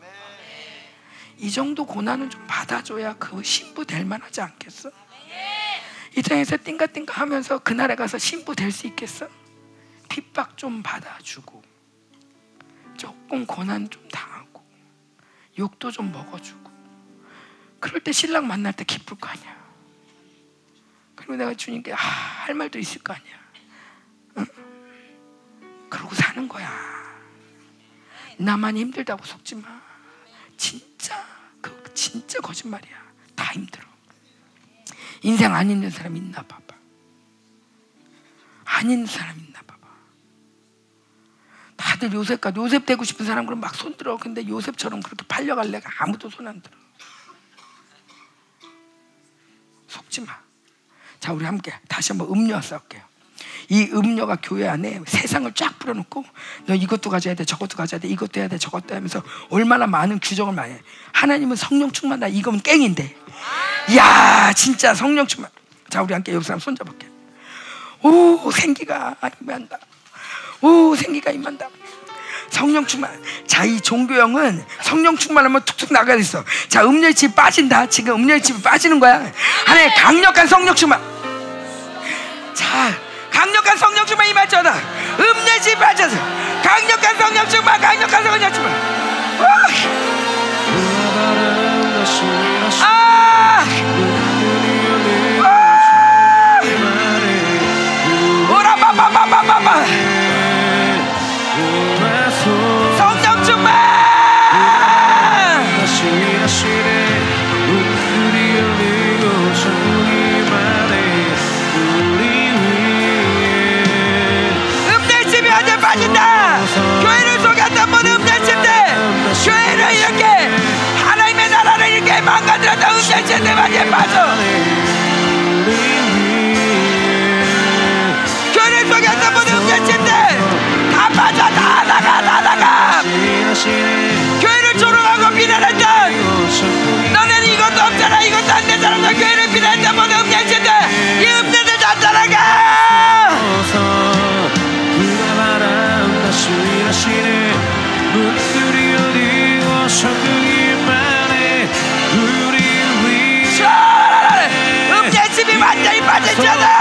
이 정도 고난은 좀 받아줘야 그 신부 될 만하지 않겠어? 이 땅에서 띵가띵가 하면서 그날에 가서 신부 될 수 있겠어? 핍박 좀 받아주고 조금 고난 좀 당하고 욕도 좀 먹어주고 그럴 때 신랑 만날 때 기쁠 거 아니야. 그리고 내가 주님께 아, 할 말도 있을 거 아니야. 응? 그러고 사는 거야. 나만 힘들다고 속지 마. 진짜 그 진짜 거짓말이야. 다 힘들어. 인생 안 있는 사람 있나 봐봐. 안 있는 사람 있나 봐봐. 다들 요셉과 요셉 되고 싶은 사람 그럼 막 손들어. 근데 요셉처럼 그렇게 팔려갈래가 아무도 손 안 들어. 속지 마. 자, 우리 함께 다시 한번 음료와 싸울게요. 이 음료가 교회 안에 세상을 쫙 뿌려놓고 너 이것도 가져야 돼 저것도 가져야 돼 이것도 해야 돼 저것도 하면서 얼마나 많은 규정을 많이 해 하나님은 성령 충만다 이건 깽인데 이야 진짜 성령 충만 자 우리 함께 옆 사람 손잡을게 오 생기가 임한다 오 생기가 임한다 성령 충만. 자, 이 종교형은 성령 충만하면 툭툭 나가야 있어. 자, 음료의 집 빠진다. 지금 음료의 집이 빠지는 거야. 하나의 강력한 성령 충만. 자, 강력한 성령 충만 임할지어다. 음료의 집 빠져서. 강력한 성령 충만, 강력한 성령 충만. 아! 음내 집들 완전 빠져. 교회를 속였던 모든 음내 집들 다 빠져, 다 나가, 다 나가. 교회를 조롱하고 비난했던 너는 이것도 없잖아, 이것도 안 되잖아. 너 교회를 비난 완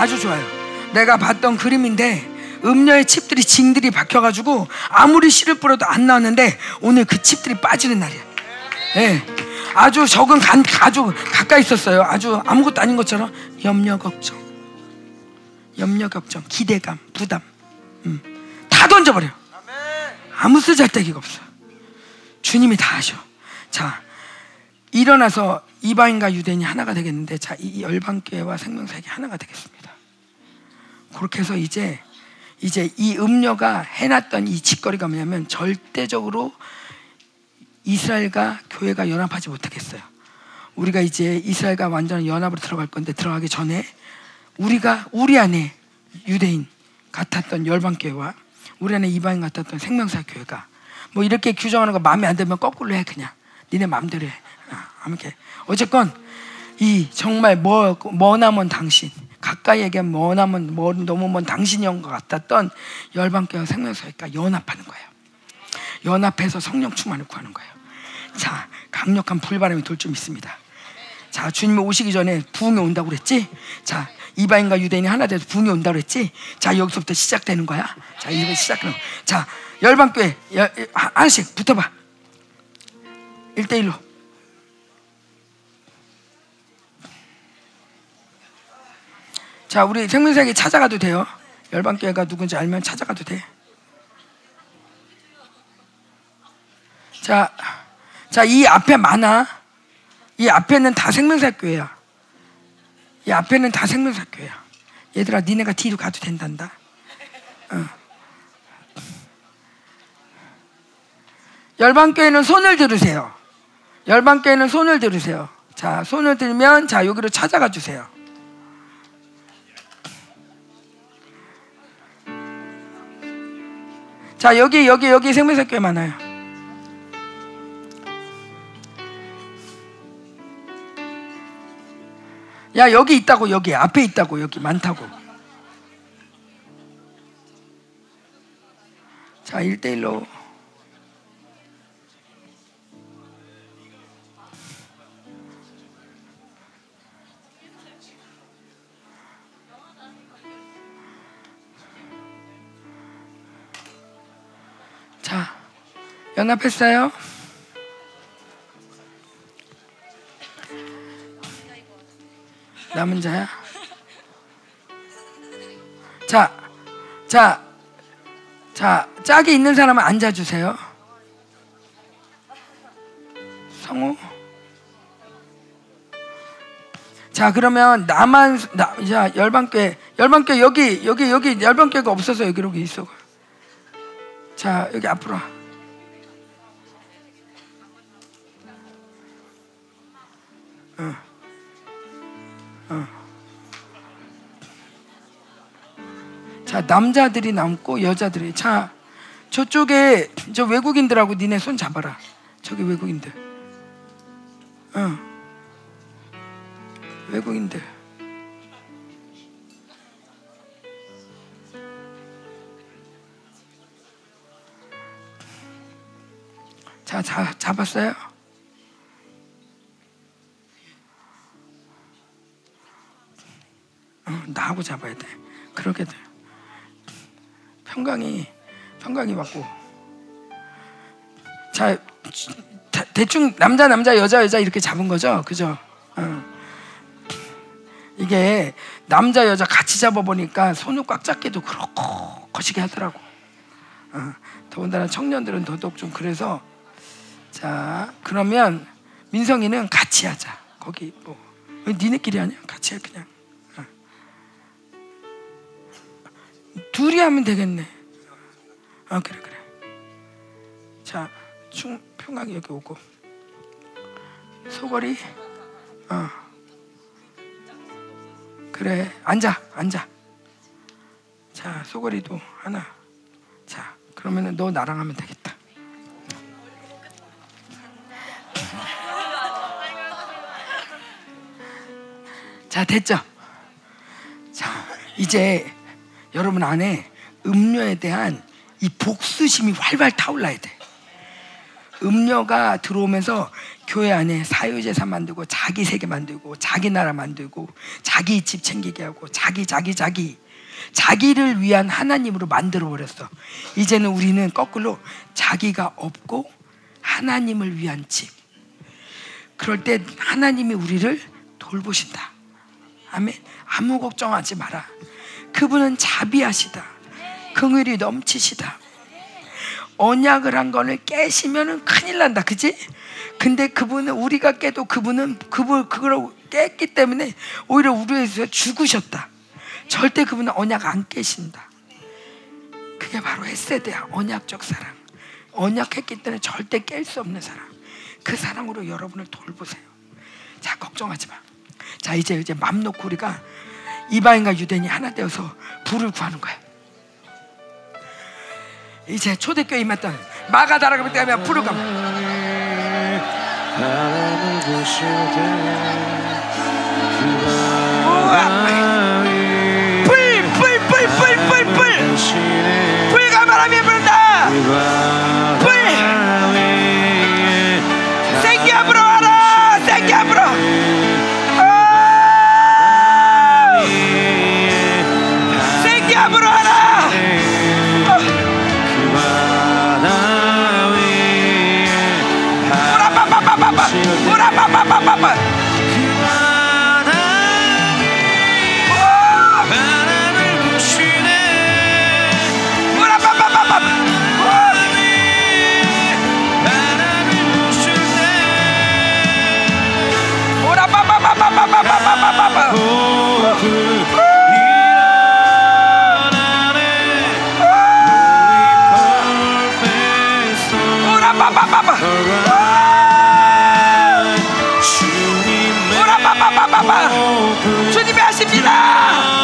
아주 좋아요. 내가 봤던 그림인데 음료의 칩들이 징들이 박혀가지고 아무리 씨를 뿌려도 안 나왔는데 오늘 그 칩들이 빠지는 날이야. 예. 아주 적은 간 아주 가까이 있었어요. 아주 아무것도 아닌 것처럼 염려 걱정, 염려 걱정, 기대감, 부담, 음. 다 던져버려. 아무 쓰잘데기가 없어. 주님이 다 하셔. 자, 일어나서 이방인과 유대인이 하나가 되겠는데 자, 이 열방교회와 생명사역이 하나가 되겠습니다. 그렇게 해서 이제 이제 이 음료가 해놨던 이 짓거리가 뭐냐면 절대적으로 이스라엘과 교회가 연합하지 못하겠어요. 우리가 이제 이스라엘과 완전한 연합으로 들어갈 건데 들어가기 전에 우리가 우리 안에 유대인 같았던 열방교회와 우리 안에 이방인 같았던 생명사 교회가 뭐 이렇게 규정하는 거 마음에 안 들면 거꾸로 해 그냥 니네 마음대로 해 아, 아무게 어쨌건 이 정말 뭐 머나먼 당신 가까이에게 머나먼 먼 너무 먼 당신이 온 것 같았던 열방교회 생명사회가 연합하는 거예요. 연합해서 성령 충만을 구하는 거예요. 자, 강력한 불바람이 돌 좀 있습니다. 자, 주님이 오시기 전에 부흥이 온다고 그랬지? 자, 이방인과 유대인이 하나 돼서 부흥이 온다고 그랬지? 자, 여기서부터 시작되는 거야. 자, 이제 시작하는 거. 자, 열방교회 열, 하- 하나씩 붙어봐. 1대1로. 자, 우리 생명사에게 찾아가도 돼요. 열방교회가 누군지 알면 찾아가도 돼. 자, 자, 이 앞에 많아. 이 앞에는 다 생명사 교회야. 이 앞에는 다 생명사 교회야. 얘들아, 니네가 뒤로 가도 된단다. 어. 열방교회는 손을 들으세요. 열방교회는 손을 들으세요. 자, 손을 들면 자 여기로 찾아가 주세요. 자, 여기 여기 여기 생명사 교회 많아요. 야 여기 있다고 여기. 앞에 있다고 여기. 많다고. 자 1대1로 자 연합했어요? 남은 자야? 자, 자, 자, 짝이 있는 사람은 앉아주세요. 성우. 자, 그러면 나만, 나, 자, 열방교회, 열방교회 여기, 여기, 여기 열방교회가 없어서 여기로 여기 있어. 자, 여기 앞으로 와. 자 남자들이 남고 여자들이. 자 저쪽에 저 외국인들하고 니네 손 잡아라. 저기 외국인들. 어. 외국인들 자, 자 잡았어요? 어, 나하고 잡아야 돼. 그렇게 돼. 평강이 평강이 맞고. 자 다- 대충 남자 남자 여자 여자 이렇게 잡은 거죠? 그죠? 어. 이게 이게 남자 여자 같이 잡아보니까 손을 꽉 잡기도 그렇고 거시기 하더라고. 어, 더군다나 청년들은 더더욱 좀 그래서 자 그러면 민성이는 같이 하자. 거기 뭐 니네끼리 하냐? 같이 해 그냥. 어. 둘이 하면 되겠네. 아 그래 그래. 자 충, 평강이 여기 오고 소거리 어 그래 앉아 앉아 자 소거리도 하나 자 그러면은 너 나랑 하면 되겠다 자 됐죠 자 이제 여러분 안에 음료에 대한 이 복수심이 활발 타올라야 돼 음료가 들어오면서 교회 안에 사유재산 만들고 자기 세계 만들고 자기 나라 만들고 자기 집 챙기게 하고 자기 자기 자기 자기를 위한 하나님으로 만들어 버렸어. 이제는 우리는 거꾸로 자기가 없고 하나님을 위한 집. 그럴 때 하나님이 우리를 돌보신다. 아멘. 아무 걱정하지 마라. 그분은 자비하시다. 긍휼이 넘치시다. 언약을 한 거를 깨시면은 큰일 난다. 그지? 근데 그분은 우리가 깨도 그분은 그분 그걸 깼기 때문에 오히려 우리에서 죽으셨다. 절대 그분은 언약 안 깨신다. 그게 바로 헤세드야. 언약적 사랑. 언약했기 때문에 절대 깰 수 없는 사랑. 그 사랑으로 여러분을 돌보세요. 자, 걱정하지 마. 자, 이제 이제 맘 놓고 우리가 이방인과 유대인이 하나 되어서 불을 구하는 거야. 이제 초대교회 임했던 마가다라고 때문에 불을 감. 바람을 부실 때 불, 불, 불, 불, 불, 불. 불과 바람이 부른다. 啊！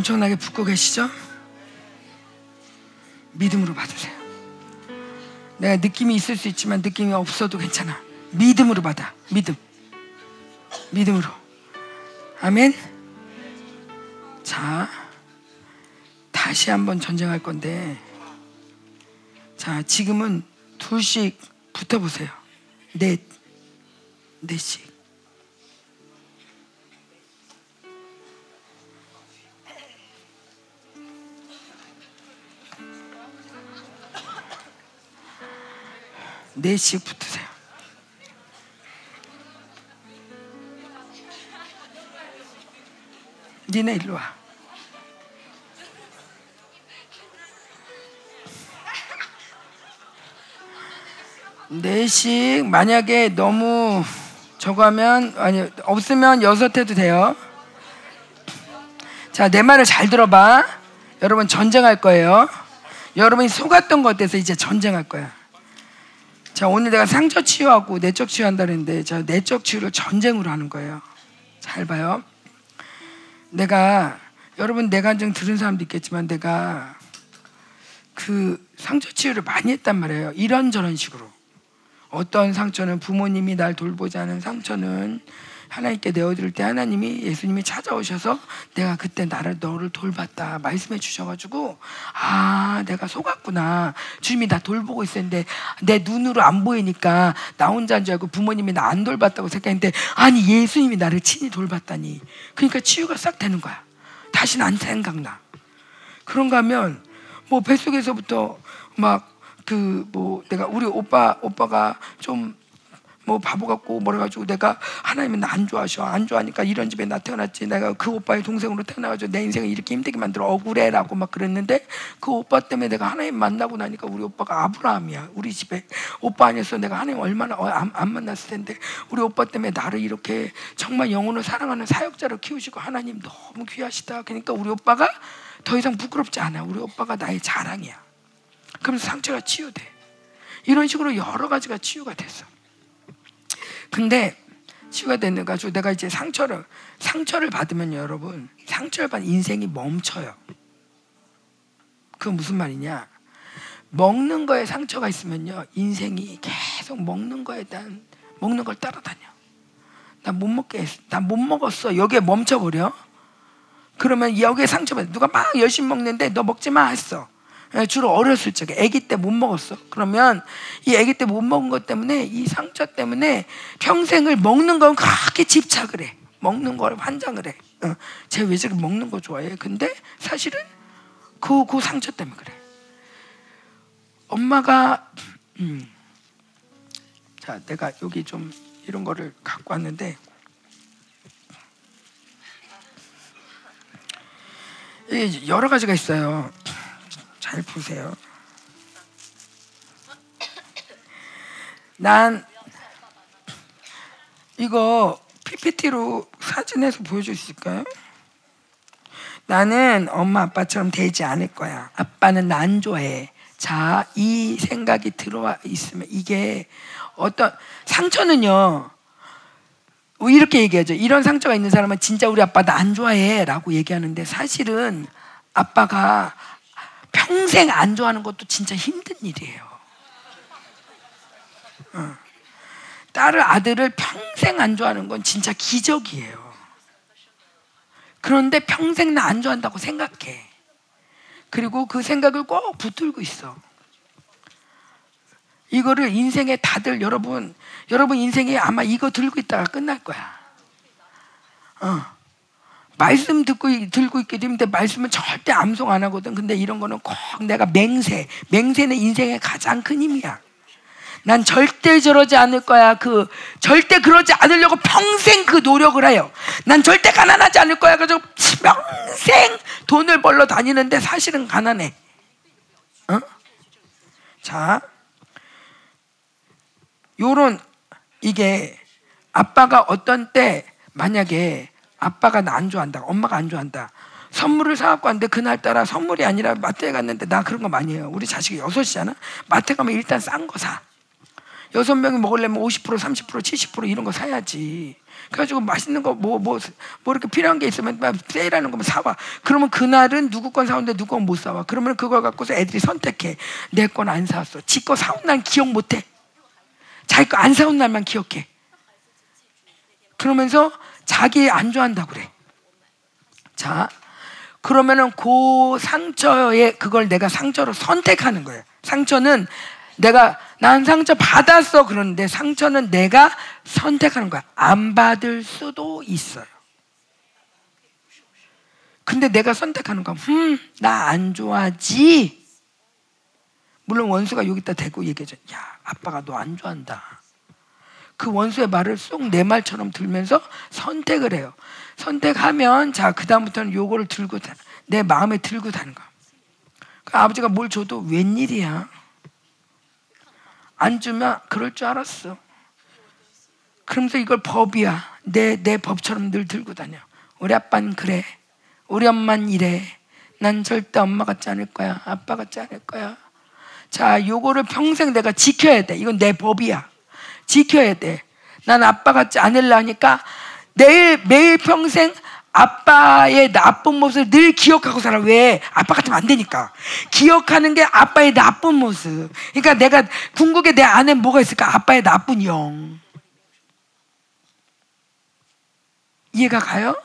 엄청나게 붓고 계시죠? 믿음으로 받으세요. 내가 느낌이 있을 수 있지만 느낌이 없어도 괜찮아. 믿음으로 받아. 믿음. 믿음으로. 아멘. 자, 다시 한번 전쟁할 건데, 자, 지금은 둘씩 붙어보세요. 넷, 넷씩. 넷씩 붙으세요. 니네 일로 와. 넷씩 만약에 너무 저거 하면 아니 없으면 여섯 해도 돼요. 자, 내 말을 잘 들어봐. 여러분 전쟁할 거예요. 여러분이 속았던 것에 대해서 이제 전쟁할 거야. 자, 오늘 내가 상처 치유하고 내적 치유한다 그랬는데 자, 내적 치유를 전쟁으로 하는 거예요. 잘 봐요. 내가 여러분 내 간증 들은 사람도 있겠지만 내가 그 상처 치유를 많이 했단 말이에요. 이런저런 식으로. 어떤 상처는 부모님이 날 돌보지 않은 상처는 하나님께 내어드릴 때 하나님이 예수님이 찾아오셔서 내가 그때 나를 너를 돌봤다 말씀해 주셔가지고 아 내가 속았구나. 주님이 나 돌보고 있었는데 내 눈으로 안 보이니까 나 혼자인 줄 알고 부모님이 나 안 돌봤다고 생각했는데 아니 예수님이 나를 친히 돌봤다니. 그러니까 치유가 싹 되는 거야. 다시는 안 생각나. 그런가 하면 뭐 뱃속에서부터 막 그 뭐 내가 우리 오빠 오빠가 좀 뭐 바보 같고 뭐라 가지고 내가 하나님은 나안 좋아하셔 안 좋아하니까 이런 집에 나 태어났지. 내가 그 오빠의 동생으로 태어나가지고 내 인생을 이렇게 힘들게 만들어. 억울해라고 막 그랬는데 그 오빠 때문에 내가 하나님 만나고 나니까 우리 오빠가 아브라함이야 우리 집에. 오빠 아니었어 내가 하나님 얼마나 어, 안, 안 만났을 텐데 우리 오빠 때문에 나를 이렇게 정말 영혼을 사랑하는 사역자로 키우시고 하나님 너무 귀하시다. 그러니까 우리 오빠가 더 이상 부끄럽지 않아. 우리 오빠가 나의 자랑이야. 그러면서 상처가 치유돼. 이런 식으로 여러 가지가 치유가 됐어 근데 치유가 되는 가지고 내가 이제 상처를 상처를 받으면 여러분 상처를 받은 인생이 멈춰요. 그 무슨 말이냐? 먹는 거에 상처가 있으면요 인생이 계속 먹는 거에 대한 먹는 걸 따라다녀. 나 못 먹게 나 못 먹었어 여기에 멈춰버려. 그러면 여기에 상처받아. 누가 막 열심히 먹는데 너 먹지 마 했어. 예, 주로 어렸을 적에 아기 때 못 먹었어. 그러면 이 아기 때 못 먹은 것 때문에 이 상처 때문에 평생을 먹는 건 그렇게 집착을 해. 먹는 걸 환장을 해. 어, 쟤왜 저렇게 먹는 거 좋아해? 근데 사실은 그, 그 상처 때문에 그래. 엄마가 음, 자 내가 여기 좀 이런 거를 갖고 왔는데 이게 여러 가지가 있어요. 잘 보세요. 난 이거 PPT로 사진에서 보여줄 수 있을까요? 나는 엄마 아빠처럼 되지 않을 거야. 아빠는 나 안 좋아해. 자, 이 생각이 들어와 있으면 이게 어떤 상처는요. 이렇게 얘기하죠. 이런 상처가 있는 사람은 진짜 우리 아빠 나 안 좋아해 라고 얘기하는데 사실은 아빠가 평생 안 좋아하는 것도 진짜 힘든 일이에요. 어. 딸을 아들을 평생 안 좋아하는 건 진짜 기적이에요. 그런데 평생 나 안 좋아한다고 생각해. 그리고 그 생각을 꼭 붙들고 있어. 이거를 인생에 다들 여러분 여러분 인생에 아마 이거 들고 있다가 끝날 거야. 어. 말씀 듣고 들고 있게 되면 말씀은 절대 암송 안 하거든. 근데 이런 거는 꼭 내가 맹세, 맹세는 인생의 가장 큰 힘이야. 난 절대 저러지 않을 거야. 그 절대 그러지 않으려고 평생 그 노력을 해요. 난 절대 가난하지 않을 거야. 그래서 평생 돈을 벌러 다니는데 사실은 가난해. 어? 자, 요런 이게 아빠가 어떤 때 만약에 아빠가 나 안 좋아한다, 엄마가 안 좋아한다. 선물을 사갖고 왔는데 그날따라 선물이 아니라 마트에 갔는데 나 그런 거 많이 해요. 우리 자식이 여섯이잖아. 마트 가면 일단 싼 거 사. 여섯 명이 먹으려면 50%, 30%, 70% 이런 거 사야지. 그래가지고 맛있는 거 뭐 뭐 뭐 이렇게 필요한 게 있으면 막 세일하는 거면 사와. 그러면 그날은 누구 건 사오는데 누구 건 못 사와. 그러면 그걸 갖고서 애들이 선택해. 내 건 안 사왔어. 지 거 사온 날 기억 못 해. 자기 거 안 사온 날만 기억해. 그러면서 자기 안 좋아한다고 그래. 자, 그러면은 그 상처에 그걸 내가 상처로 선택하는 거예요. 상처는 내가 난 상처 받았어 그러는데 상처는 내가 선택하는 거야. 안 받을 수도 있어요. 근데 내가 선택하는 거야. 음, 나 안 좋아하지. 물론 원수가 여기다 대고 얘기해줘. 야, 아빠가 너 안 좋아한다. 그 원수의 말을 쏙 내 말처럼 들면서 선택을 해요. 선택하면 자 그다음부터는 요거를 들고 내 마음에 들고 다는 거야. 그 아버지가 뭘 줘도 웬일이야. 안 주면 그럴 줄 알았어. 그러면서 이걸 법이야. 내, 내 법처럼 늘 들고 다녀. 우리 아빠는 그래. 우리 엄마는 이래. 난 절대 엄마 같지 않을 거야. 아빠 같지 않을 거야. 자, 요거를 평생 내가 지켜야 돼. 이건 내 법이야. 지켜야 돼. 난 아빠 같지 않으려니까 내일, 매일 평생 아빠의 나쁜 모습을 늘 기억하고 살아. 왜? 아빠 같으면 안 되니까. 기억하는 게 아빠의 나쁜 모습. 그러니까 내가 궁극에 내 안에 뭐가 있을까? 아빠의 나쁜 영. 이해가 가요?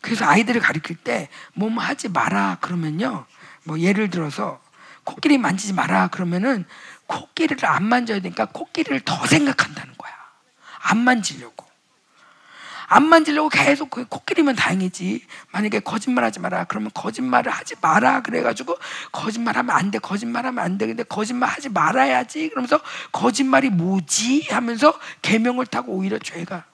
그래서 아이들을 가르칠 때, 몸 하지 마라. 그러면요. 뭐 예를 들어서, 코끼리 만지지 마라. 그러면은, 코끼리를 안 만져야 되니까 코끼리를 더 생각한다는 거야. 안 만지려고. 안 만지려고 계속 그 코끼리면 다행이지. 만약에 거짓말하지 마라. 그러면 거짓말을 하지 마라. 그래가지고 거짓말하면 안 돼. 거짓말하면 안 돼. 근데 거짓말하지 말아야지. 그러면서 거짓말이 뭐지? 하면서 개명을 타고 오히려 죄가.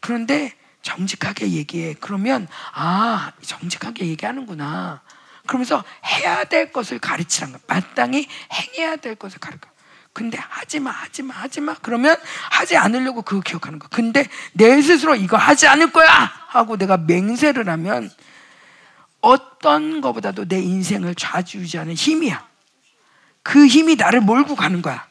그런데 정직하게 얘기해. 그러면 아 정직하게 얘기하는구나. 그러면서 해야 될 것을 가르치라는 거야. 마땅히 행해야 될 것을 가르쳐. 근데 하지 마, 하지 마, 하지 마. 그러면 하지 않으려고 그거 기억하는 거야. 근데 내 스스로 이거 하지 않을 거야! 하고 내가 맹세를 하면 어떤 것보다도 내 인생을 좌지우지하는 힘이야. 그 힘이 나를 몰고 가는 거야.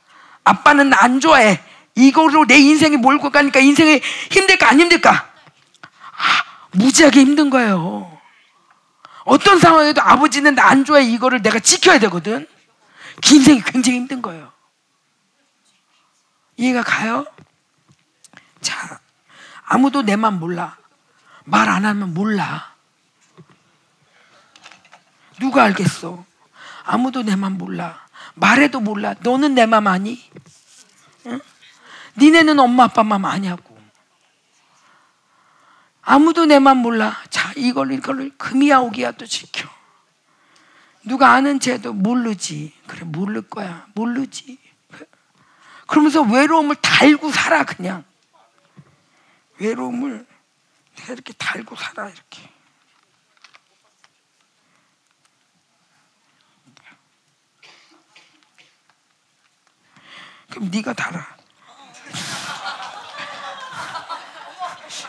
아빠는 나 안 좋아해. 이거로 내 인생이 몰고 가니까 인생이 힘들까 안 힘들까? 아, 무지하게 힘든 거예요. 어떤 상황에도 아버지는 나 안 좋아해 이거를 내가 지켜야 되거든. 그 인생이 굉장히 힘든 거예요. 이해가 가요? 자, 아무도 내 맘 몰라. 말 안 하면 몰라. 누가 알겠어? 아무도 내 맘 몰라. 말해도 몰라. 너는 내 맘 아니? 응? 니네는 엄마 아빠 맘 아냐고. 아무도 내 맘 몰라. 자, 이걸 이걸 금이야 오기야 또 지켜. 누가 아는 채도 모르지. 그래 모를 거야. 모르지. 그러면서 외로움을 달고 살아 그냥. 외로움을 내가 이렇게 달고 살아 이렇게. 그럼 네가 달아.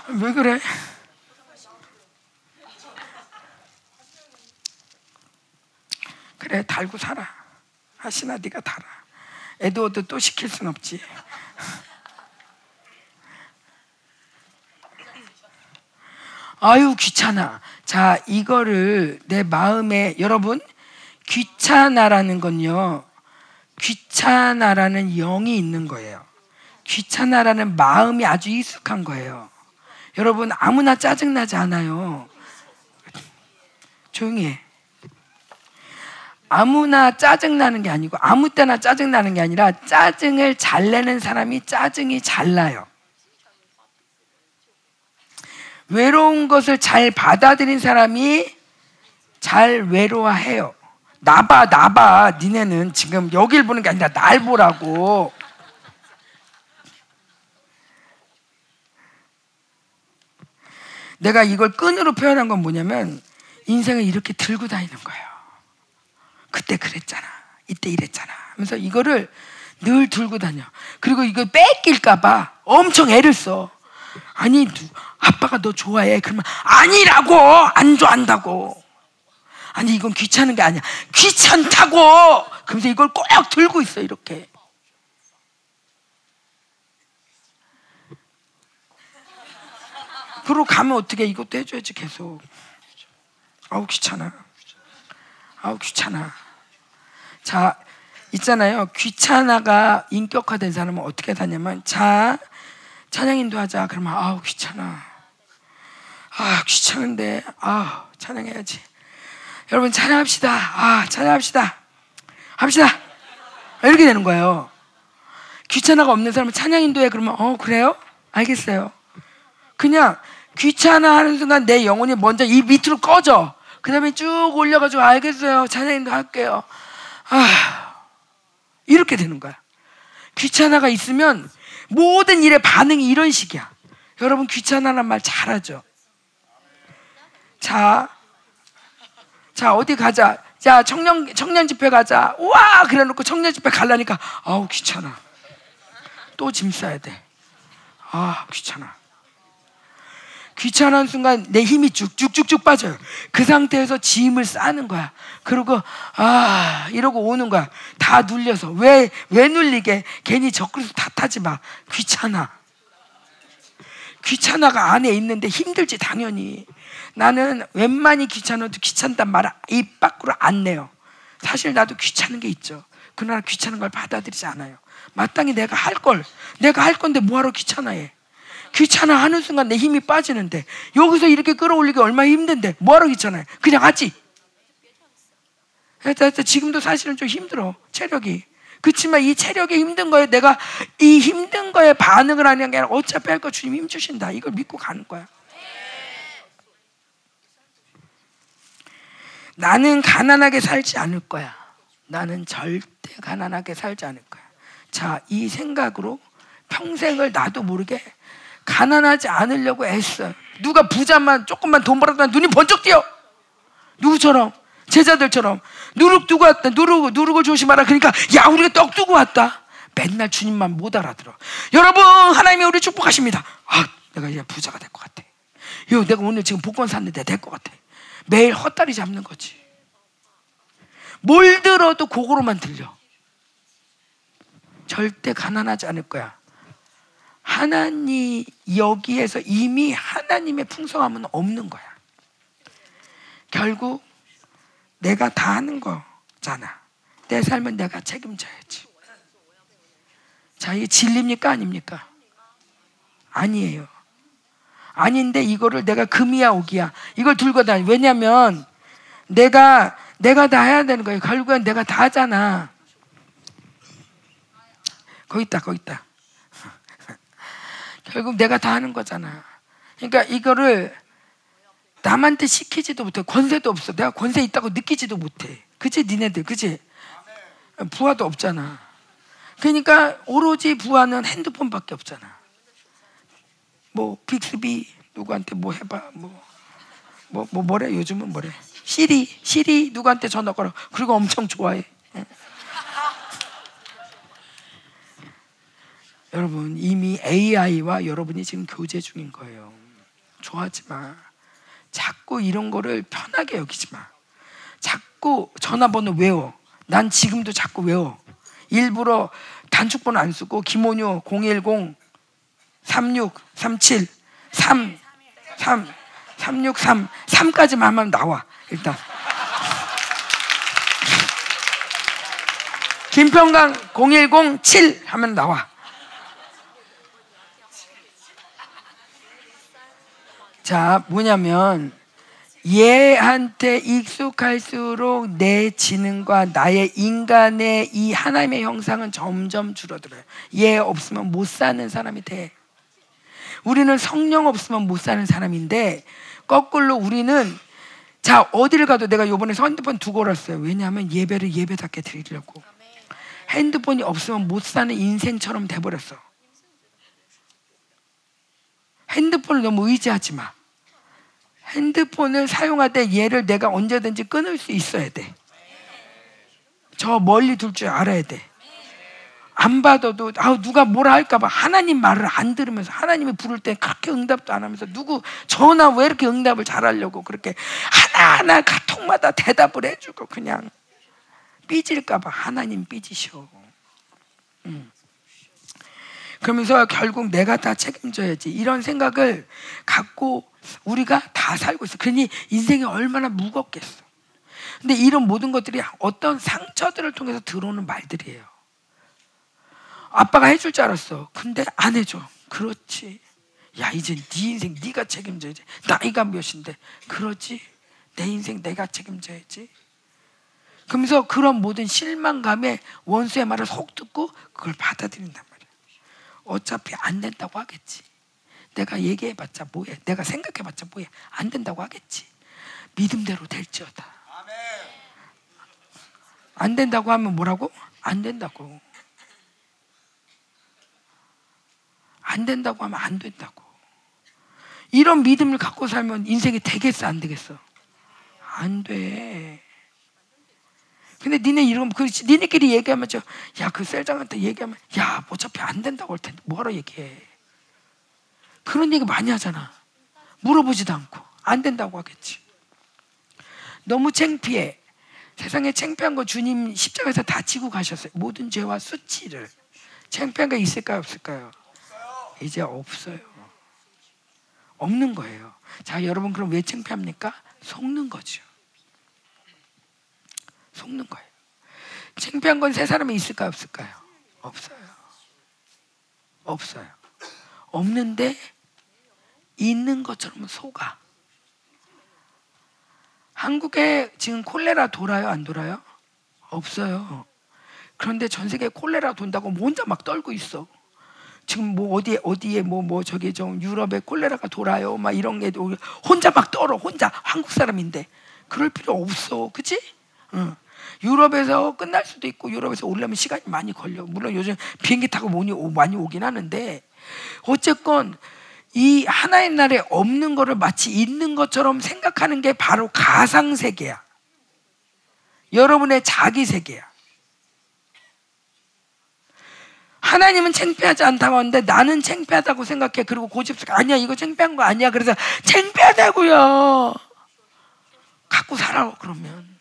왜 그래? 그래 달고 살아. 하시나 네가 달아. 에드워드 또 시킬 순 없지. 아유 귀찮아. 자 이거를 내 마음에 여러분 귀찮아라는 건요. 귀찮아라는 영이 있는 거예요. 귀찮아라는 마음이 아주 익숙한 거예요. 여러분 아무나 짜증나지 않아요. 조용히 해. 아무나 짜증 나는 게 아니고 아무 때나 짜증 나는 게 아니라 짜증을 잘 내는 사람이 짜증이 잘 나요. 외로운 것을 잘 받아들인 사람이 잘 외로워해요. 나봐, 나봐. 니네는 지금 여길 보는 게 아니라 날 보라고. 내가 이걸 끈으로 표현한 건 뭐냐면 인생을 이렇게 들고 다니는 거예요. 그때 그랬잖아. 이때 이랬잖아. 하면서 이거를 늘 들고 다녀. 그리고 이거 뺏길까봐 엄청 애를 써. 아니, 아빠가 너 좋아해. 그러면 아니라고! 안 좋아한다고. 아니, 이건 귀찮은 게 아니야. 귀찮다고! 그러면서 이걸 꼭 들고 있어, 이렇게. 그러고 가면 어떻게 이것도 해줘야지, 계속. 아우, 귀찮아. 아우, 귀찮아. 자, 있잖아요. 귀찮아가 인격화된 사람은 어떻게 다냐면, 자, 찬양 인도 하자. 그러면, 아우, 귀찮아. 아, 귀찮은데, 아, 찬양해야지. 여러분, 찬양합시다. 아, 찬양합시다. 합시다. 이렇게 되는 거예요. 귀찮아가 없는 사람은 찬양 인도해. 그러면, 어, 그래요? 알겠어요. 그냥 귀찮아 하는 순간 내 영혼이 먼저 이 밑으로 꺼져. 그 다음에 쭉 올려가지고 알겠어요. 찬양인도 할게요. 아, 이렇게 되는 거야. 귀찮아가 있으면 모든 일의 반응이 이런 식이야. 여러분 귀찮아란 말 잘하죠. 자, 자 어디 가자. 자 청년 청년 집회 가자. 와 그래놓고 청년 집회 갈라니까 아우 귀찮아. 또 짐 싸야 돼. 아 귀찮아. 귀찮은 순간 내 힘이 쭉쭉쭉쭉 빠져요. 그 상태에서 짐을 싸는 거야. 그리고 아 이러고 오는 거야. 다 눌려서 왜왜 눌리게? 괜히 적그리스 탓하지 마. 귀찮아. 귀찮아가 안에 있는데 힘들지 당연히. 나는 웬만히 귀찮아도 귀찮단 말 입 밖으로 안 내요. 사실 나도 귀찮은 게 있죠. 그러나 귀찮은 걸 받아들이지 않아요. 마땅히 내가 할 걸, 내가 할 건데 뭐하러 귀찮아해? 귀찮아 하는 순간 내 힘이 빠지는데 여기서 이렇게 끌어올리기 얼마나 힘든데 뭐하러 귀찮아요? 그냥 하지. 지금도 사실은 좀 힘들어 체력이. 그렇지만 이 체력이 힘든 거에 내가 이 힘든 거에 반응을 하는 게 아니라 어차피 할 거 주님 힘 주신다. 이걸 믿고 가는 거야. 나는 가난하게 살지 않을 거야. 나는 절대 가난하게 살지 않을 거야. 자, 이 생각으로 평생을 나도 모르게 가난하지 않으려고 애써. 누가 부자만 조금만 돈 벌었다 눈이 번쩍 띄어. 누구처럼? 제자들처럼 누룩 두고 왔다. 누룩 누룩을 조심하라. 그러니까 야 우리가 떡 두고 왔다. 맨날 주님만 못 알아들어. 여러분 하나님이 우리 축복하십니다. 아 내가 이제 부자가 될 것 같아. 요 내가 오늘 지금 복권 샀는데 될 것 같아. 매일 헛다리 잡는 거지. 뭘 들어도 그거로만 들려. 절대 가난하지 않을 거야. 하나님 여기에서 이미 하나님의 풍성함은 없는 거야. 결국 내가 다 하는 거잖아. 내 삶은 내가 책임져야지. 자, 이게 진리입니까? 아닙니까? 아니에요. 아닌데 이거를 내가 금이야 오기야 이걸 들고 다니. 왜냐면 내가 내가 다 해야 되는 거예요. 결국엔 내가 다 하잖아. 거기 있다, 거기 있다. 결국 내가 다 하는 거잖아. 그러니까 이거를 남한테 시키지도 못해. 권세도 없어. 내가 권세 있다고 느끼지도 못해. 그치? 니네들, 그치? 부하도 없잖아. 그러니까 오로지 부하는 핸드폰밖에 없잖아. 뭐, 빅스비, 누구한테 뭐 해봐. 뭐, 뭐, 뭐, 뭐래? 요즘은 뭐래? 시리, 시리, 누구한테 전화 걸어. 그리고 엄청 좋아해. 여러분 이미 AI와 여러분이 지금 교제 중인 거예요. 좋아하지 마. 자꾸 이런 거를 편하게 여기지 마. 자꾸 전화번호 외워. 난 지금도 자꾸 외워. 일부러 단축번호 안 쓰고 김원효 010 36 37 3 3 363 3까지만 하면 나와. 일단. 김평강 010 7 하면 나와. 자, 뭐냐면 얘한테 익숙할수록 내 지능과 나의 인간의 이 하나님의 형상은 점점 줄어들어요. 얘 없으면 못 사는 사람이 돼. 우리는 성령 없으면 못 사는 사람인데 거꾸로 우리는 자 어디를 가도 내가 요번에 핸드폰 두고 올었어요. 왜냐하면 예배를 예배답게 드리려고. 핸드폰이 없으면 못 사는 인생처럼 돼버렸어. 핸드폰을 너무 의지하지 마. 핸드폰을 사용할 때 얘를 내가 언제든지 끊을 수 있어야 돼. 저 멀리 둘 줄 알아야 돼. 안 받아도 아 누가 뭐라 할까봐 하나님 말을 안 들으면서 하나님이 부를 때 그렇게 응답도 안 하면서 누구 전화 왜 이렇게 응답을 잘하려고 그렇게 하나하나 카톡마다 대답을 해주고 그냥 삐질까봐 하나님 삐지셔. 음. 그러면서 결국 내가 다 책임져야지 이런 생각을 갖고 우리가 다 살고 있어. 그러니 인생이 얼마나 무겁겠어. 근데 이런 모든 것들이 어떤 상처들을 통해서 들어오는 말들이에요. 아빠가 해줄 줄 알았어. 근데 안 해줘. 그렇지. 야 이제 네 인생 네가 책임져야지. 나이가 몇인데 그렇지. 내 인생 내가 책임져야지. 그러면서 그런 모든 실망감에 원수의 말을 속 듣고 그걸 받아들인단 말이야. 어차피 안 된다고 하겠지. 내가 얘기해봤자 뭐해? 내가 생각해봤자 뭐해? 안 된다고 하겠지. 믿음대로 될지어다. 안 된다고 하면 뭐라고? 안 된다고. 안 된다고 하면 안 된다고. 이런 믿음을 갖고 살면 인생이 되겠어, 안 되겠어? 안 돼. 근데 니네 이런 그 니네끼리 얘기하면 저 야 그 셀장한테 얘기하면 야 어차피 안 된다고 할 텐데 뭐하러 얘기해? 그런 얘기 많이 하잖아. 물어보지도 않고 안 된다고 하겠지. 너무 창피해. 세상에 창피한 거 주님 십자가에서 다 지고 가셨어요. 모든 죄와 수치를. 창피한 게 있을까요, 없을까요? 이제 없어요. 없는 거예요. 자, 여러분 그럼 왜 창피합니까? 속는 거죠. 속는 거예요. 창피한 건 세 사람이 있을까요, 없을까요? 없어요. 없어요. 없는데 있는 것처럼 속아. 한국에 지금 콜레라 돌아요, 안 돌아요? 없어요. 그런데 전 세계 콜레라 돈다고 혼자 막 떨고 있어. 지금 뭐 어디에 어디에 뭐뭐 뭐 저기 좀 유럽에 콜레라가 돌아요, 막 이런 게 혼자 막 떨어, 혼자 한국 사람인데 그럴 필요 없어, 그치? 응. 유럽에서 끝날 수도 있고 유럽에서 오려면 시간이 많이 걸려. 물론 요즘 비행기 타고 많이 오긴 하는데 어쨌건 이 하나님 나라에 없는 것을 마치 있는 것처럼 생각하는 게 바로 가상 세계야. 여러분의 자기 세계야. 하나님은 창피하지 않다고 하는데 나는 창피하다고 생각해. 그리고 고집스럽게 아니야 이거 창피한 거 아니야. 그래서 창피하다고요. 갖고 살아 그러면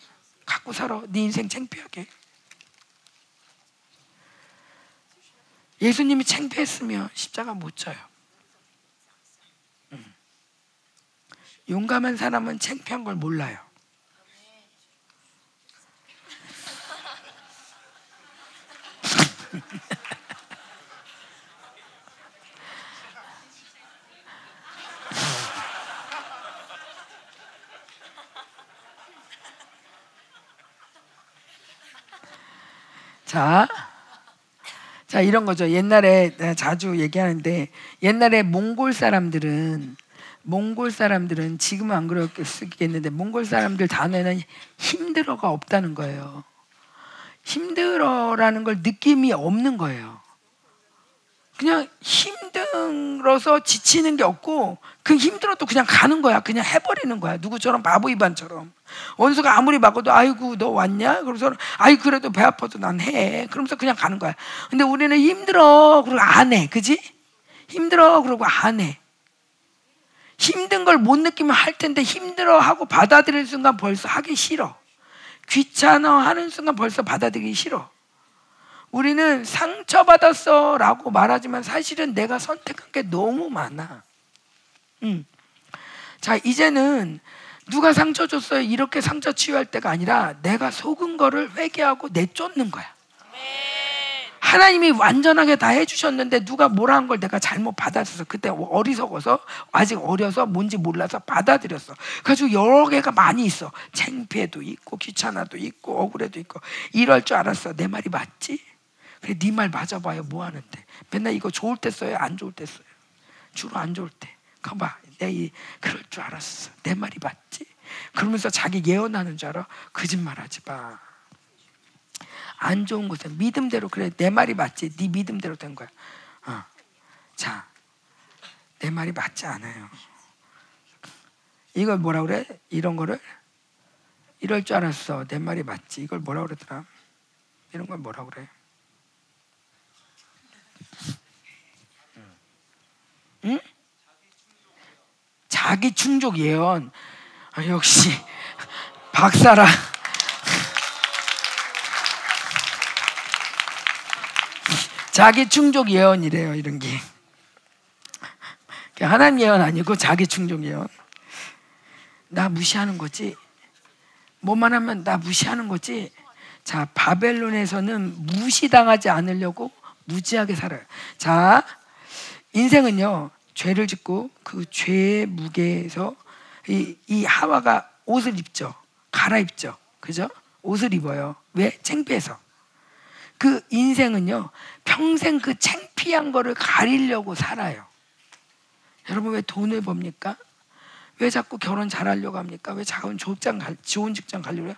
갖고 살아. 네 인생 창피하게. 예수님이 창피했으면 십자가 못 져요. 용감한 사람은 창피한 걸 몰라요. 자, 자 이런 거죠. 옛날에 자주 얘기하는데 옛날에 몽골 사람들은 몽골 사람들은 지금은 안 그렇겠는데 몽골 사람들 단어에는 힘들어가 없다는 거예요. 힘들어라는 걸 느낌이 없는 거예요. 그냥 힘들어서 지치는 게 없고 그 힘들어도 그냥 가는 거야. 그냥 해버리는 거야. 누구처럼 바보 입안처럼. 원수가 아무리 막아도 아이고 너 왔냐? 그래서 아이 그래도 배 아파도 난 해. 그러면서 그냥 가는 거야. 근데 우리는 힘들어 그리고 안 해. 그지? 힘들어 그러고 안 해. 힘든 걸 못 느끼면 할 텐데 힘들어 하고 받아들일 순간 벌써 하기 싫어. 귀찮아 하는 순간 벌써 받아들이기 싫어. 우리는 상처받았어 라고 말하지만 사실은 내가 선택한 게 너무 많아. 음. 자, 이제는 누가 상처 줬어요? 이렇게 상처 치유할 때가 아니라 내가 속은 거를 회개하고 내쫓는 거야. 하나님이 완전하게 다 해주셨는데 누가 뭐라 한 걸 내가 잘못 받아들여서 그때 어리석어서 아직 어려서 뭔지 몰라서 받아들였어. 그래가지고 여러 개가 많이 있어. 창피해도 있고 귀찮아도 있고 억울해도 있고 이럴 줄 알았어. 내 말이 맞지? 그래 네 말 맞아봐요. 뭐 하는데? 맨날 이거 좋을 때 써요? 안 좋을 때 써요? 주로 안 좋을 때. 가봐. 내 그럴 줄 알았어. 내 말이 맞지? 그러면서 자기 예언하는 줄 알아? 거짓말하지 마. 안 좋은 곳에 믿음대로 그래. 내 말이 맞지. 네 믿음대로 된 거야. 어. 자 내 말이 맞지 않아요. 이걸 뭐라 그래? 이런 거를? 이럴 줄 알았어. 내 말이 맞지. 이걸 뭐라 그러더라? 이런 걸 뭐라 그래? 응? 자기 충족 예언. 아, 역시 박사라 자기 충족 예언이래요, 이런 게. 하나님 예언 아니고 자기 충족 예언. 나 무시하는 거지. 뭐만 하면 나 무시하는 거지. 자, 바벨론에서는 무시당하지 않으려고 무지하게 살아요. 자, 인생은요, 죄를 짓고 그 죄의 무게에서 이, 이 하와가 옷을 입죠. 갈아입죠. 그죠? 옷을 입어요. 왜? 창피해서. 그 인생은요, 평생 그 창피한 거를 가리려고 살아요. 여러분 왜 돈을 법니까? 왜 자꾸 결혼 잘하려고 합니까? 왜 자꾸 좋은 갈, 좋은 직장 가려고 해요?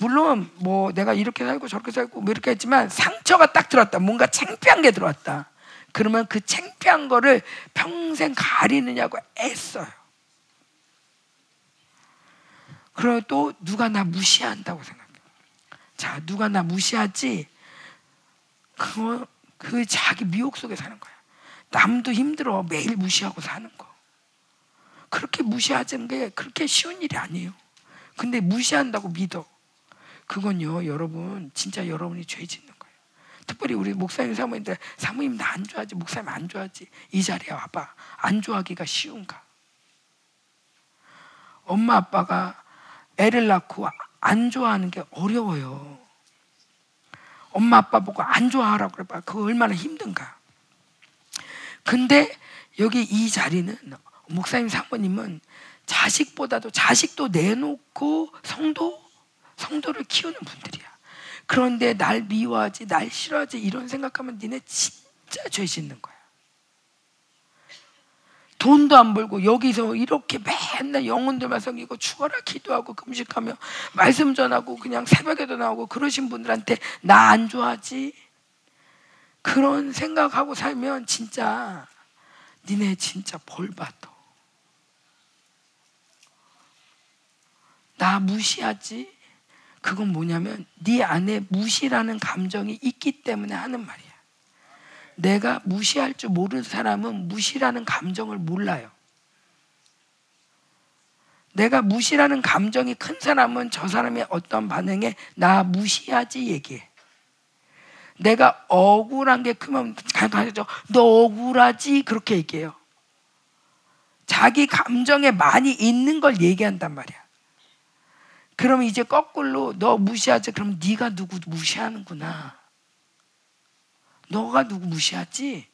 물론 뭐 내가 이렇게 살고 저렇게 살고 뭐 이렇게 했지만 상처가 딱 들어왔다. 뭔가 창피한 게 들어왔다. 그러면 그 창피한 거를 평생 가리느냐고 애써요. 그리고 또 누가 나 무시한다고 생각해요. 자, 누가 나 무시하지? 그거 그 자기 미혹 속에 사는 거야. 남도 힘들어 매일 무시하고 사는 거. 그렇게 무시하는 게 그렇게 쉬운 일이 아니에요. 근데 무시한다고 믿어. 그건요, 여러분 진짜 여러분이 죄 짓는 거예요. 특별히 우리 목사님 사모님들 사모님 나 안 좋아하지 목사님 안 좋아하지 이 자리에 와봐 안 좋아하기가 쉬운가? 엄마 아빠가 애를 낳고 안 좋아하는 게 어려워요. 엄마 아빠 보고 안 좋아하라고 그래봐. 그거 얼마나 힘든가. 근데 여기 이 자리는 목사님 사모님은 자식보다도 자식도 내놓고 성도 성도를 키우는 분들이야. 그런데 날 미워하지, 날 싫어하지 이런 생각하면 니네 진짜 죄 짓는 거야. 돈도 안 벌고 여기서 이렇게 맨날 영혼들만 섬기고 죽어라 기도하고 금식하며 말씀 전하고 그냥 새벽에도 나오고 그러신 분들한테 나 안 좋아하지? 그런 생각하고 살면 진짜 니네 진짜 벌 받아. 나 무시하지? 그건 뭐냐면 네 안에 무시라는 감정이 있기 때문에 하는 말이야. 내가 무시할 줄 모르는 사람은 무시라는 감정을 몰라요. 내가 무시라는 감정이 큰 사람은 저 사람의 어떤 반응에 나 무시하지 얘기해. 내가 억울한 게 크면 가죠. 너 억울하지 그렇게 얘기해요. 자기 감정에 많이 있는 걸 얘기한단 말이야. 그럼 이제 거꾸로 너 무시하지 그럼 네가 누구 무시하는구나. 너가 누구 무시하지?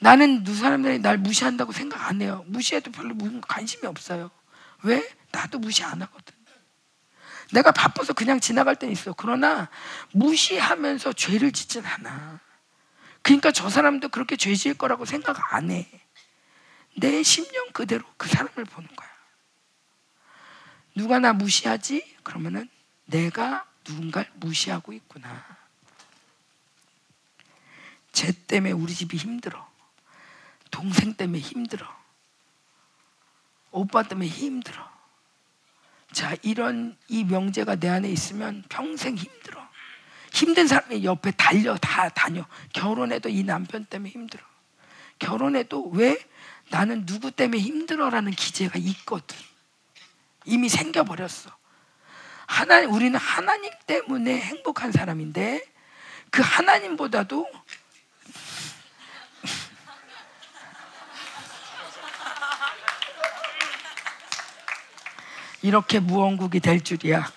나는 누 사람들이 날 무시한다고 생각 안 해요. 무시해도 별로 관심이 없어요. 왜? 나도 무시 안 하거든. 내가 바빠서 그냥 지나갈 땐 있어. 그러나 무시하면서 죄를 짓진 않아. 그러니까 저 사람도 그렇게 죄 지을 거라고 생각 안 해. 내 심령 그대로 그 사람을 보는 거야. 누가 나 무시하지? 그러면은 내가 누군가를 무시하고 있구나. 쟤 때문에 우리 집이 힘들어. 동생 때문에 힘들어. 오빠 때문에 힘들어. 자, 이런 이 명제가 내 안에 있으면 평생 힘들어. 힘든 사람이 옆에 달려 다 다녀. 결혼해도 이 남편 때문에 힘들어. 결혼해도 왜 나는 누구 때문에 힘들어라는 기제가 있거든. 이미 생겨버렸어. 하나님 우리는 하나님 때문에 행복한 사람인데 그 하나님보다도 이렇게 무언국이 될 줄이야.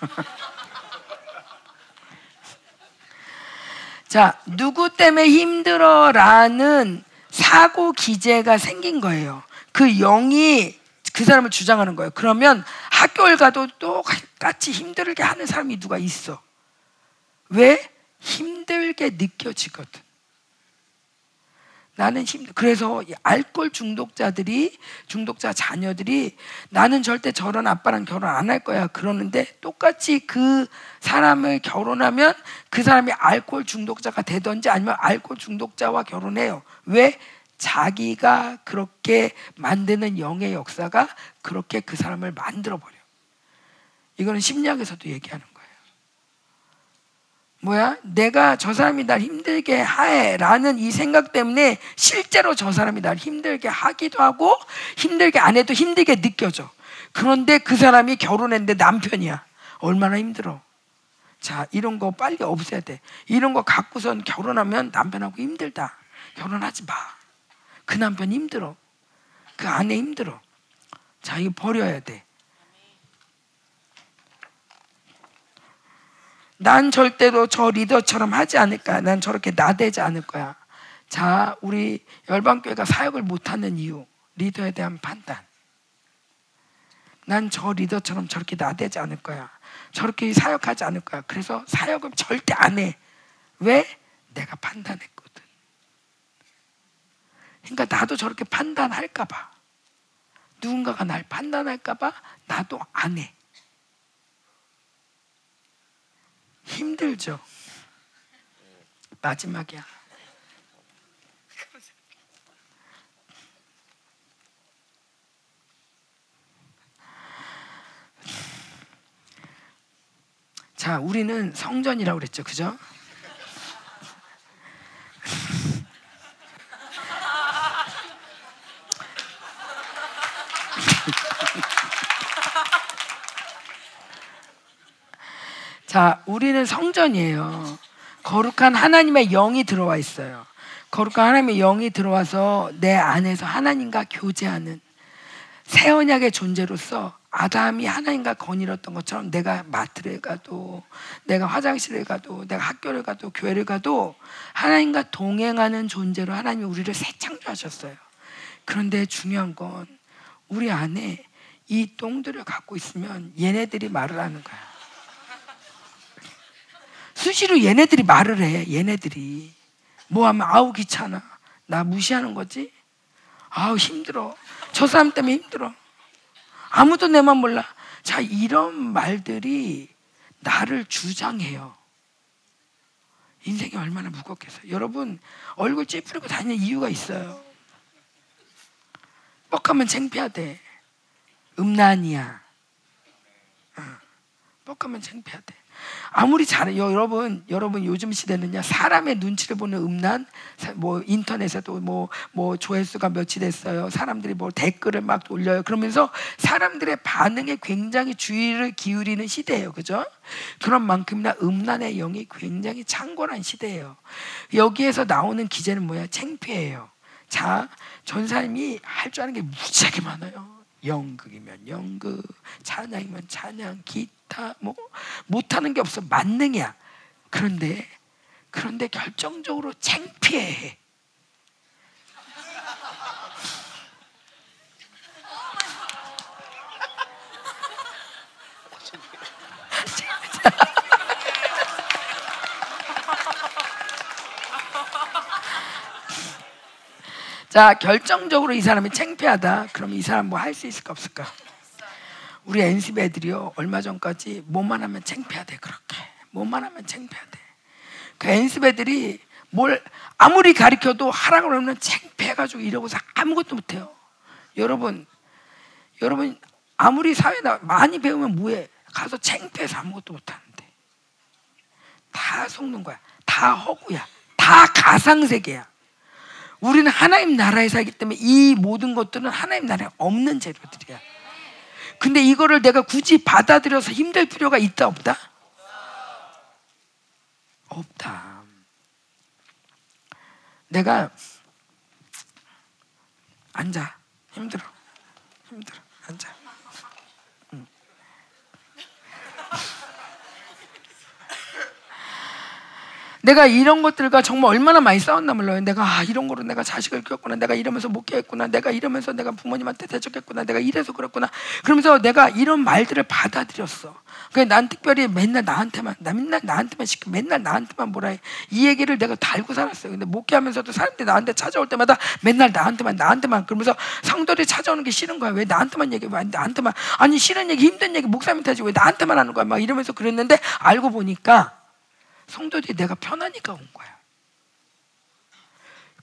자, 누구 때문에 힘들어라는 사고 기제가 생긴 거예요. 그 영이 그 사람을 주장하는 거예요. 그러면 학교를 가도 똑같이 힘들게 하는 사람이 누가 있어. 왜? 힘들게 느껴지거든. 나는 힘들. 그래서 알코올 중독자들이 중독자 자녀들이 나는 절대 저런 아빠랑 결혼 안 할 거야. 그러는데 똑같이 그 사람을 결혼하면 그 사람이 알코올 중독자가 되든지 아니면 알코올 중독자와 결혼해요. 왜? 자기가 그렇게 만드는 영의 역사가 그렇게 그 사람을 만들어 버려. 이거는 심리학에서도 얘기하는 거예요. 뭐야? 내가 저 사람이 날 힘들게 하해라는 이 생각 때문에 실제로 저 사람이 날 힘들게 하기도 하고 힘들게 안 해도 힘들게 느껴져. 그런데 그 사람이 결혼했는데 남편이야. 얼마나 힘들어. 자, 이런 거 빨리 없애야 돼. 이런 거 갖고선 결혼하면 남편하고 힘들다. 결혼하지 마. 그 남편 힘들어. 그 아내 힘들어. 자, 이거 버려야 돼. 난 절대로 저 리더처럼 하지 않을 거야. 난 저렇게 나대지 않을 거야. 자, 우리 열방교회가 사역을 못하는 이유, 리더에 대한 판단. 난 저 리더처럼 저렇게 나대지 않을 거야. 저렇게 사역하지 않을 거야. 그래서 사역을 절대 안 해. 왜? 내가 판단했거든. 그러니까 나도 저렇게 판단할까봐. 누군가가 날 판단할까봐 나도 안 해. 힘들죠. 마지막이야. 자, 우리는 성전이라고 그랬죠. 그죠? 자, 우리는 성전이에요. 거룩한 하나님의 영이 들어와 있어요. 거룩한 하나님의 영이 들어와서 내 안에서 하나님과 교제하는 새 언약의 존재로서 아담이 하나님과 거닐었던 것처럼 내가 마트를 가도 내가 화장실에 가도 내가 학교를 가도 교회를 가도 하나님과 동행하는 존재로 하나님이 우리를 새 창조하셨어요. 그런데 중요한 건 우리 안에 이 똥들을 갖고 있으면 얘네들이 말을 하는 거야. 수시로 얘네들이 말을 해. 얘네들이 뭐 하면 아우 귀찮아. 나 무시하는 거지. 아우 힘들어. 저 사람 때문에 힘들어. 아무도 내만 몰라. 자, 이런 말들이 나를 주장해요. 인생이 얼마나 무겁겠어요. 여러분, 얼굴 찌푸리고 다니는 이유가 있어요. 뻑하면 창피하대. 음란이야. 어. 뻑하면 창피하대. 아무리 잘해 여러분 여러분 요즘 시대는요 사람의 눈치를 보는 음란 뭐 인터넷에도 뭐뭐 뭐 조회수가 몇이 됐어요. 사람들이 뭐 댓글을 막 올려요. 그러면서 사람들의 반응에 굉장히 주의를 기울이는 시대예요. 그죠? 그런 만큼이나 음란의 영이 굉장히 창궐한 시대예요. 여기에서 나오는 기제는 뭐야? 창피해요. 자 전사님이 할 줄 아는 게 무지하게 많아요. 연극이면 연극 찬양이면 찬양 기 타 기타 뭐 못하는 게 없어 만능이야. 그런데 그런데 결정적으로 창피해. 자, 결정적으로 이 사람이 창피하다. 그럼 이 사람 뭐 할 수 있을까 없을까? 우리 NCB 애들이요 얼마 전까지 뭐만 하면 창피하대 그렇게. 뭐만 하면 창피하대. 그 NCB 애들이 뭘 아무리 가르쳐도 하라 그러면 창피해가지고 이러고서 아무것도 못해요. 여러분 여러분 아무리 사회 나 많이 배우면 뭐해? 가서 창피해서 아무것도 못하는데. 다 속는 거야. 다 허구야. 다 가상세계야. 우리는 하나님 나라에 살기 때문에 이 모든 것들은 하나님 나라에 없는 재료들이야 근데 이거를 내가 굳이 받아들여서 힘들 필요가 있다 없다? 없다. 내가 앉아 힘들어 힘들어 앉아. 내가 이런 것들과 정말 얼마나 많이 싸웠나 몰라요. 내가 아, 이런 거로 내가 자식을 키웠구나. 내가 이러면서 목회했구나. 내가 이러면서 내가 부모님한테 대적했구나. 내가 이래서 그랬구나. 그러면서 내가 이런 말들을 받아들였어. 그냥 난 특별히 맨날 나한테만 나 맨날 나한테만 시켜 맨날 나한테만 뭐라 해. 이 얘기를 내가 달고 살았어요. 근데 목회하면서도 사람들이 나한테 찾아올 때마다 맨날 나한테만 나한테만 그러면서 성도들이 찾아오는 게 싫은 거야. 왜 나한테만 얘기해? 왜 나한테만 아니 싫은 얘기 힘든 얘기 목사님한테 하지 왜 나한테만 하는 거야? 막 이러면서 그랬는데 알고 보니까 성도들이 내가 편하니까 온 거야.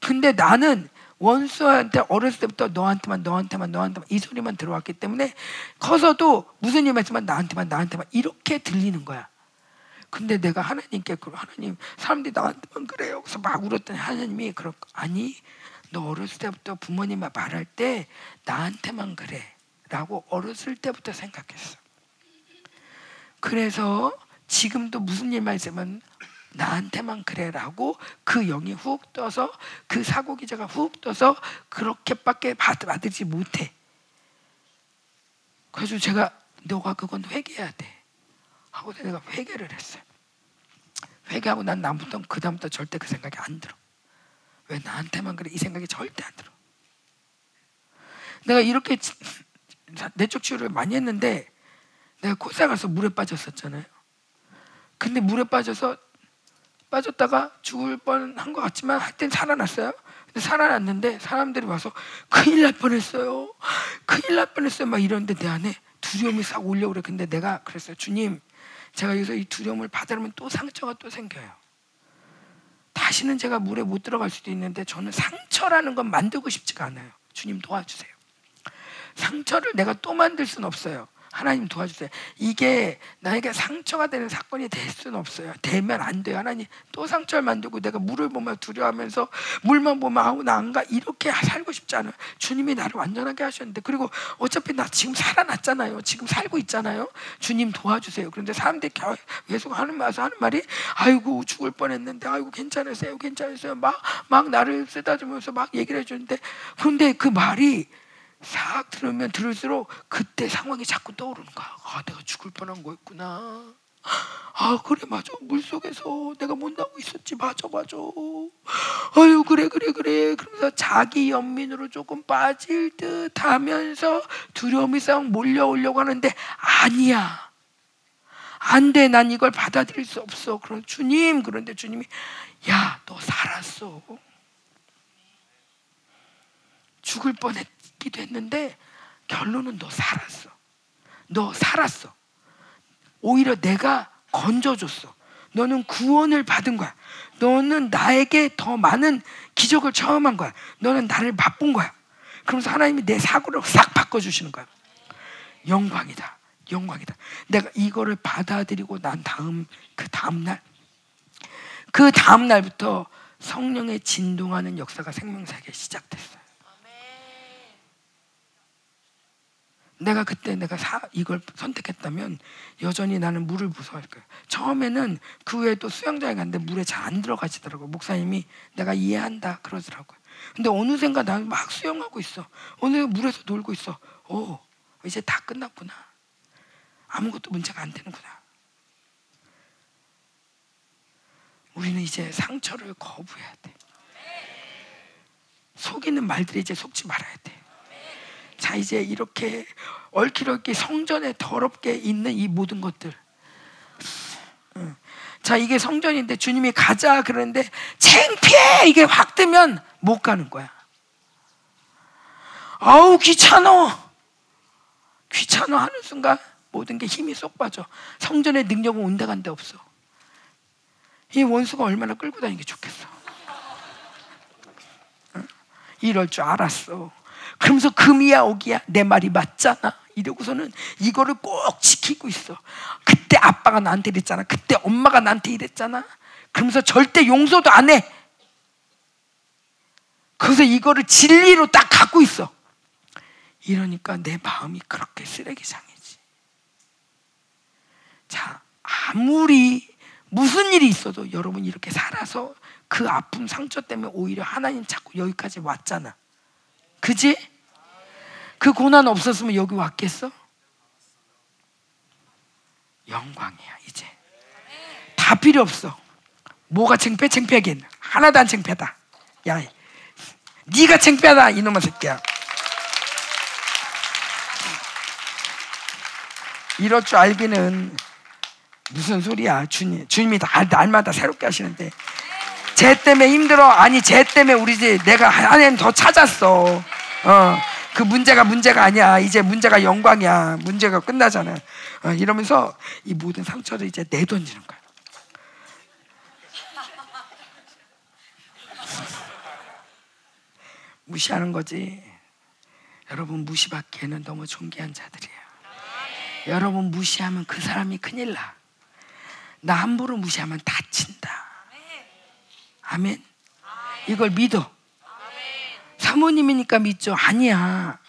근데 나는 원수한테 어렸을 때부터 너한테만 너한테만 너한테만 이 소리만 들어왔기 때문에 커서도 무슨 일 말씀만 나한테만 나한테만 이렇게 들리는 거야. 근데 내가 하나님께 그 하나님 사람들이 나한테만 그래요. 그래서 막 울었더니 하나님이 그럴 아니 너 어렸을 때부터 부모님 말할 때 나한테만 그래라고 어렸을 때부터 생각했어. 그래서 지금도 무슨 일만 있으면 나한테만 그래라고 그 영이 훅 떠서 그 사고 기자가 훅 떠서 그렇게밖에 받, 받지 못해. 그래서 제가 너가 그건 회개해야 돼. 하고 내가 회개를 했어요. 회개하고 난 다음부터 그 다음부터 절대 그 생각이 안 들어. 왜 나한테만 그래 이 생각이 절대 안 들어. 내가 이렇게 내적 치유를 많이 했는데 내가 코사 가서 물에 빠졌었잖아요. 근데 물에 빠져서 빠졌다가 죽을 뻔한 것 같지만 하여튼 살아났어요. 근데 살아났는데 사람들이 와서 큰일 날 뻔했어요. 큰일 날 뻔했어요. 막 이러는데 내 안에 두려움이 싹 올려오래. 고 근데 내가 그랬어요. 주님, 제가 여기서 이 두려움을 받으려면 또 상처가 또 생겨요. 다시는 제가 물에 못 들어갈 수도 있는데 저는 상처라는 건 만들고 싶지가 않아요. 주님 도와주세요. 상처를 내가 또 만들 수는 없어요. 하나님 도와주세요. 이게 나에게 상처가 되는 사건이 될 수는 없어요. 되면 안 돼요. 하나님 또 상처를 만들고 내가 물을 보면 두려워하면서 물만 보면 아우 나 안 가 이렇게 살고 싶지 않아요. 주님이 나를 완전하게 하셨는데 그리고 어차피 나 지금 살아났잖아요. 지금 살고 있잖아요. 주님 도와주세요. 그런데 사람들이 계속 하는 말서 하는 말이 아이고 죽을 뻔했는데 아이고 괜찮으세요, 괜찮으세요. 막 막 나를 쓰다주면서 막 얘기를 해주는데 그런데 그 말이 싹 들으면 들을수록 그때 상황이 자꾸 떠오르는 거야. 아, 내가 죽을 뻔한 거였구나. 아, 그래, 맞아. 물 속에서 내가 못 나오고 있었지. 맞아, 맞아. 아유, 그래, 그래, 그래. 그러면서 자기 연민으로 조금 빠질 듯 하면서 두려움이 싹 몰려오려고 하는데, 아니야. 안 돼. 난 이걸 받아들일 수 없어. 그런 주님. 그런데 주님이, 야, 너 살았어. 죽을 뻔했 기도 했는데 결론은 너 살았어. 너 살았어. 오히려 내가 건져줬어. 너는 구원을 받은 거야. 너는 나에게 더 많은 기적을 체험한 거야. 너는 나를 맛본 거야. 그러면서 하나님이 내 사고를 싹 바꿔주시는 거야. 영광이다. 영광이다. 내가 이거를 받아들이고 난 다음, 그 다음날, 그 다음날부터 성령의 진동하는 역사가 생명사에 시작됐어 내가 그때 내가 사, 이걸 선택했다면 여전히 나는 물을 무서워할 거예요. 처음에는 그 외에 또 수영장에 갔는데 물에 잘 안 들어가시더라고요. 목사님이 내가 이해한다 그러더라고요. 근데 어느샌가 나는 막 수영하고 있어. 어느 물에서 놀고 있어. 오, 이제 다 끝났구나. 아무것도 문제가 안 되는구나. 우리는 이제 상처를 거부해야 돼. 속이는 말들이 이제 속지 말아야 돼. 자 이제 이렇게 얽히럭기 성전에 더럽게 있는 이 모든 것들. 자 이게 성전인데 주님이 가자 그러는데 창피해 이게 확 뜨면 못 가는 거야. 아우 귀찮어. 귀찮어 하는 순간 모든 게 힘이 쏙 빠져. 성전의 능력은 온데 간데 없어. 이 원수가 얼마나 끌고 다니는 게 좋겠어. 이럴 줄 알았어. 그러면서 금이야 오기야. 내 말이 맞잖아. 이러고서는 이거를 꼭 지키고 있어. 그때 아빠가 나한테 이랬잖아. 그때 엄마가 나한테 이랬잖아. 그러면서 절대 용서도 안 해. 그래서 이거를 진리로 딱 갖고 있어. 이러니까 내 마음이 그렇게 쓰레기장이지. 자 아무리 무슨 일이 있어도 여러분 이렇게 살아서 그 아픔 상처 때문에 오히려 하나님 찾고 여기까지 왔잖아. 그지? 그 고난 없었으면 여기 왔겠어? 영광이야, 이제. 다 필요 없어. 뭐가 창피해? 창피하긴 하나도 안 창피하다. 야, 네가 창피하다 이놈의 새끼야. 이럴 줄 알기는 무슨 소리야 주님 주님이 다 날마다 새롭게 하시는데 쟤 때문에 힘들어 아니 쟤 때문에 우리 집 내가 하나님 더 찾았어 어 그 문제가 문제가 아니야 이제 문제가 영광이야 문제가 끝나잖아 어, 이러면서 이 모든 상처를 이제 내던지는 거야 무시하는 거지 여러분 무시받기에는 너무 존귀한 자들이에요 여러분 무시하면 그 사람이 큰일 나. 나 함부로 무시하면 다친다. 아멘. 이걸 믿어. 사모님이니까 믿죠. 아니야.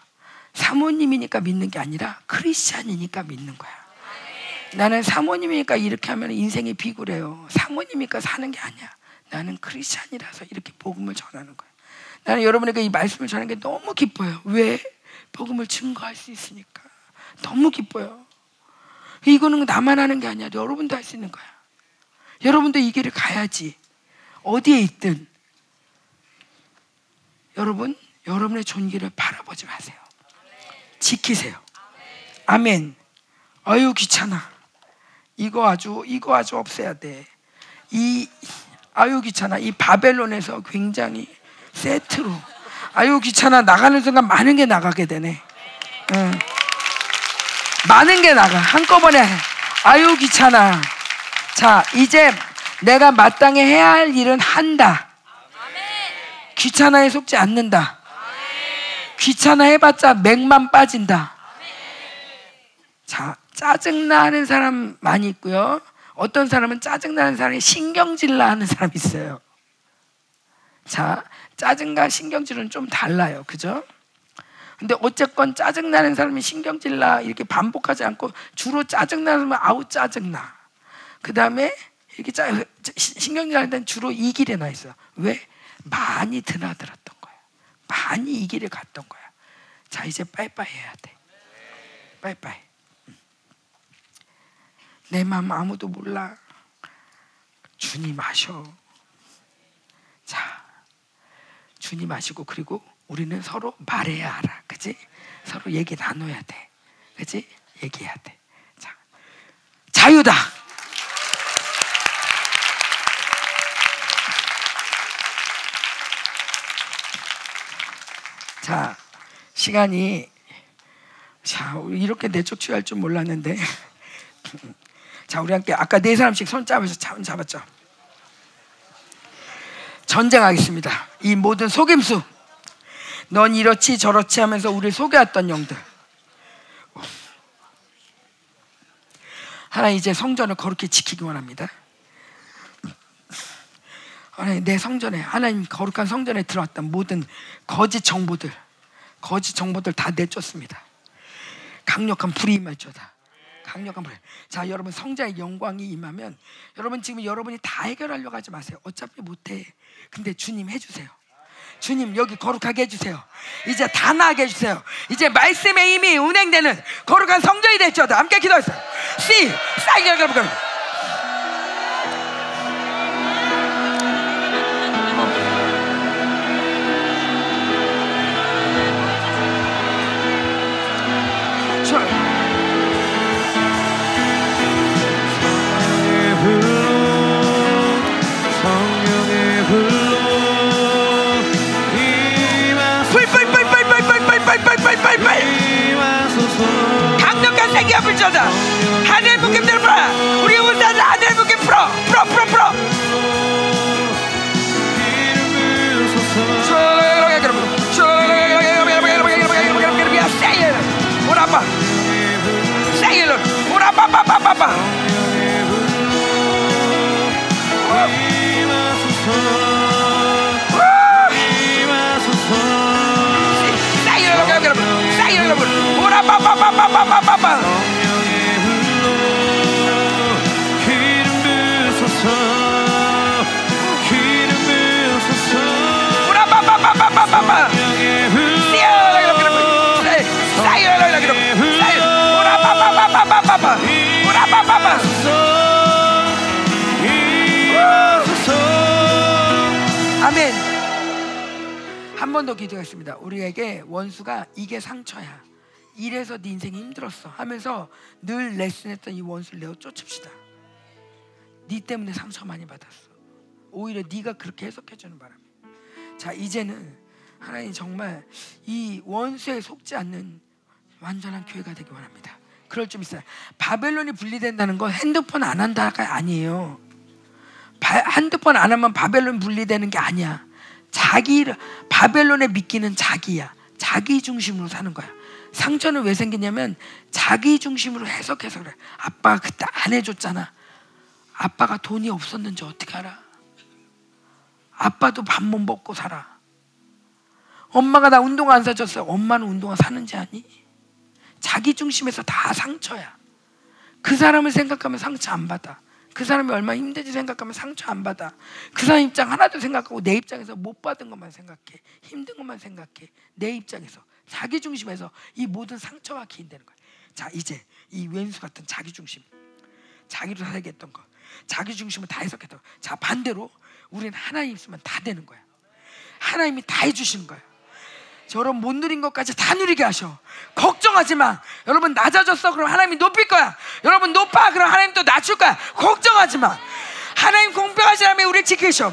사모님이니까 믿는 게 아니라 크리스찬이니까 믿는 거야. 나는 사모님이니까 이렇게 하면 인생이 비굴해요. 사모님이니까 사는 게 아니야. 나는 크리스찬이라서 이렇게 복음을 전하는 거야. 나는 여러분에게 이 말씀을 전하는 게 너무 기뻐요. 왜? 복음을 증거할 수 있으니까. 너무 기뻐요. 이거는 나만 하는 게 아니야. 여러분도 할 수 있는 거야. 여러분도 이 길을 가야지. 어디에 있든. 여러분, 여러분의 존귀를 바라보지 마세요. 지키세요. 아멘. 아유, 귀찮아. 이거 아주, 이거 아주 없애야 돼. 이, 아유, 귀찮아. 이 바벨론에서 굉장히 세트로. 아유, 귀찮아. 나가는 순간 많은 게 나가게 되네. 응. 많은 게 나가 한꺼번에 아유 귀찮아 자 이제 내가 마땅히 해야 할 일은 한다 귀찮아에 속지 않는다 귀찮아 해봤자 맥만 빠진다 자 짜증나는 사람 많이 있고요 어떤 사람은 짜증나는 사람이 신경질나 하는 사람이 있어요 자 짜증과 신경질은 좀 달라요 그죠? 근데 어쨌건 짜증나는 사람이 신경질나 이렇게 반복하지 않고 주로 짜증나면 아우 짜증나. 그 다음에 이렇게 짜, 신경질 날 때는 주로 이 길에 나 있어. 왜? 많이 드나들었던 거야. 많이 이 길을 갔던 거야. 자, 이제 빠이빠이 해야 돼. 빠이빠이. 내 마음 아무도 몰라. 주님 아셔. 자, 주님 아시고 그리고 우리는 서로 말해야 알아. 그지? 서로 얘기 나눠야 돼. 그지? 얘기해야 돼. 자, 자유다. 자, 시간이 자, 이렇게 내쫓취할 줄 몰랐는데. 자, 우리 함께 아까 네 사람씩 손 잡아서 잡, 잡았죠. 전쟁하겠습니다. 이 모든 속임수 넌 이렇지 저렇지 하면서 우리를 속여왔던 영들. 하나님 이제 성전을 거룩히 지키기 원합니다. 내 성전에 하나님 거룩한 성전에 들어왔던 모든 거짓 정보들, 거짓 정보들 다 내쫓습니다. 강력한 불이 임할지어다. 강력한 불. 자, 여러분 성자의 영광이 임하면 여러분 지금 여러분이 다 해결하려고 하지 마세요. 어차피 못해. 근데 주님 해주세요. 주님 여기 거룩하게 해주세요. 이제 다 나게 해주세요. 이제 말씀의 힘이 운행되는 거룩한 성전이 됐죠. 함께 기도했어요. C 싸게 여러분. 강력한 생기가 불쳐다 하늘 묶임들 풀어 우리 우사들 하늘 묶임 풀어 풀어 풀어 풀어 오라빠 세일러 오라빠빠빠빠 이와소서 아멘. 한 번 더 기도했습니다. 우리에게 원수가 이게 상처야. 이래서 네 인생이 힘들었어 하면서 늘 레슨했던 이 원수를 내어 쫓읍시다. 네 때문에 상처 많이 받았어. 오히려 네가 그렇게 해석해 주는 바람에. 자, 이제는 하나님 정말 이 원수에 속지 않는 완전한 교회가 되기 원합니다. 그럴 좀 있어요. 바벨론이 분리된다는 건 핸드폰 안 한다가 아니에요. 바, 핸드폰 안 하면 바벨론 분리되는 게 아니야. 자기 바벨론의 미끼는 자기야. 자기 중심으로 사는 거야. 상처는 왜 생기냐면 자기 중심으로 해석해서 그래. 아빠가 그때 안 해줬잖아. 아빠가 돈이 없었는지 어떻게 알아? 아빠도 밥 못 먹고 살아. 엄마가 나 운동화 안 사줬어요. 엄마는 운동화 사는지 아니? 자기 중심에서 다 상처야. 그 사람을 생각하면 상처 안 받아. 그 사람이 얼마나 힘든지 생각하면 상처 안 받아. 그 사람 입장 하나도 생각하고 내 입장에서 못 받은 것만 생각해. 힘든 것만 생각해. 내 입장에서 자기 중심에서 이 모든 상처가 기인되는 거야. 자 이제 이 왼수 같은 자기 중심, 자기로 살겠던 거, 자기 중심을 다 해석했던 거. 자 반대로 우리는 하나님 있으면 다 되는 거야. 하나님이 다 해주시는 거야. 저런 못 누린 것까지 다 누리게 하셔. 걱정하지 마. 여러분 낮아졌어. 그럼 하나님이 높일 거야. 여러분 높아. 그럼 하나님 또 낮출 거야. 걱정하지 마. 하나님 공평하신 하나님이 우리 지키셔.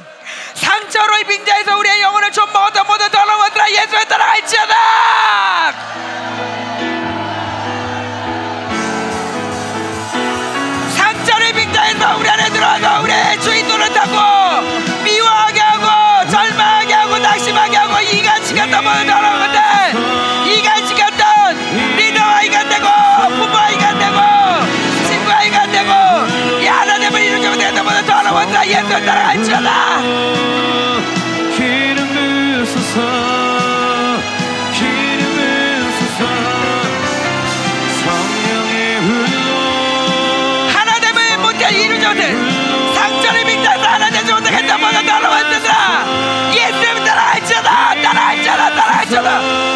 상처로 자에서 우리의 영혼을 좀 먹어도 모두 더러워들아 예수에 따라갈지어다. 상처를 자에서 우리 안에 들어와서 우리의 주인 노릇하고 미워하게 하고 낙심하게 하고 이간시켰던 모든 더러운 것들 이간시켰던 리더와 이간되고 부모와 이간되고 친구와 이간되고 이 하나님을 이루지 못했던 모든 더러운 것들 예수에 따라갈지어다 やば。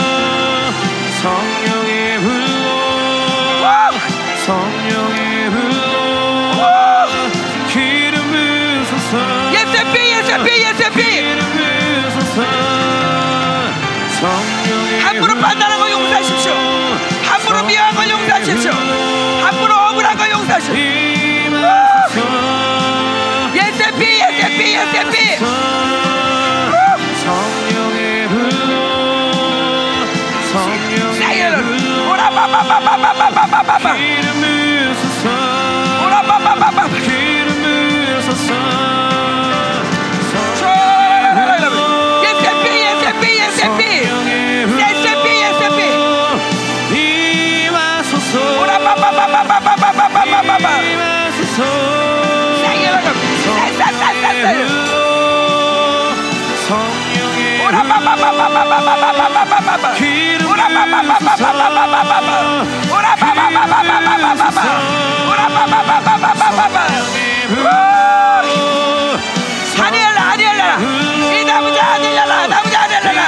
ba, ba, ba, ba. 아니엘 아니엘라 이 나무자 아니엘라 나무자 아니엘라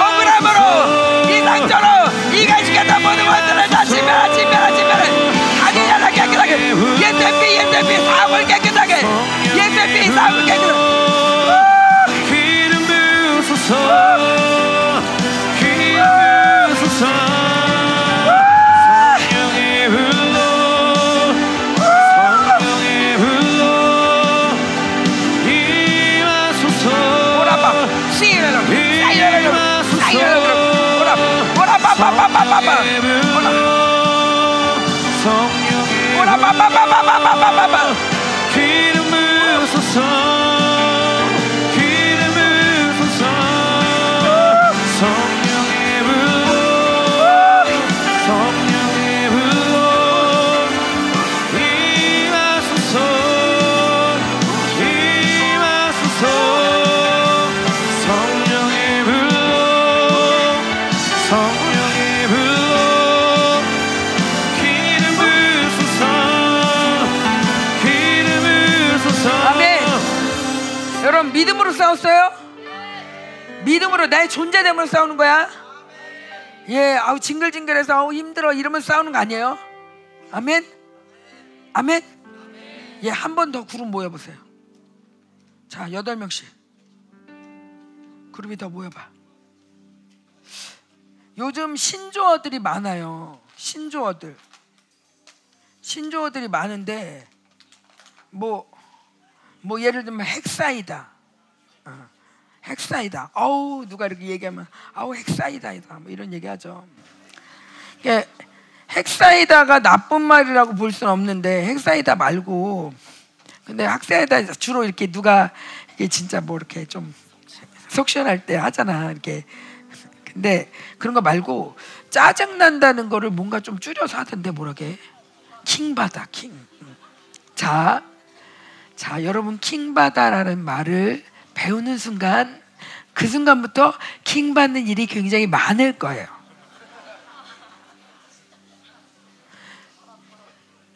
억울함으로 이 당처로 이 가시가 다 모든 것들을 다 지배라 지배라 지배라 아니엘라 깨끗하게 예대피 예대피 사업을 깨끗하게 예대피 사업을 깨끗하게 믿음으로 싸웠어요? 믿음으로 나의 존재됨으로 싸우는 거야? 예, 아우 징글징글해서 아우 힘들어 이러면 싸우는 거 아니에요? 아멘. 아멘. 예, 한 번더 구름 모여 보세요. 자, 여덟 명씩. 그룹이 더 모여봐. 요즘 신조어들이 많아요. 신조어들. 신조어들이 많은데 뭐, 뭐 예를 들면 핵사이다. 어, 핵사이다. 어우 누가 이렇게 얘기하면 아우 핵사이다이다. 뭐 이런 얘기하죠. 이게 핵사이다가 나쁜 말이라고 볼 수는 없는데 핵사이다 말고 근데 학사이다 주로 이렇게 누가 이게 진짜 뭐 이렇게 좀 속시원할 때 하잖아 이렇게 근데 그런 거 말고 짜증 난다는 거를 뭔가 좀 줄여서 하던데 뭐라게 킹바다 킹. 자, 자 여러분 킹바다라는 말을 배우는 순간 그 순간부터 킹 받는 일이 굉장히 많을 거예요.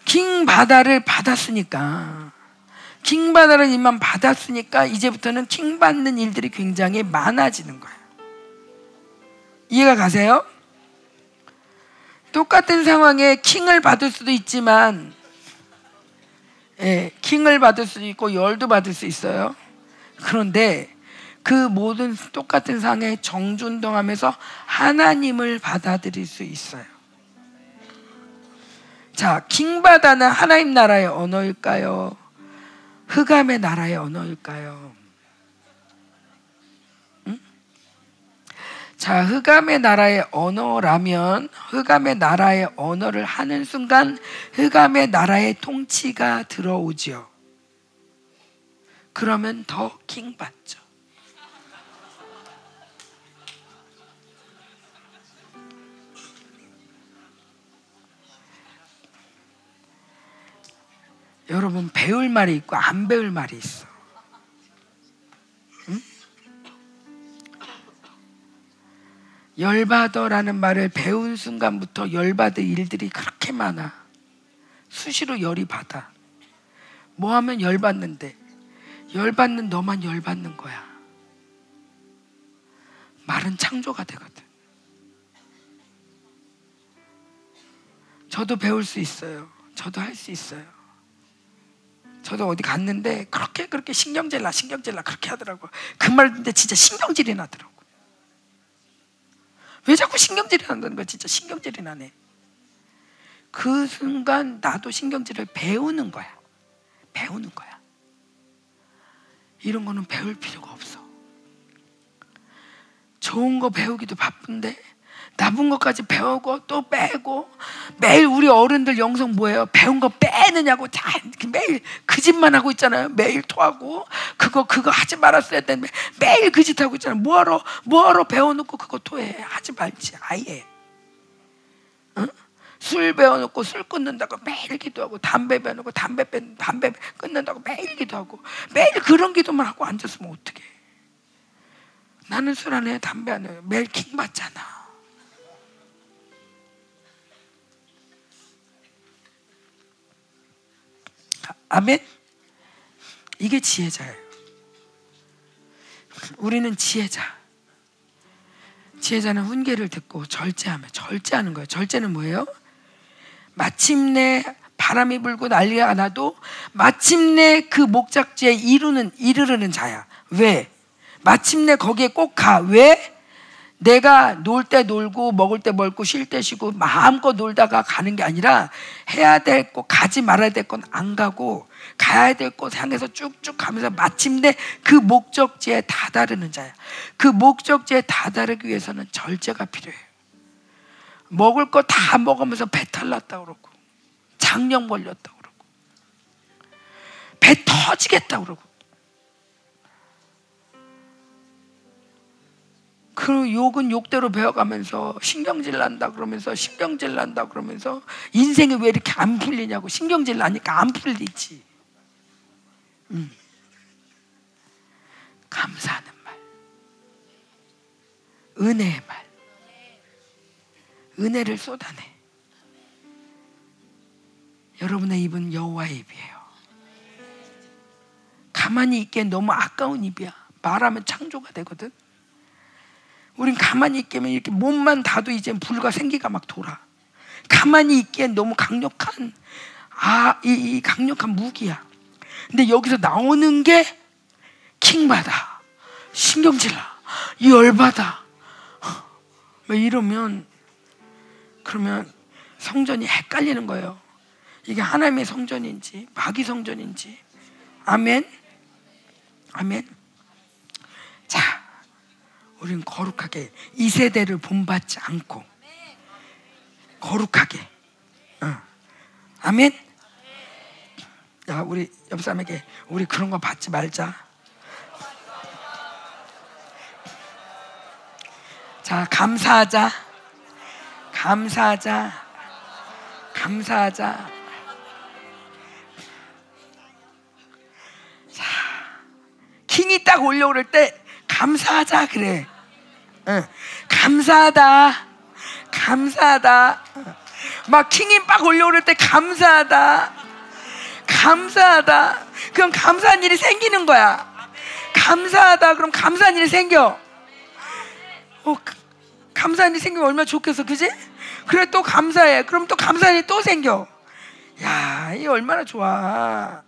킹 바다를 받았으니까 킹 바다를 일만 받았으니까 이제부터는 킹 받는 일들이 굉장히 많아지는 거예요. 이해가 가세요? 똑같은 상황에 킹을 받을 수도 있지만 예, 킹을 받을 수도 있고 열도 받을 수 있어요. 그런데 그 모든 똑같은 상에 정준동하면서 하나님을 받아들일 수 있어요. 자, 킹바다는 하나님 나라의 언어일까요? 흑암의 나라의 언어일까요? 자, 흑암의 나라의 언어라면 흑암의 나라의 언어를 하는 순간 흑암의 나라의 통치가 들어오지요. 그러면 더 킹받죠. 여러분 배울 말이 있고 안 배울 말이 있어. 열받어라는 말을 배운 순간부터 열받을 일들이 그렇게 많아. 수시로 열이 받아. 뭐 하면 열받는데? 열받는 너만 열받는 거야. 말은 창조가 되거든. 저도 배울 수 있어요. 저도 할 수 있어요. 저도 어디 갔는데 그렇게 그렇게 신경질 나 신경질 나 그렇게 하더라고. 그 말인데 진짜 신경질이 나더라고. 왜 자꾸 신경질이 난다는 거야? 진짜 신경질이 나네. 그 순간 나도 신경질을 배우는 거야. 배우는 거야. 이런 거는 배울 필요가 없어. 좋은 거 배우기도 바쁜데 나쁜 것까지 배우고 또 빼고 매일 우리 어른들 영성 뭐예요? 배운 거 빼느냐고 다 매일 그 짓만 하고 있잖아요. 매일 토하고 그거 그거 하지 말았어야 되는데 매일 그 짓 하고 있잖아요. 뭐하러 뭐하러 배워놓고 그거 토해 하지 말지 아예. 응? 술 배워놓고 술 끊는다고 매일 기도하고 담배 배워놓고 담배 빼 담배 끊는다고 매일 기도하고 매일 그런 기도만 하고 앉았으면 어떡해? 나는 술 안 해, 담배 안 해. 매일 킹 받잖아. 아멘? 이게 지혜자예요. 우리는 지혜자. 지혜자는 훈계를 듣고 절제하며 절제하는 거예요. 절제는 뭐예요? 마침내 바람이 불고 난리가 나도 마침내 그 목적지에 이루는 이르르는 자야. 왜? 마침내 거기에 꼭 가. 왜? 내가 놀 때 놀고 먹을 때 먹고 쉴 때 쉬고 마음껏 놀다가 가는 게 아니라 해야 될곳 가지 말아야 될 건 안 가고 가야 될 곳 향해서 쭉쭉 가면서 마침내 그 목적지에 다다르는 자야. 그 목적지에 다다르기 위해서는 절제가 필요해요. 먹을 거 다 먹으면서 배탈 났다 그러고 장염 걸렸다 그러고 배 터지겠다 그러고 그 욕은 욕대로 배워가면서 신경질 난다 그러면서 신경질 난다 그러면서 인생이 왜 이렇게 안 풀리냐고 신경질 나니까 안 풀리지. 음. 감사하는 말, 은혜의 말, 은혜를 쏟아내. 여러분의 입은 여호와의 입이에요. 가만히 있기엔 너무 아까운 입이야. 말하면 창조가 되거든. 우린 가만히 있기면 이렇게 몸만 닿아도 이제 불과 생기가 막 돌아. 가만히 있기엔 너무 강력한 아, 이, 이 강력한 무기야. 근데 여기서 나오는 게 킹받아. 신경질나. 열받아. 왜 이러면 그러면 성전이 헷갈리는 거예요. 이게 하나님의 성전인지 마귀 성전인지. 아멘. 아멘. 자, 우리는 거룩하게 이 세대를 본받지 않고 거룩하게. 어. 아멘. 야, 우리 옆 사람에게 우리 그런 거 받지 말자. 자, 감사하자. 감사하자. 감사하자. 자, 킹이 딱 올려오를 때 감사하자 그래. 응. 감사하다. 감사하다. 막 킹이 막 올려오를 때 감사하다. 감사하다. 그럼 감사한 일이 생기는 거야. 감사하다. 그럼 감사한 일이 생겨. 어, 감사한 일이 생기면 얼마나 좋겠어, 그지? 그래 또 감사해. 그럼 또 감사한 일이 또 생겨. 야, 이 얼마나 좋아.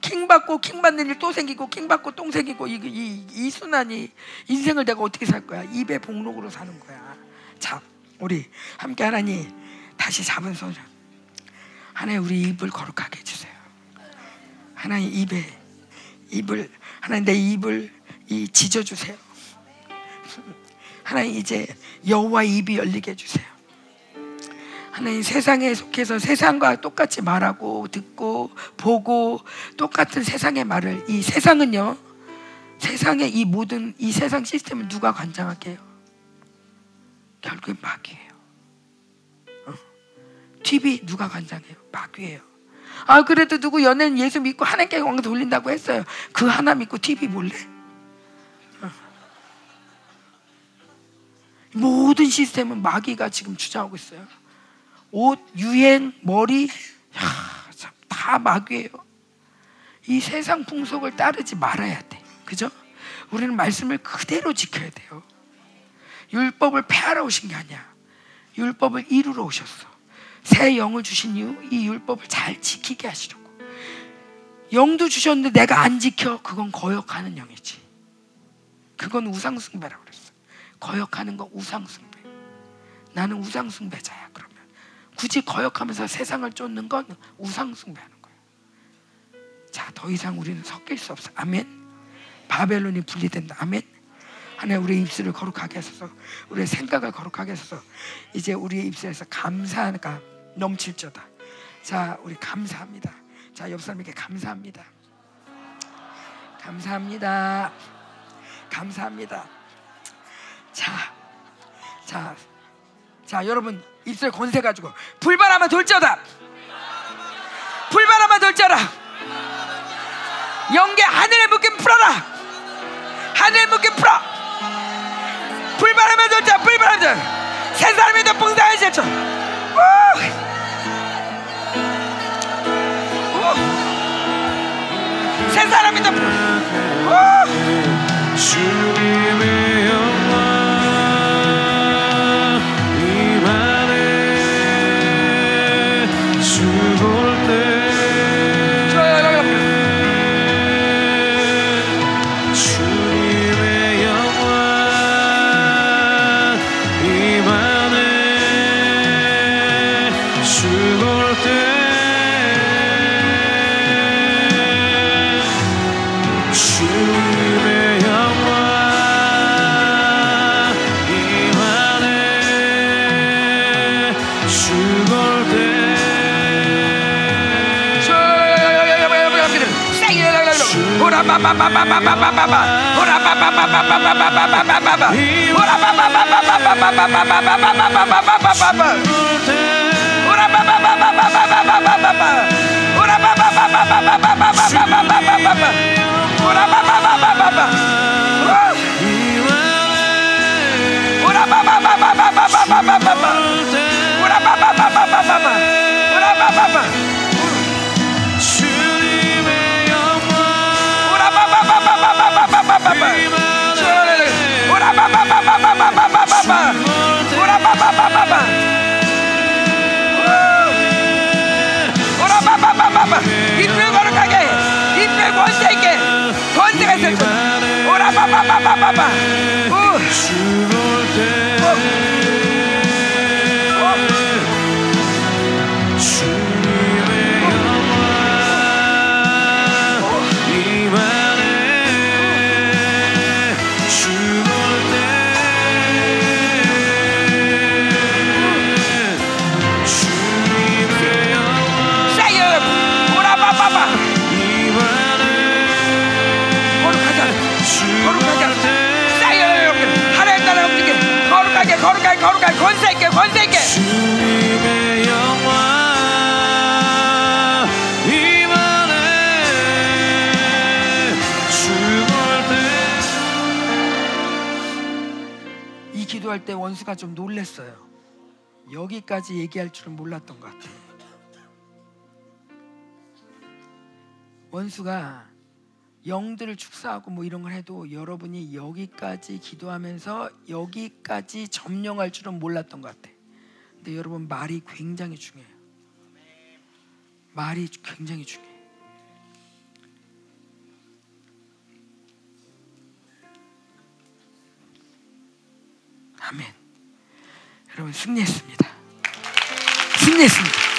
킹 받고 킹 받는 일 또 생기고 킹 받고 똥 생기고 이, 이, 이 순환이 인생을 내가 어떻게 살 거야? 입의 복록으로 사는 거야. 자, 우리 함께 하나님 다시 잡은 손. 하나님 우리 입을 거룩하게 해주세요. 하나님 입에 입을 하나님 내 입을 이 지져 주세요. 하나님 이제 여호와 입이 열리게 해주세요. 하나님 세상에 속해서 세상과 똑같이 말하고 듣고 보고 똑같은 세상의 말을 이 세상은요 세상의 이 모든 이 세상 시스템을 누가 관장할게요? 결국엔 마귀예요. 어. TV 누가 관장해요? 마귀예요. 아 그래도 누구 연예인 예수 믿고 하나님께 영광 돌린다고 했어요. 그 하나 믿고 TV 볼래? 모든 시스템은 마귀가 지금 주장하고 있어요. 옷, 유행, 머리, 야, 참, 다 마귀예요. 이 세상 풍속을 따르지 말아야 돼. 그죠? 우리는 말씀을 그대로 지켜야 돼요. 율법을 폐하러 오신 게 아니야. 율법을 이루러 오셨어. 새 영을 주신 이유 이 율법을 잘 지키게 하시려고. 영도 주셨는데 내가 안 지켜 그건 거역하는 영이지. 그건 우상숭배라고 그랬어. 거역하는 건 우상숭배. 나는 우상숭배자야. 그러면 굳이 거역하면서 세상을 쫓는 건 우상숭배하는 거야. 자, 더 이상 우리는 섞일 수 없어. 아멘. 바벨론이 분리된다. 아멘. 하나님 우리의 입술을 거룩하게 하소서. 우리의 생각을 거룩하게 하소서. 이제 우리의 입술에서 감사가 넘칠저다. 자, 우리 감사합니다. 자, 옆 사람에게 감사합니다. 감사합니다. 감사합니다. 자, 자, 자, 여러분 입술 권세 가지고 불바람아 돌자다. 불바람아 돌자라. 영계 하늘의 묶임 풀어라. 하늘의 묶임 풀어. 불바람아 돌자. 불바람아 돌. 세 사람이 더 봉사해 제쳐. 세 사람이 더. 오! 주님의 주 입을 거룩하게 입을 권세 있게. 권세가 있을 줄 오라바바바바바바 기도할 때 원수가 좀 놀랬어요. 여기까지 얘기할 줄은 몰랐던 것 같아요. 원수가 영들을 축사하고 뭐 이런 걸 해도 여러분이 여기까지 기도하면서 여기까지 점령할 줄은 몰랐던 것 같아. 근데 여러분 말이 굉장히 중요해요. 말이 굉장히 중요해. 요 아멘. 여러분 승리했습니다. 승리했습니다.